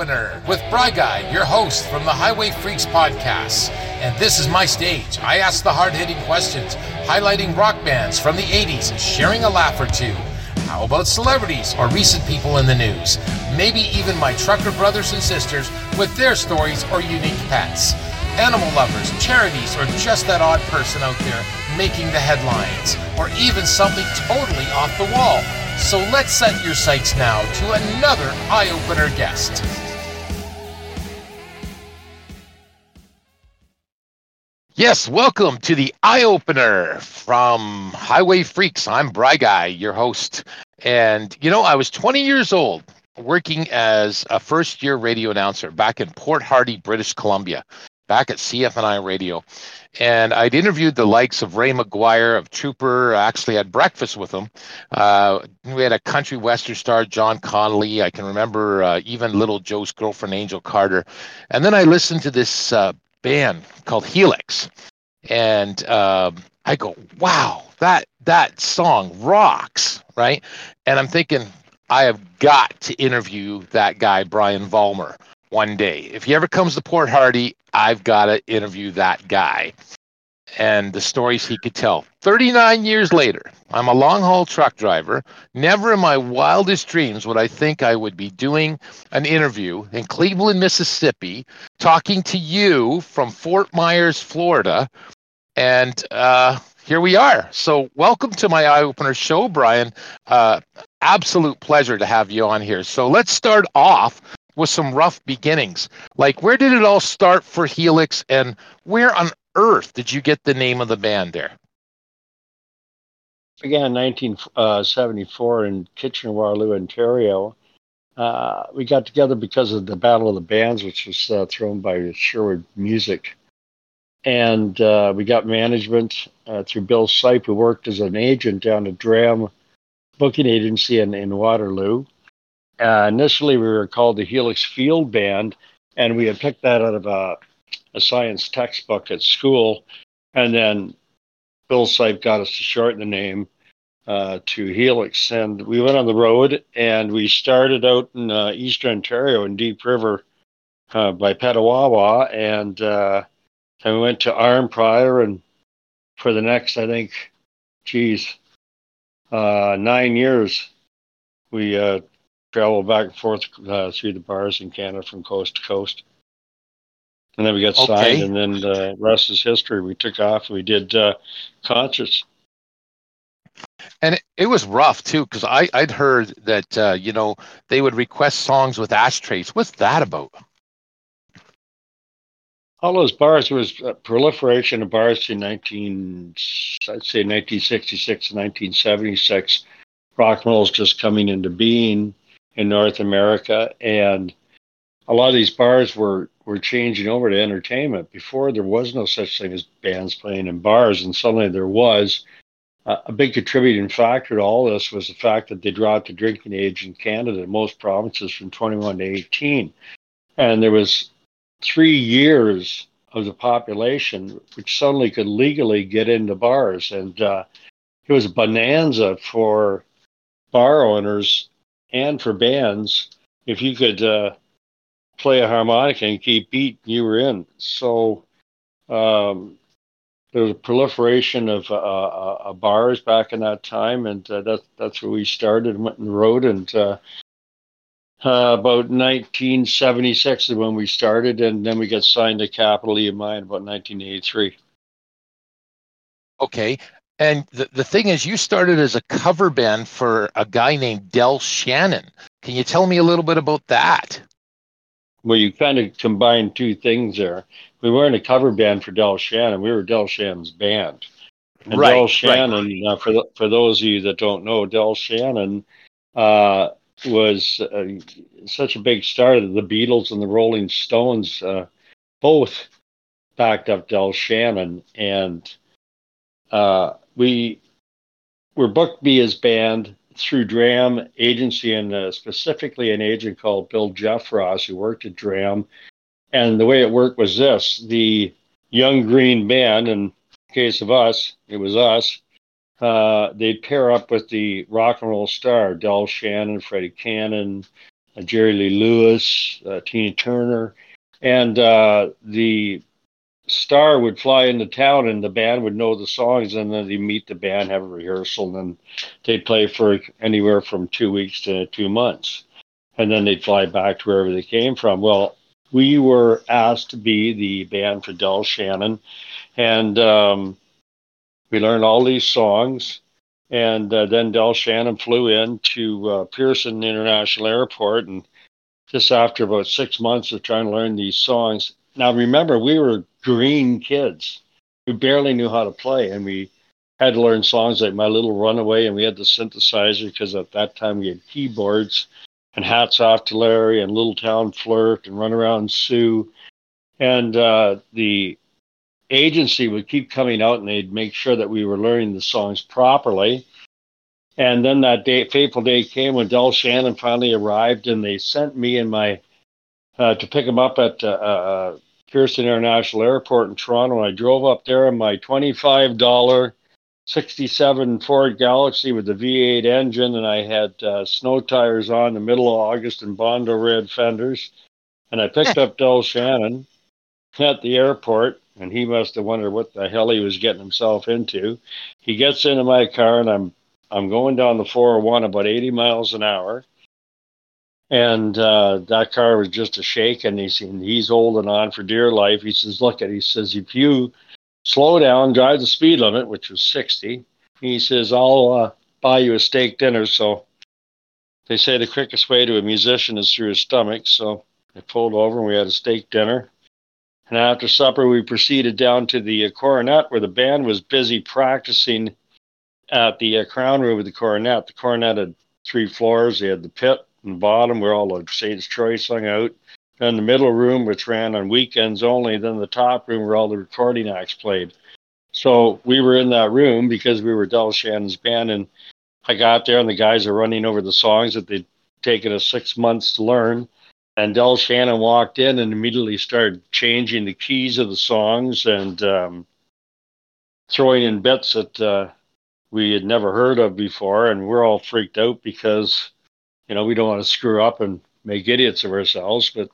Opener with Briguy, your host from the HiWay Freeks podcast. And this is my stage. I ask the hard hitting questions, highlighting rock bands from the 80s and sharing a laugh or two. How about celebrities or recent people in the news? Maybe even my trucker brothers and sisters with their stories or unique pets. Animal lovers, charities, or just that odd person out there making the headlines, or even something totally off the wall. So let's set your sights now to another eye opener guest. Yes, welcome to the Eye Opener from HiWay Freeks. I'm Briguy, your host. And, you know, I was 20 years old working as a first year radio announcer back in Port Hardy, British Columbia, back at CFNI Radio. And I'd interviewed the likes of Ra McGuire of Trooper. I actually had breakfast with him. Uh, we had a country western star, John Connolly. I can remember uh, even little Joe's girlfriend, Angel Carter. And then I listened to this uh, band called Helix. And um, I go, wow, that that song rocks, right? And I'm thinking, I have got to interview that guy, Brian Vollmer, one day. If he ever comes to Port Hardy, I've got to interview that guy and the stories he could tell. 39 years later, I'm a long haul truck driver. Never in my wildest dreams would I think I would be doing an interview in Cleveland, Mississippi, talking to you from Fort Myers, Florida. And uh, here we are. So, welcome to my eye opener show, Brian. Uh, absolute pleasure to have you on here. So, let's start off with some rough beginnings. Like, where did it all start for Helix, and where on earth did you get the name of the band there? began in 1974 in Kitchener Waterloo, Ontario. Uh, we got together because of the Battle of the Bands, which was uh, thrown by Sherwood Music. And uh, we got management uh, through Bill Seip, who worked as an agent down at Dram Booking Agency in, in Waterloo. Uh, initially, we were called the Helix Field Band, and we had picked that out of a, a science textbook at school. And then Bill Seip got us to shorten the name uh, to Helix. And we went on the road and we started out in uh, Eastern Ontario in Deep River uh, by Petawawa. And, uh, we went to Arnprior. And for the next, I think, geez, uh, nine years, we uh, traveled back and forth through the bars in Canada from coast to coast and then we got signed, Okay. and then the rest is history. We took off. We did uh, concerts. And it, it was rough too, because I I'd heard that uh, you know they would request songs with ashtrays. What's that about? All those bars was a proliferation of bars in 19, I'd say 1966 and 1976. Rock and roll is just coming into being in North America, and a lot of these bars were were changing over to entertainment. Before there was no such thing as bands playing in bars, and suddenly there was. Uh, a big contributing factor to all this was the fact that they dropped the drinking age in Canada in most provinces from 21 to 18, and there was three years of the population which suddenly could legally get into bars, and uh, it was a bonanza for bar owners and for bands if you could uh, play a harmonica and keep beat, you were in. So um, there was a proliferation of uh, uh, uh, bars back in that time, and uh, that's that's where we started and went and road. And uh, uh, about 1976 is when we started, and then we got signed to Capitol EMI in about 1983. Okay. And the, the thing is, you started as a cover band for a guy named Del Shannon. Can you tell me a little bit about that? Well, you kind of combined two things there. We weren't a cover band for Del Shannon; we were Del Shannon's band. And Right, Del right. Shannon, uh, for for those of you that don't know, Del Shannon uh, was uh, such a big star that the Beatles and the Rolling Stones uh, both backed up Del Shannon, and uh, we were booked be his band through Dram agency and uh, specifically an agent called Bill Jeffross who worked at Dram. And the way it worked was this: the Young Green Band, in case of us, it was us. Uh, they'd pair up with the rock and roll star Del Shannon, Freddie Cannon, uh, Jerry Lee Lewis, uh, Tina Turner, and uh, the star would fly into town and the band would know the songs and then they'd meet the band, have a rehearsal, and then they'd play for anywhere from two weeks to two months. And then they'd fly back to wherever they came from. Well, we were asked to be the band for Del Shannon, and um, we learned all these songs. And uh, then Del Shannon flew in to uh, Pearson International Airport, and just after about six months of trying to learn these songs. Now, remember, we were green kids who barely knew how to play, and we had to learn songs like My Little Runaway, and we had the synthesizer because at that time we had keyboards. And hats off to Larry and Little Town Flirt and Run Around Sue. And uh, the agency would keep coming out and they'd make sure that we were learning the songs properly. And then that day, fateful day came when Del Shannon finally arrived, and they sent me and my uh, to pick him up at uh, uh, Pearson International Airport in Toronto. And I drove up there in my twenty-five dollar '67 Ford Galaxie with the V8 engine, and I had uh, snow tires on the middle of August and Bondo red fenders. And I picked [laughs] up Del Shannon at the airport, and he must have wondered what the hell he was getting himself into. He gets into my car, and I'm I'm going down the 401 about 80 miles an hour. And uh, that car was just a shake, and he's, and he's holding on for dear life. He says, Look at, he says, if you slow down, drive the speed limit, which was 60, he says, I'll uh, buy you a steak dinner. So they say the quickest way to a musician is through his stomach. So I pulled over and we had a steak dinner. And after supper, we proceeded down to the uh, Coronet where the band was busy practicing at the uh, Crown Room with the Coronet. The Coronet had three floors. They had the pit in the bottom where all the Satan's Choice hung out. Then the middle room, which ran on weekends only. Then the top room where all the recording acts played. So we were in that room because we were Del Shannon's band. And I got there and the guys are running over the songs that they'd taken us six months to learn. And Del Shannon walked in and immediately started changing the keys of the songs and um, throwing in bits that uh, we had never heard of before. And we're all freaked out because, you know, we don't want to screw up and make idiots of ourselves. But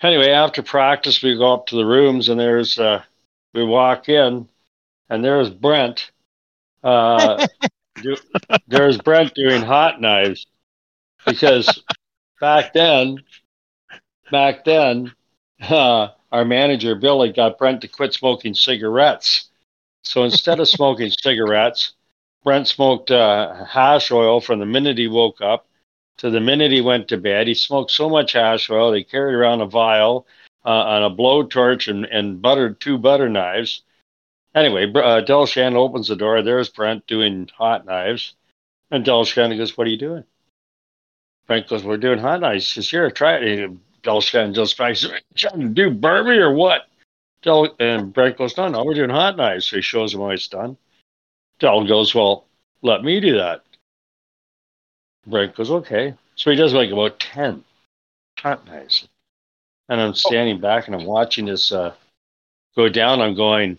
anyway, after practice, we go up to the rooms and there's, uh, we walk in and there's Brent. Uh, [laughs] do, there's Brent doing hot knives because back then, back then, uh, our manager Billy got Brent to quit smoking cigarettes. So instead of smoking [laughs] cigarettes, Brent smoked uh, hash oil from the minute he woke up to the minute he went to bed. He smoked so much hash oil, he carried around a vial uh, on a blowtorch and, and buttered two butter knives. Anyway, uh, Del Shannon opens the door. There's Brent doing hot knives. And Del Shannon goes, What are you doing? Brent goes, We're doing hot knives. He says, Here, try it. And Del Shannon just tries [laughs] to do Burby or what? Del, and Brent goes, No, no, we're doing hot knives. So he shows him how it's done. Del goes, Well, let me do that. Brent goes, Okay. So he does like about 10 hot knives. And I'm standing back and I'm watching this uh, go down. I'm going,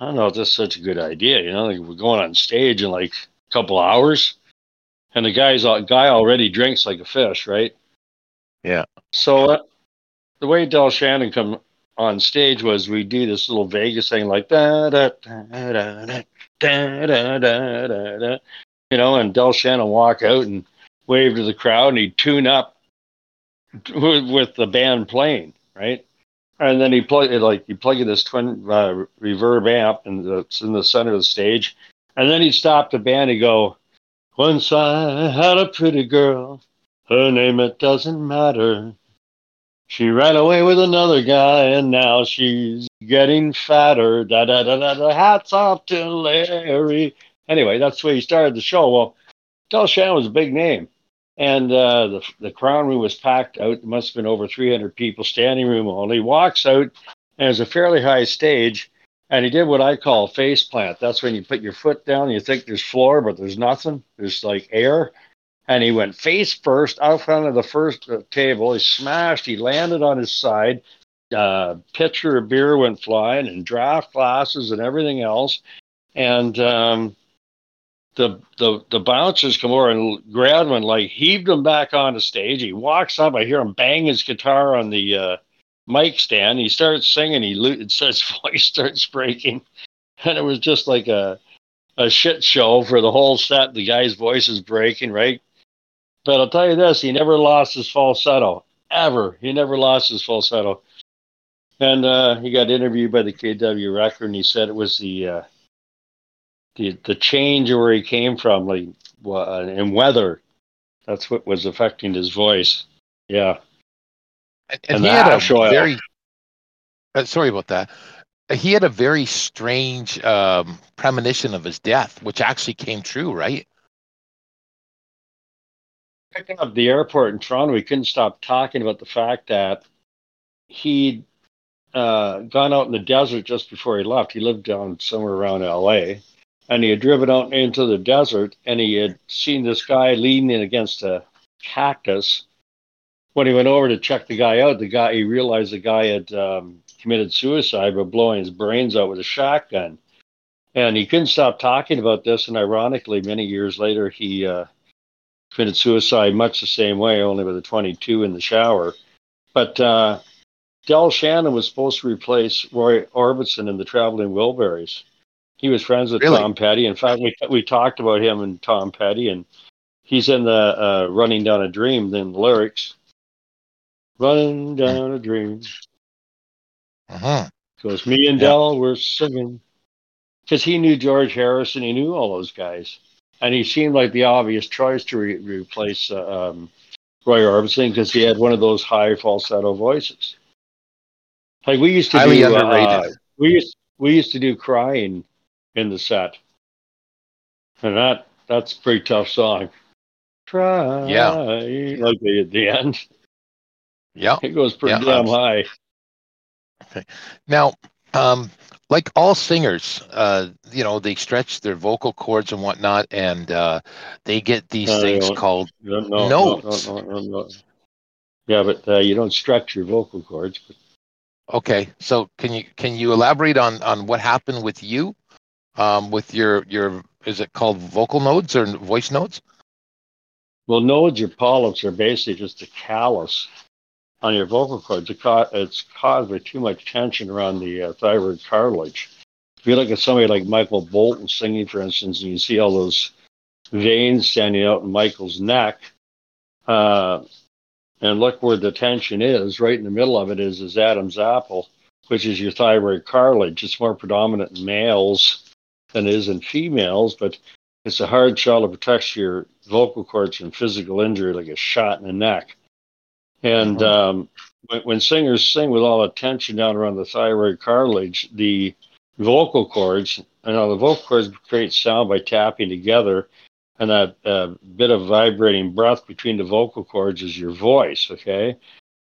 I don't know if this is such a good idea. You know, like we're going on stage in like a couple hours. And the guy's guy already drinks like a fish, right? Yeah. So uh, the way Del Shannon come on stage was we do this little Vegas thing like da da da da da da da da da da, you know, and Del Shannon walk out and wave to the crowd and he'd tune up with, the band playing, right? And then he play like he plug in this twin uh, reverb amp and it's in the center of the stage, and then he'd stop the band and go, "Once I had a pretty girl, her name it doesn't matter." She ran away with another guy, and now she's getting fatter. Da da da da da. Hats off to Larry. Anyway, that's where he started the show. Well, Del Shannon was a big name, and uh, the the crown room was packed out. There must have been over 300 people, standing room only. He walks out, and it's a fairly high stage, and he did what I call face plant. That's when you put your foot down, you think there's floor, but there's nothing. There's like air and he went face first out front of the first uh, table. He smashed. He landed on his side. Uh, pitcher of beer went flying, and draft glasses and everything else. And um, the the the bouncers come over and grab him like heaved him back on the stage. He walks up. I hear him bang his guitar on the uh, mic stand. He starts singing. He lo- [laughs] starts voice starts breaking, and it was just like a a shit show for the whole set. The guy's voice is breaking, right? But I'll tell you this: he never lost his falsetto ever. He never lost his falsetto. And uh, he got interviewed by the KW Record, and he said it was the uh, the the change where he came from, like uh, in weather. That's what was affecting his voice. Yeah. And, And and he had a very. Uh, sorry about that. He had a very strange um, premonition of his death, which actually came true, right? picking up the airport in Toronto, we couldn't stop talking about the fact that he'd uh, gone out in the desert just before he left. He lived down somewhere around LA, and he had driven out into the desert, and he had seen this guy leaning against a cactus. When he went over to check the guy out, the guy he realized the guy had um, committed suicide by blowing his brains out with a shotgun. And he couldn't stop talking about this. And ironically, many years later, he uh, committed suicide much the same way, only with a 22 in the shower. But uh, Del Shannon was supposed to replace Roy Orbison in the Traveling Wilburys. He was friends with Really? Tom Petty. In fact, we we talked about him and Tom Petty, and he's in the uh, "Running Down a Dream" then the lyrics. Running down a dream. Uh-huh. Goes, me and Yeah. Del were singing. Because he knew George Harrison, he knew all those guys. And he seemed like the obvious choice to re- replace uh, um, Roy Orbison because he had one of those high falsetto voices. Like we used to Highly do, uh, underrated. we used we used to do crying in the set, and that that's a pretty tough song. Try, Yeah. like at the end, Yeah. it goes pretty Yeah, damn high. Okay. Now, um, like all singers, uh, you know, they stretch their vocal cords and whatnot, and uh, they get these No, things called No, no, notes. No, no, no, no, no. Yeah, but uh, you don't stretch your vocal cords. Okay, so can you can you elaborate on on what happened with you, um, with your your is it called vocal nodes or voice nodes? Well, nodes or polyps are basically just a callus on your vocal cords. It's caused by too much tension around the uh, thyroid cartilage. If you look at somebody like Michael Bolton singing, for instance, and you see all those veins standing out in Michael's neck, uh, and look where the tension is, right in the middle of it is his Adam's apple, which is your thyroid cartilage. It's more predominant in males than it is in females, but it's a hard shell that protects your vocal cords from physical injury, like a shot in the neck. And um, when, when singers sing with all the tension down around the thyroid cartilage, the vocal cords, I know the vocal cords create sound by tapping together, and that uh, bit of vibrating breath between the vocal cords is your voice. Okay.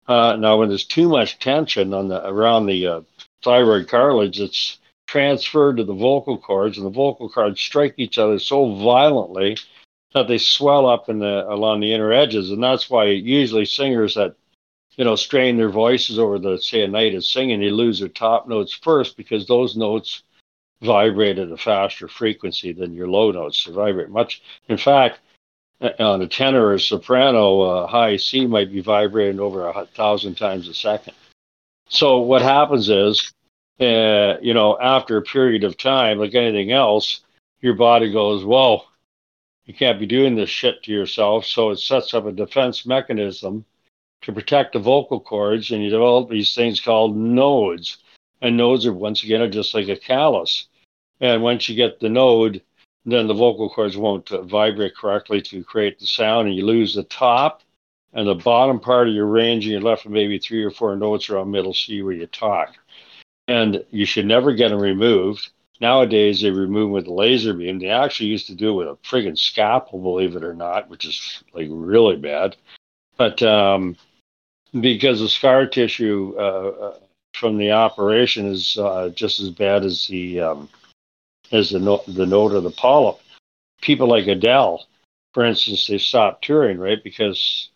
Uh, now, when there's too much tension on the around the uh, thyroid cartilage, it's transferred to the vocal cords, and the vocal cords strike each other so violently that they swell up in the along the inner edges, and that's why usually singers that you know strain their voices over the say a night of singing, they lose their top notes first because those notes vibrate at a faster frequency than your low notes. They vibrate much. In fact, uh, on a tenor or soprano, uh, high C might be vibrating over a thousand times a second. So what happens is, uh, you know, after a period of time, like anything else, your body goes, "Whoa, you can't be doing this shit to yourself." So it sets up a defense mechanism to protect the vocal cords, and you develop these things called nodes. And nodes are once again are just like a callus. And once you get the node, then the vocal cords won't uh, vibrate correctly to create the sound, and you lose the top and the bottom part of your range, and you're left with maybe three or four notes around middle C where you talk. And you should never get them removed. Nowadays, they remove with a laser beam. They actually used to do it with a friggin' scalpel, believe it or not, which is like really bad. But um, because the scar tissue uh, uh, from the operation is uh, just as bad as the um, as the no- the node of the polyp. People like Adele, for instance, they stopped touring right because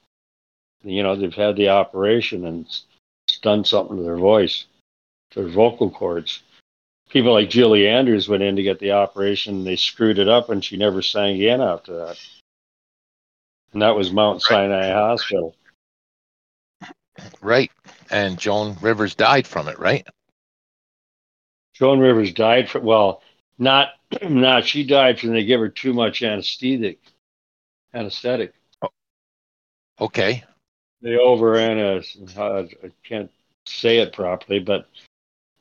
you know they've had the operation and it's done something to their voice, their vocal cords. people like Julie Andrews went in to get the operation. They screwed it up, and she never sang again after that. And that was Mount Sinai Hospital. Right. And Joan Rivers died from it, right? Joan Rivers died from well, not [clears throat] not she died from they gave her too much anesthetic. Anesthetic. Oh, okay. They overran uh, I can't say it properly, but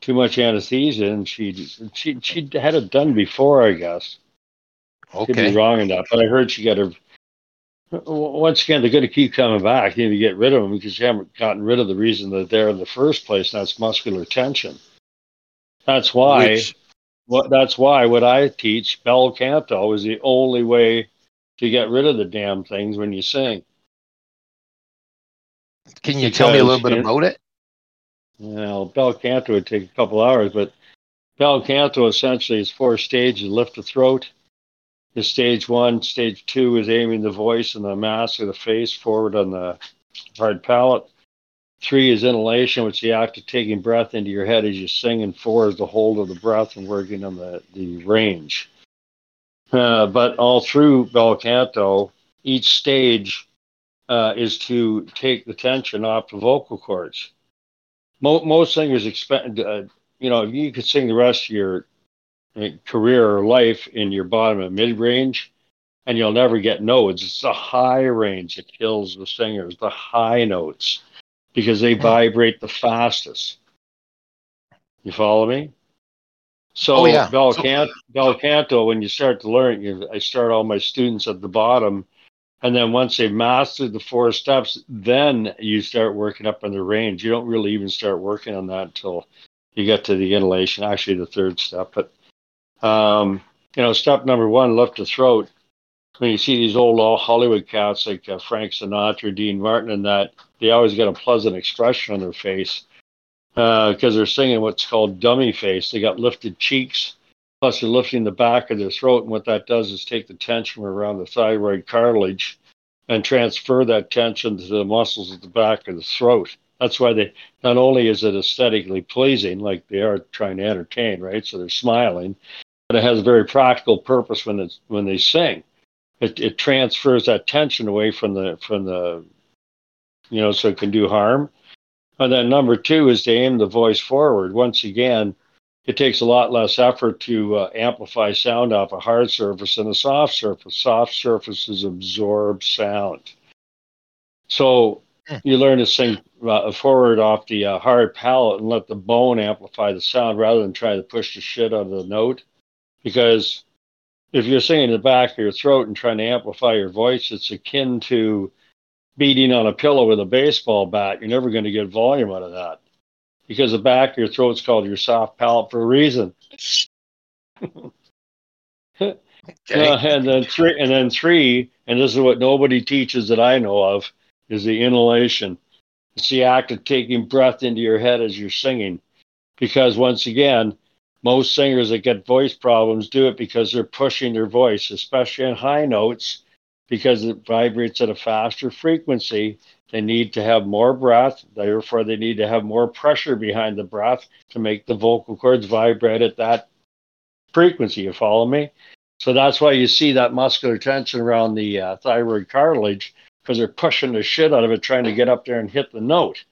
too much anesthesia, and she she she had it done before, I guess. Okay. Could be wrong enough, but I heard she got her. Once again, they're going to keep coming back. You need to get rid of them because you haven't gotten rid of the reason that they're in the first place. And that's muscular tension. That's why. Which- what that's why what I teach bel canto is the only way to get rid of the damn things when you sing. Can you tell me a little bit about it? Well, bel canto would take a couple hours, but bel canto essentially is four stages: lift the throat. Is stage one. Stage two is aiming the voice and the mask of the face forward on the hard palate. Three is inhalation, which is the act of taking breath into your head as you sing, and four is the hold of the breath and working on the, the range. Uh, but all through bel canto, each stage uh, is to take the tension off the vocal cords. Mo- most singers expect, uh, you know, if you could sing the rest of your uh, career or life in your bottom and mid range, and you'll never get notes. It's the high range that kills the singers, the high notes, because they vibrate the fastest. You follow me? So Oh, yeah. bel, So- can- bel canto, when you start to learn, you, I start all my students at the bottom, and then once they've mastered the four steps, then you start working up on the range. You don't really even start working on that until you get to the inhalation, actually the third step. But um, you know, step number one, lift the throat. When you see these old Hollywood cats like uh, Frank Sinatra, Dean Martin, and that, they always get a pleasant expression on their face because they're singing what's called dummy face. They got lifted cheeks, plus they're lifting the back of their throat. And what that does is take the tension around the thyroid cartilage and transfer that tension to the muscles at the back of the throat. That's why they not only is it aesthetically pleasing, like they are trying to entertain, right? So they're smiling, but it has a very practical purpose when it's when they sing. It it transfers that tension away from the from the you know, so it can do harm. And then number two is to aim the voice forward. Once again, it takes a lot less effort to uh, amplify sound off a hard surface than a soft surface. Soft surfaces absorb sound. So you learn to sing uh, forward off the uh, hard palate and let the bone amplify the sound rather than try to push the shit out of the note. Because if you're singing in the back of your throat and trying to amplify your voice, it's akin to beating on a pillow with a baseball bat. You're never going to get volume out of that because the back of your throat's called your soft palate for a reason. [laughs] Okay. Uh, and then three, and then three, and this is what nobody teaches that I know of, is the inhalation. It's the act of taking breath into your head as you're singing, because once again, most singers that get voice problems do it because they're pushing their voice, especially in high notes, because it vibrates at a faster frequency. They need to have more breath, therefore they need to have more pressure behind the breath to make the vocal cords vibrate at that frequency. You follow me? So that's why you see that muscular tension around the uh, thyroid cartilage because they're pushing the shit out of it, trying to get up there and hit the note.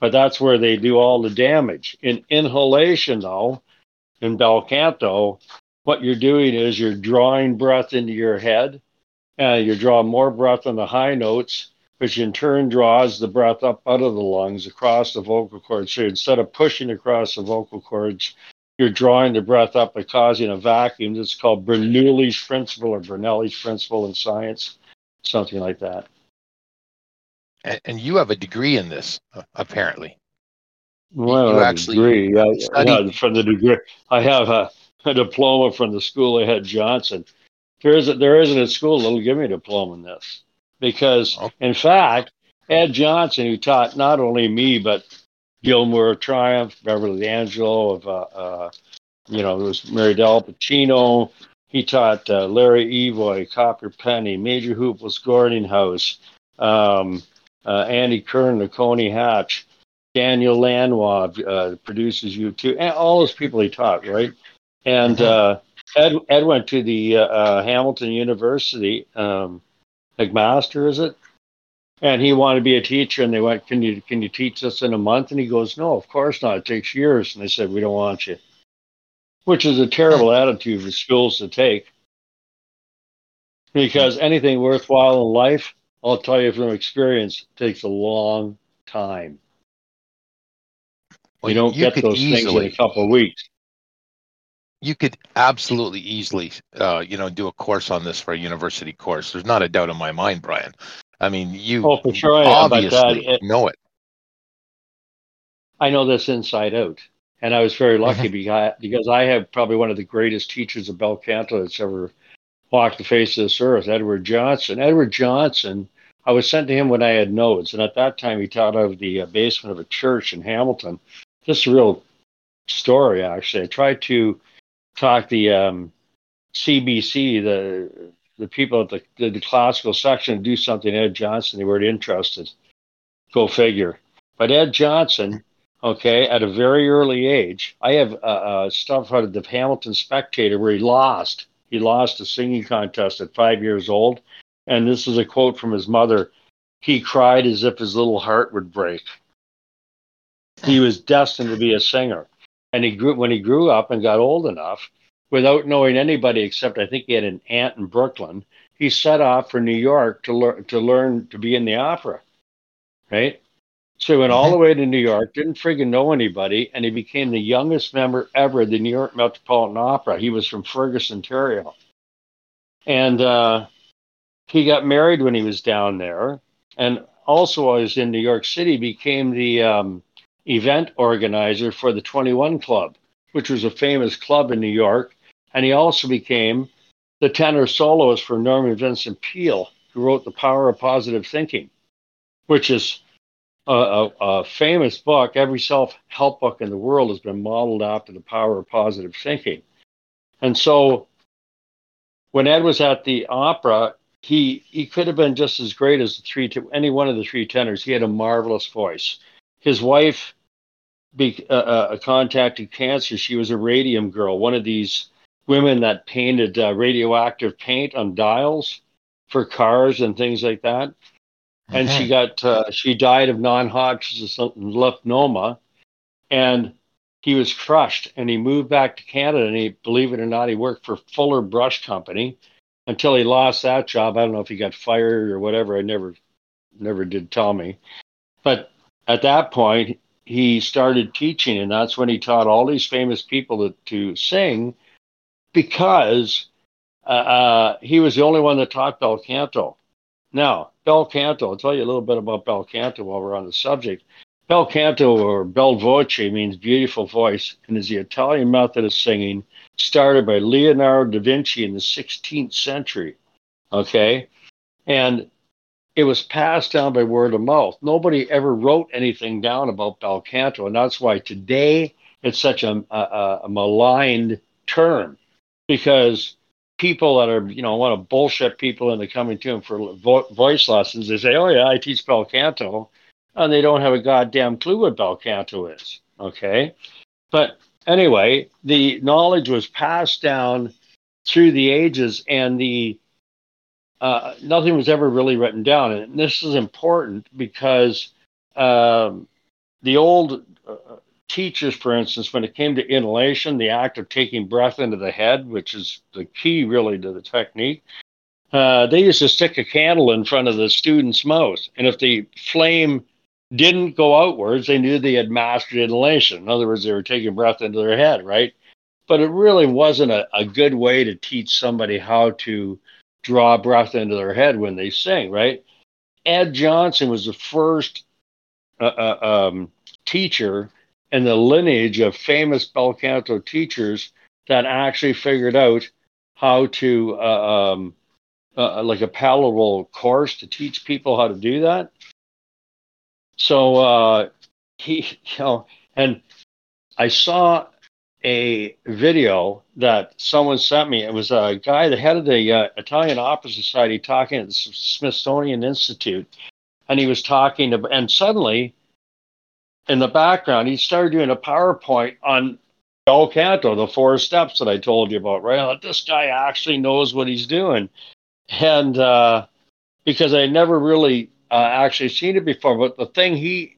But that's where they do all the damage. In inhalation, though, in bel canto, what you're doing is you're drawing breath into your head, and you draw more breath on the high notes, which in turn draws the breath up out of the lungs across the vocal cords. So instead of pushing across the vocal cords, you're drawing the breath up and causing a vacuum. It's called Bernoulli's principle or Bernoulli's principle in science, something like that. And, and you have a degree in this, uh, apparently. Well, you I actually agree. I, studied- yeah, from the degree, I have a, a diploma from the school I had Johnson. There isn't there isn't a school that'll give me a diploma in this because, in fact, Ed Johnson, who taught not only me but Gil Moore Triumph, Beverly Angelo of, uh, uh, you know, there was Mary Del Pacino. He taught uh, Larry Evoy, Copper Penny, Major Hoople's Boarding House, um, uh, Andy Curran, the Coney Hatch. Daniel Lanois uh, produces U2, and all those people he taught, right? And uh, Ed Ed went to the uh, uh, Hamilton University, um, McMaster, is it? And he wanted to be a teacher, and they went, "Can you can you teach us in a month?" And he goes, "No, of course not. It takes years." And they said, "We don't want you," which is a terrible attitude for schools to take, because anything worthwhile in life, I'll tell you from experience, takes a long time. Well, you don't you get those things in a couple of weeks. You could absolutely easily uh, you know do a course on this for a university course there's not a doubt in my mind brian i mean you Oh, for sure, obviously it- know it I know this inside out. And I was very lucky [laughs] because, because I have probably one of the greatest teachers of bel canto that's ever walked the face of this earth, Edward Johnson. Edward Johnson, I was sent to him when I had nodes. And at that time, he taught out of the uh, basement of a church in Hamilton. Just a real story, actually. I tried to talk the um, CBC, the the people at the, the, the classical section, do something. Ed Johnson, they weren't interested. Go figure. But Ed Johnson, okay, at a very early age, I have uh, uh, stuff out of the Hamilton Spectator where he lost. He lost a singing contest at five years old. And this is a quote from his mother. He cried as if his little heart would break. He was destined to be a singer. And he grew when he grew up and got old enough, without knowing anybody except I think he had an aunt in Brooklyn, he set off for New York to learn to learn to be in the opera. Right? So he went all the way to New York, didn't friggin' know anybody, and he became the youngest member ever of the New York Metropolitan Opera. He was from Ferguson, Ontario. And uh, he got married when he was down there. And also, was in New York City, became the um, event organizer for the 21 Club, which was a famous club in New York. And he also became the tenor soloist for Norman Vincent Peale, who wrote The Power of Positive Thinking, which is a, a, a famous book. Every self help book in the world has been modeled after the power of positive thinking. And so when Ed was at the opera, he he could have been just as great as the three any one of the three tenors. He had a marvelous voice. His wife be, uh, uh, contacted cancer. She was a radium girl, one of these women that painted uh, radioactive paint on dials for cars and things like that and she got uh, she died of non-Hodgkin's lymphoma, and he was crushed, and he moved back to Canada, and he, believe it or not, he worked for Fuller Brush Company until he lost that job. I don't know if he got fired or whatever. I never never did tell me, but at that point he started teaching, and that's when he taught all these famous people to, to sing, because uh, uh, he was the only one that taught bel canto. Now, bel canto, I'll tell you a little bit about bel canto while we're on the subject. Bel canto or bel voce means beautiful voice and is the Italian method of singing started by Leonardo da Vinci in the 16th century. Okay? And it was passed down by word of mouth. Nobody ever wrote anything down about bel canto, and that's why today it's such a, a, a maligned term because people that are, you know, want to bullshit people into coming to them for vo- voice lessons. They say, "Oh yeah, I teach bel canto," and they don't have a goddamn clue what bel canto is. Okay, but anyway, the knowledge was passed down through the ages, and the uh, nothing was ever really written down. And this is important because um, the old uh, teachers, for instance, when it came to inhalation, the act of taking breath into the head, which is the key really to the technique, uh, they used to stick a candle in front of the student's mouth. And if the flame didn't go outwards, they knew they had mastered inhalation. In other words, they were taking breath into their head, right? But it really wasn't a, a good way to teach somebody how to draw breath into their head when they sing, right? Ed Johnson was the first uh, uh, um, teacher in the lineage of famous bel canto teachers that actually figured out how to uh, um, uh, like a palatable course to teach people how to do that. So uh, he, [laughs] you know, and I saw a video that someone sent me. It was a guy, the head of the uh, Italian Opera Society, talking at the Smithsonian Institute, and he was talking about, and suddenly in the background, he started doing a PowerPoint on bel canto, the four steps that I told you about, right? This guy actually knows what he's doing. And uh, because I never really uh, actually seen it before, but the thing he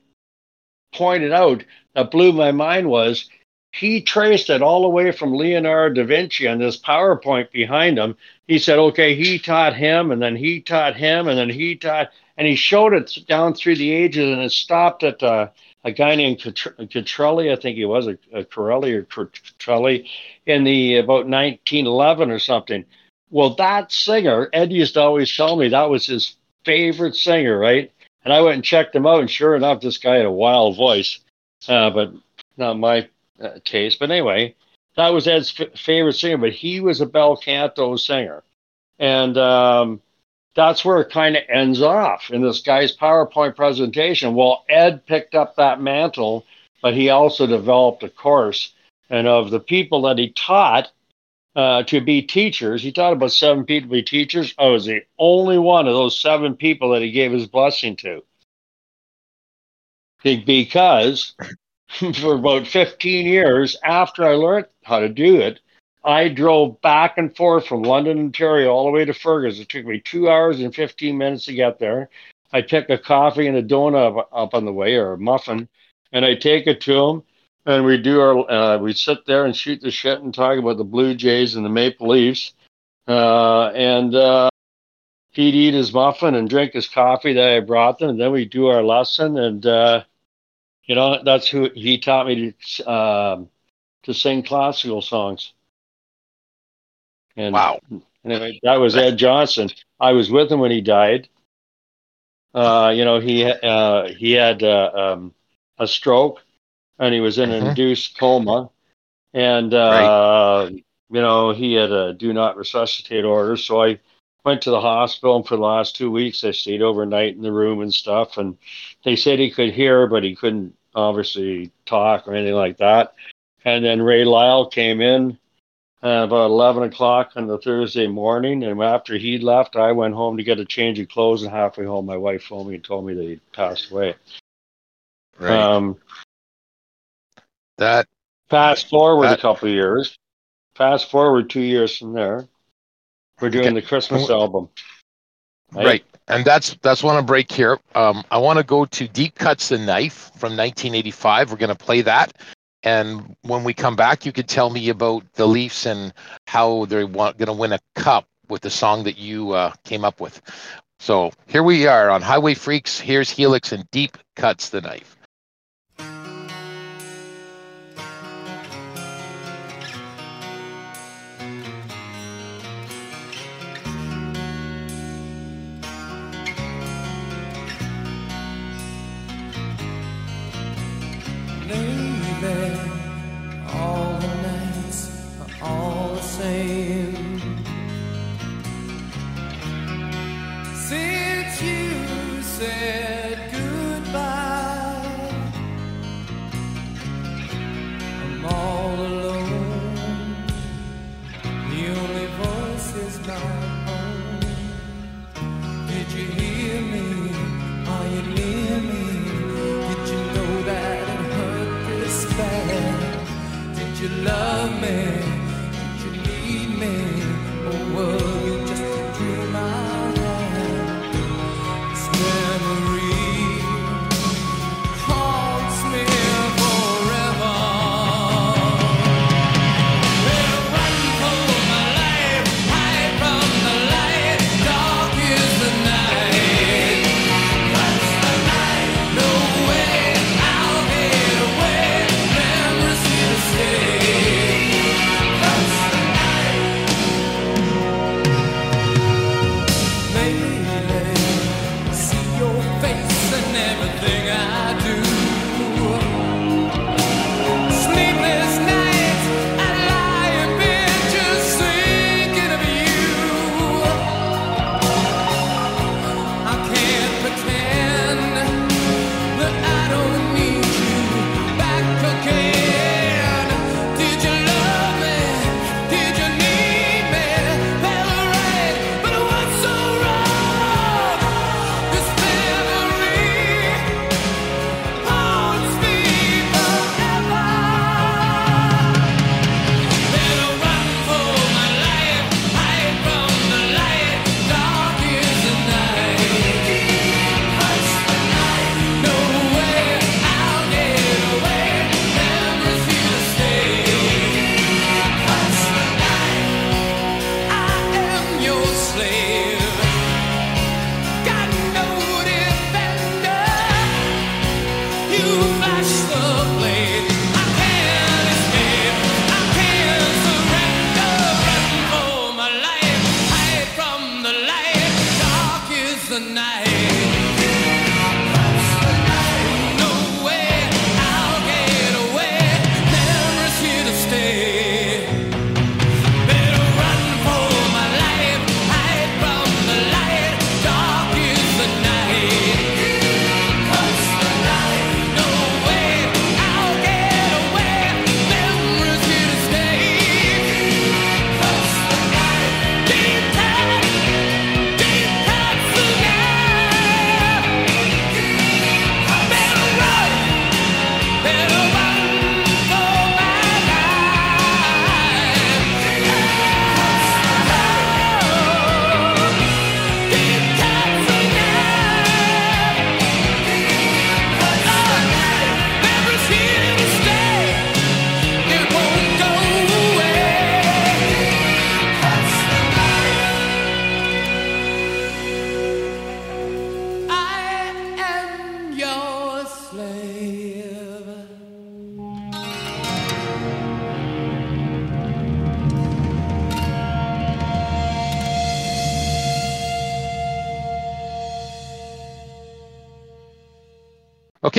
pointed out that blew my mind was he traced it all the way from Leonardo da Vinci on this PowerPoint behind him. He said, okay, he taught him, and then he taught him, and then he taught, and he showed it down through the ages, and it stopped at uh, a guy named Catrelli, I think he was, a, a Corelli or Catrelli, in the about 1911 or something. Well, that singer, Ed used to always tell me that was his favorite singer, right? And I went and checked him out, and sure enough, this guy had a wild voice, uh, but not my uh, taste. But anyway, that was Ed's f- favorite singer, but he was a bel canto singer. And um, that's where it kind of ends off in this guy's PowerPoint presentation. Well, Ed picked up that mantle, but he also developed a course. And of the people that he taught uh, to be teachers, he taught about seven people to be teachers. I was the only one of those seven people that he gave his blessing to. Because [laughs] for about 15 years after I learned how to do it, I drove back and forth from London, Ontario, all the way to Fergus. It took me two hours and 15 minutes to get there. I took a coffee and a donut up, up on the way, or a muffin, and I take it to him, and we do our, uh, we sit there and shoot the shit and talk about the Blue Jays and the Maple Leafs, uh, and uh, he'd eat his muffin and drink his coffee that I brought them, and then we do our lesson, and uh, you know that's who he taught me to um to sing classical songs. And Wow. Anyway, that was Ed Johnson. I was with him when he died. Uh, you know, he uh, he had uh, um, a stroke, and he was in an Mhm. induced coma, and uh, you know he had a do not resuscitate order. So I went to the hospital, and for the last two weeks, I stayed overnight in the room and stuff. And they said he could hear, but he couldn't obviously talk or anything like that. And then Ray Lyle came in uh, about 11 o'clock on the Thursday morning. And after he left, I went home to get a change of clothes. And halfway home, my wife phoned me and told me that he passed away. Right. Um, that fast forward that- a couple of years. Fast forward two years from there. We're doing the Christmas album. Right. And that's that's one to break here. Um, I want to go to Deep Cuts the Knife from 1985. We're going to play that. And when we come back, you could tell me about the Leafs and how they're going to win a cup with the song that you uh, came up with. So here we are on HiWay Freeks. Here's Helix and Deep Cuts the Knife.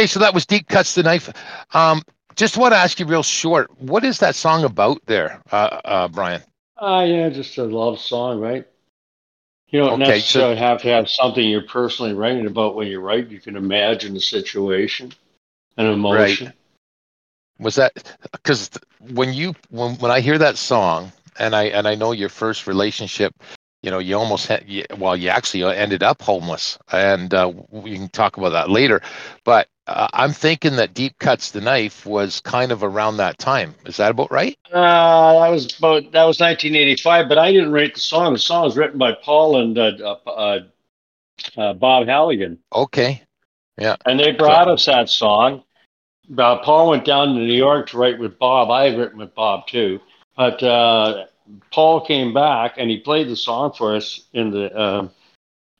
So that was Deep Cuts the Knife. Um, just want to ask you real short, what is that song about there, uh, uh, Brian? Ah, yeah, just a love song, right? You don't Okay, so- necessarily have to have something you're personally writing about when you write. You can imagine the situation and emotion. Was that because when you when when I hear that song and I and I know your first relationship, you know, you almost had well, you actually ended up homeless, and uh, we can talk about that later. But uh, I'm thinking that Deep Cuts the Knife was kind of around that time. Is that about right? Uh, that was about that was 1985, but I didn't write the song. The song was written by Paul and uh, uh, uh, Bob Halligan, Okay. Yeah. and they brought us that song. Uh, Paul went down to New York to write with Bob. I had written with Bob too, but uh, Paul came back and he played the song for us in the.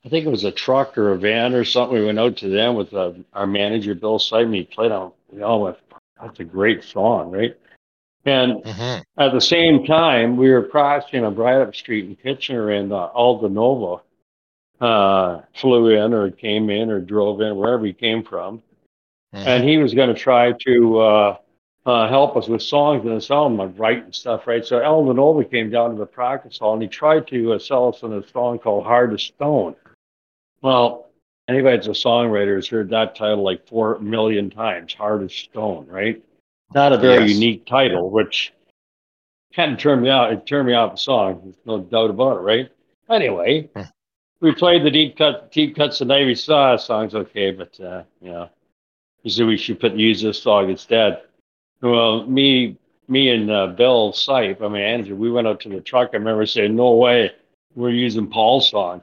I think it was a truck or a van or something. We went out to them with uh, our manager Bill Simon. He played on. We all went, "That's a great song, right?" And Mhm. at the same time, we were crossing a Up Street in Kitchener, and uh, Aldo Nova uh, flew in or came in or drove in, wherever he came from. And he was going to try to uh, uh, help us with songs and this album, like writing stuff, right? So Aldo Nova came down to the practice hall and he tried to uh, sell us on a song called Hard as Stone. Well, anybody that's a songwriter has heard that title like four million times, Hard as Stone, right? Not a very Yes. unique title, which kind of turned me out. It turned me off the song. There's no doubt about it, right? Anyway, Hmm. we played the deep cut, deep cuts, and Navy Saw song's okay, but uh, you know, said we should put use this song instead. Well, me, me and uh, Bill Seip, I mean Andrew, we went out to the truck. I remember saying, "No way, we're using Paul's song."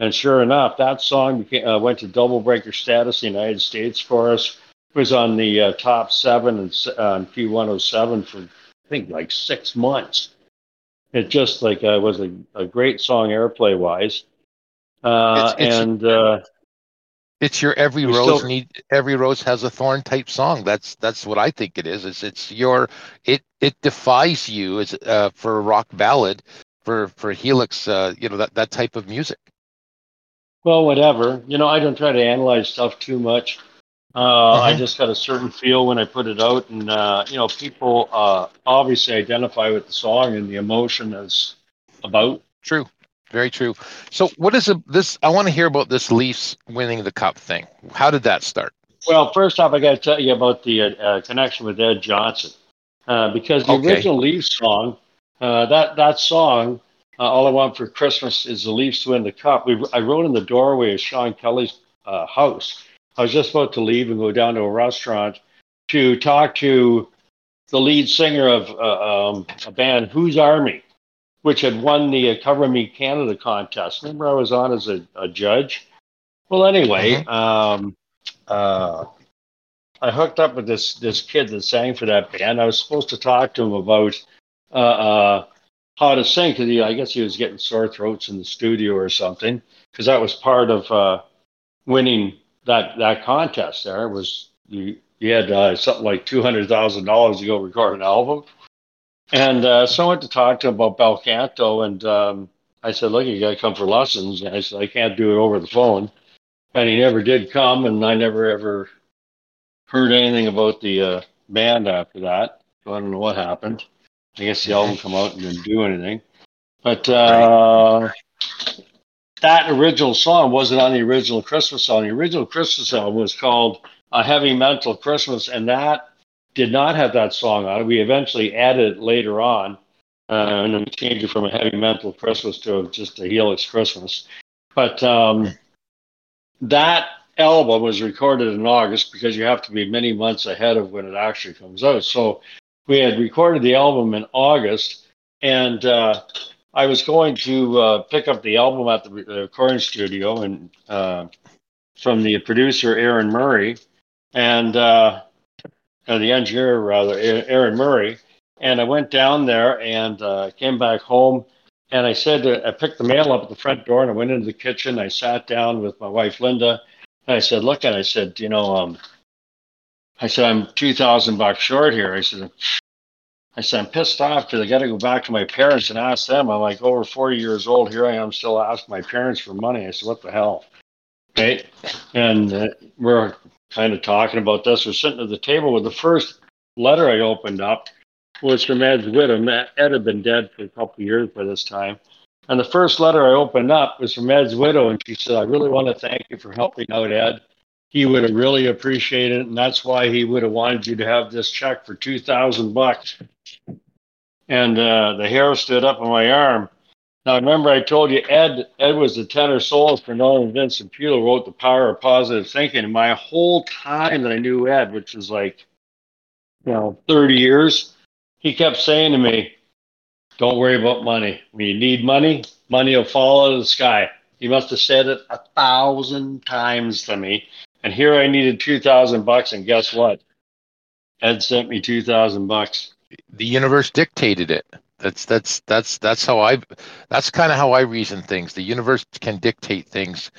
And sure enough, that song became, uh, went to double breaker status in the United States for us. It was on the uh, top seven and on Q107 for I think like six months. It just like uh, was a, a great song airplay wise. Uh, It's- it's- and uh, It's your every rose still- need every rose has a thorn type song. That's that's what I think it is. It's it's your it it defies you as uh, for a rock ballad for for Helix. Uh, you know that that type of music. Well, whatever. You know, I don't try to analyze stuff too much. Uh, I Mhm. just got a certain feel when I put it out, and uh, you know, people uh, obviously identify with the song and the emotion is about. True, very true. So what is a, this? I want to hear about this Leafs winning the cup thing. How did that start? Well, first off, I got to tell you about the uh, uh, connection with Ed Johnson, uh, because the Okay. original Leafs song, uh, that that song, uh, "All I Want for Christmas Is the Leafs to Win the Cup," we, I wrote in the doorway of Sean Kelly's uh, house. I was just about to leave and go down to a restaurant to talk to the lead singer of uh, um, a band, Who's Army, which had won the uh, Cover Me Canada contest. Remember, I was on as a, a judge. Well, anyway, um, uh, I hooked up with this this kid that sang for that band. I was supposed to talk to him about how to sing because I guess he was getting sore throats in the studio or something. Because that was part of uh, winning that that contest. There was you you had uh, something like two hundred thousand dollars to go record an album. And uh, so I went to talk to him about bel canto, and um, I said, look, you got to come for lessons. And I said, I can't do it over the phone. And he never did come, and I never ever heard anything about the uh, band after that. So I don't know what happened. I guess the album come out and didn't do anything. But uh, that original song wasn't on the original Christmas song. The original Christmas song was called "A Heavy Mental Christmas," and that did not have that song on it. We eventually added it later on, uh, and then changed it from a Heavy Mental Christmas to just a Helix Christmas. But um, that album was recorded in August because you have to be many months ahead of when it actually comes out. So we had recorded the album in August, and uh, I was going to uh, pick up the album at the recording studio and uh, from the producer Aaron Murray and uh, the engineer rather Aaron Murray, and I went down there and uh, came back home. And I said, I picked the mail up at the front door and I went into the kitchen. I sat down with my wife, Linda, and I said, Look, and I said, You know, um, I said, I'm 2,000 bucks short here. I said, I said, I'm pissed off because I got to go back to my parents and ask them. I'm like over 40 years old. Here I am still asking my parents for money. I said, what the hell? Right. And uh, we're kind of talking about this. We're sitting at the table with the first letter I opened up was from Ed's widow. Ed had been dead for a couple of years by this time. And the first letter I opened up was from Ed's widow. And she said, I really want to thank you for helping out Ed. He would have really appreciated it. And that's why he would have wanted you to have this check for 2000 bucks and uh, the hair stood up on my arm. Now, remember, I told you Ed. Ed was the tenor soloist for Norman Vincent Peale, wrote "The Power of Positive Thinking." My whole time that I knew Ed, which was like, you know, thirty years, he kept saying to me, "Don't worry about money. When you need money, money will fall out of the sky." He must have said it a thousand times to me. And here I needed two thousand bucks, and guess what? Ed sent me two thousand bucks the universe dictated it. That's that's that's that's how I that's kind of how I reason things. The universe can dictate things,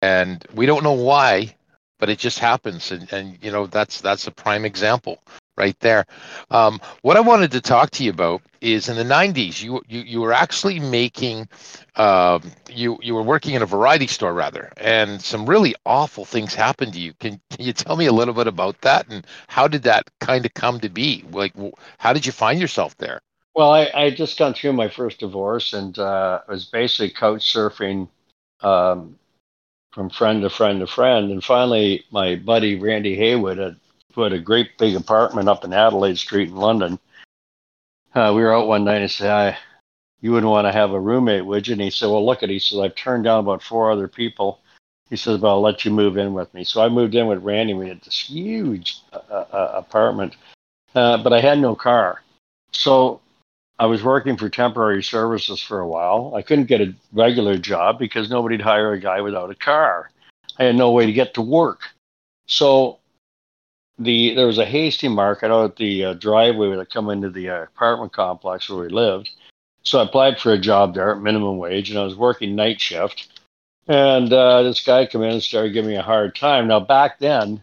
and we don't know why, but it just happens. And and you know that's that's a prime example right there. Um, what I wanted to talk to you about is in the '90s, you you you were actually making, um, you you were working in a variety store rather, and some really awful things happened to you. Can can you tell me a little bit about that and how did that kind of come to be? Like, how did you find yourself there? Well, I I just gone through my first divorce and uh, was basically couch surfing. Um, from friend to friend to friend, and finally, my buddy Randy Haywood had put a great big apartment up in Adelaide Street in London. Uh, we were out one night and said, I, you wouldn't want to have a roommate, would you? And he said, well, look at it. He says, I've turned down about four other people. He says, well, I'll let you move in with me. So I moved in with Randy. We had this huge uh, uh, apartment, uh, but I had no car. So I was working for temporary services for a while. I couldn't get a regular job because nobody'd hire a guy without a car. I had no way to get to work. So the there was a hasty market out at the uh, driveway that come into the uh, apartment complex where we lived. So I applied for a job there at minimum wage, and I was working night shift. And uh, this guy came in and started giving me a hard time. Now back then,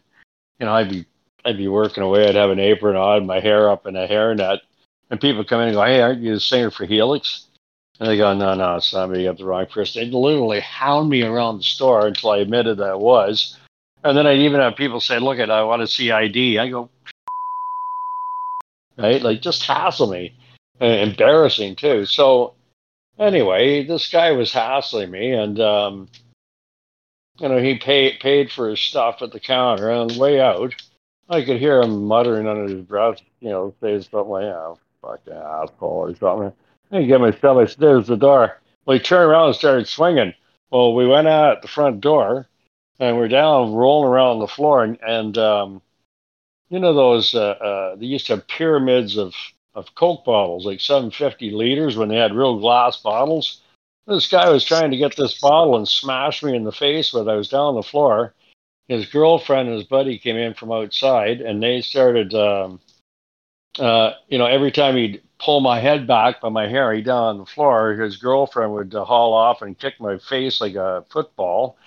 you know, I'd be I'd be working away. I'd have an apron on, my hair up in a hairnet, and people come in and go, "Hey, aren't you the singer for Helix?" And they go, "No, no, it's not me. Got the wrong person." They'd literally hound me around the store until I admitted that I was. And then I'd even have people say, "Look, at I want to see ID." I go, [laughs] right, like just hassle me, uh, embarrassing too. So anyway, this guy was hassling me, and um, you know he paid paid for his stuff at the counter. And way out, I could hear him muttering under his breath, you know, say something like, "Oh, fucking asshole" or something. I get myself. I said, "There's the door." Well, he turned around and started swinging. Well, we went out at the front door and we're down rolling around on the floor and, and um, you know those uh, uh, they used to have pyramids of of coke bottles like 750 liters when they had real glass bottles? This guy was trying to get this bottle and smash me in the face with i was down on the floor. His girlfriend and his buddy came in from outside and they started um, uh, you know every time he'd pull my head back by my hair he'd down on the floor his girlfriend would uh, haul off and kick my face like a football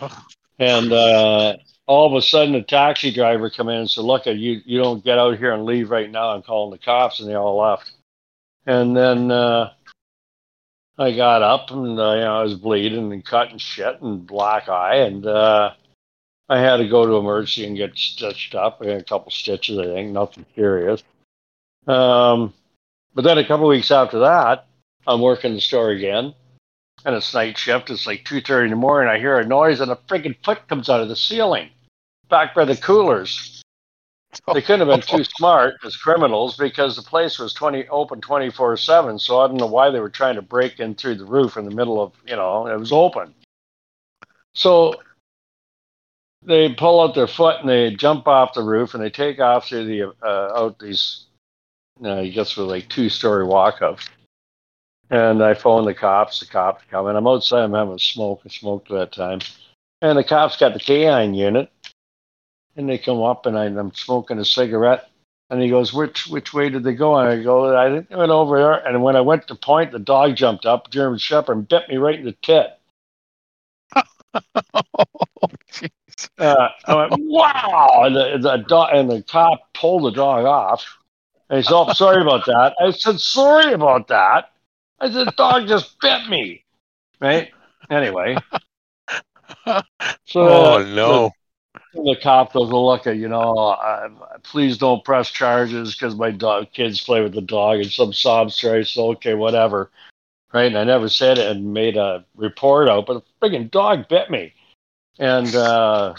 and uh, all of a sudden, a taxi driver come in and said, "Look, you you don't get out here and leave right now." I'm calling the cops, and they all left. And then uh, I got up and uh, you know, I was bleeding and cut and shit and black eye, and uh, I had to go to emergency and get stitched up. I had a couple stitches, I think, nothing serious. Um, but then a couple weeks after that, I'm working the store again, and it's night shift. It's like two thirty in the morning. I hear a noise, and a freaking foot comes out of the ceiling, back by the coolers. They couldn't have been too [laughs] smart as criminals because the place was twenty open twenty four seven. So I don't know why they were trying to break in through the roof in the middle of you know it was open. So they pull out their foot and they jump off the roof and they take off through the uh, out these uh, I guess with like two story walk ups. And I phone the cops. The cops come and I'm outside. I'm having a smoke. I smoked at that time. And the cops got the canine unit. And they come up and I, I'm smoking a cigarette. And he goes, which which way did they go? And I go, I think they went over there. And when I went to point, the dog jumped up, German Shepherd, and bit me right in the tit. [laughs] oh, Uh, I went, wow! And the, the dog and the cop pulled the dog off. And he said, "Oh, sorry about that." I said, "Sorry about that." I said, "The dog just bit me." Right? Anyway. So Oh, uh, no. The, the cop goes, "Well, look, you know, uh, please don't press charges because my dog kids play with the dog and some sob story." So okay, whatever. Right? And I never said it and made a report out, but the friggin' dog bit me and uh,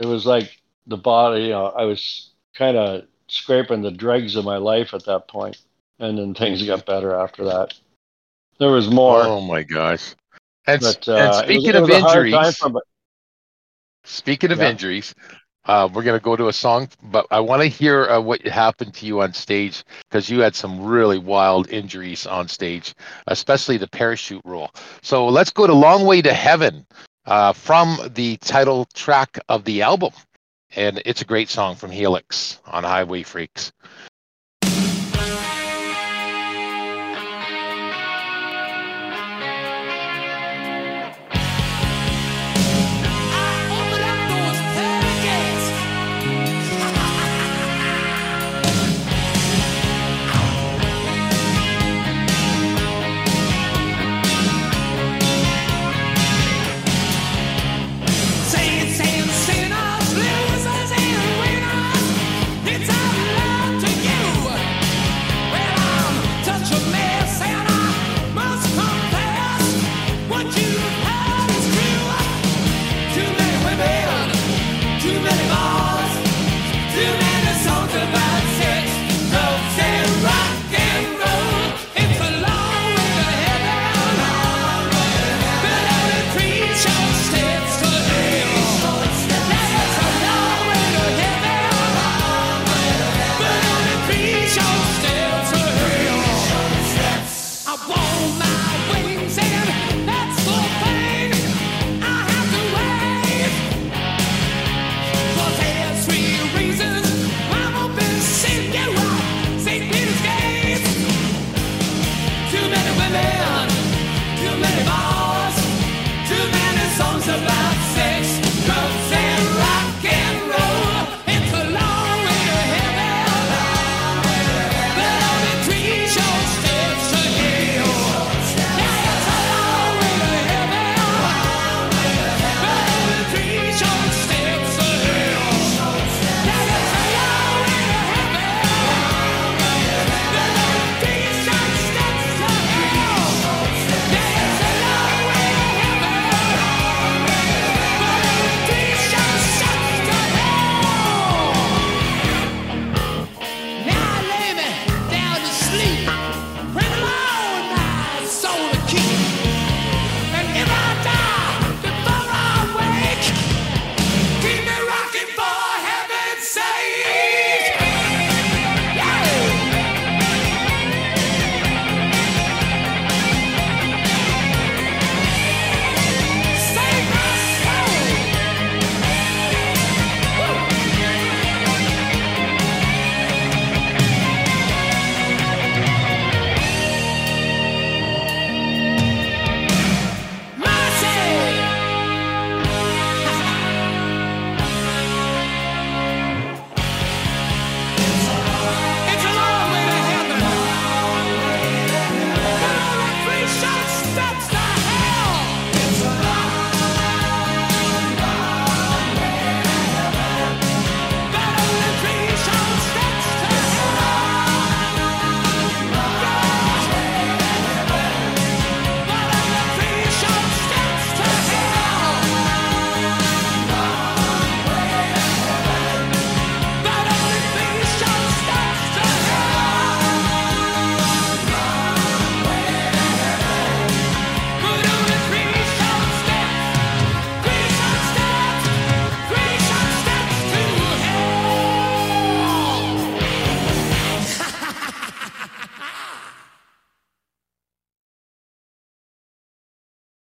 it was like the body. You know, I was kind of scraping the dregs of my life at that point, and then things got better after that. There was more. Oh my gosh! And, but, uh, was- speaking of was time injuries, for speaking of Yeah. injuries, uh, we're gonna go to a song, but I want to hear uh, what happened to you on stage because you had some really wild injuries on stage, especially the parachute roll. So let's go to "Long Way to Heaven" uh, from the title track of the album, and it's a great song from Helix on HiWay Freeks.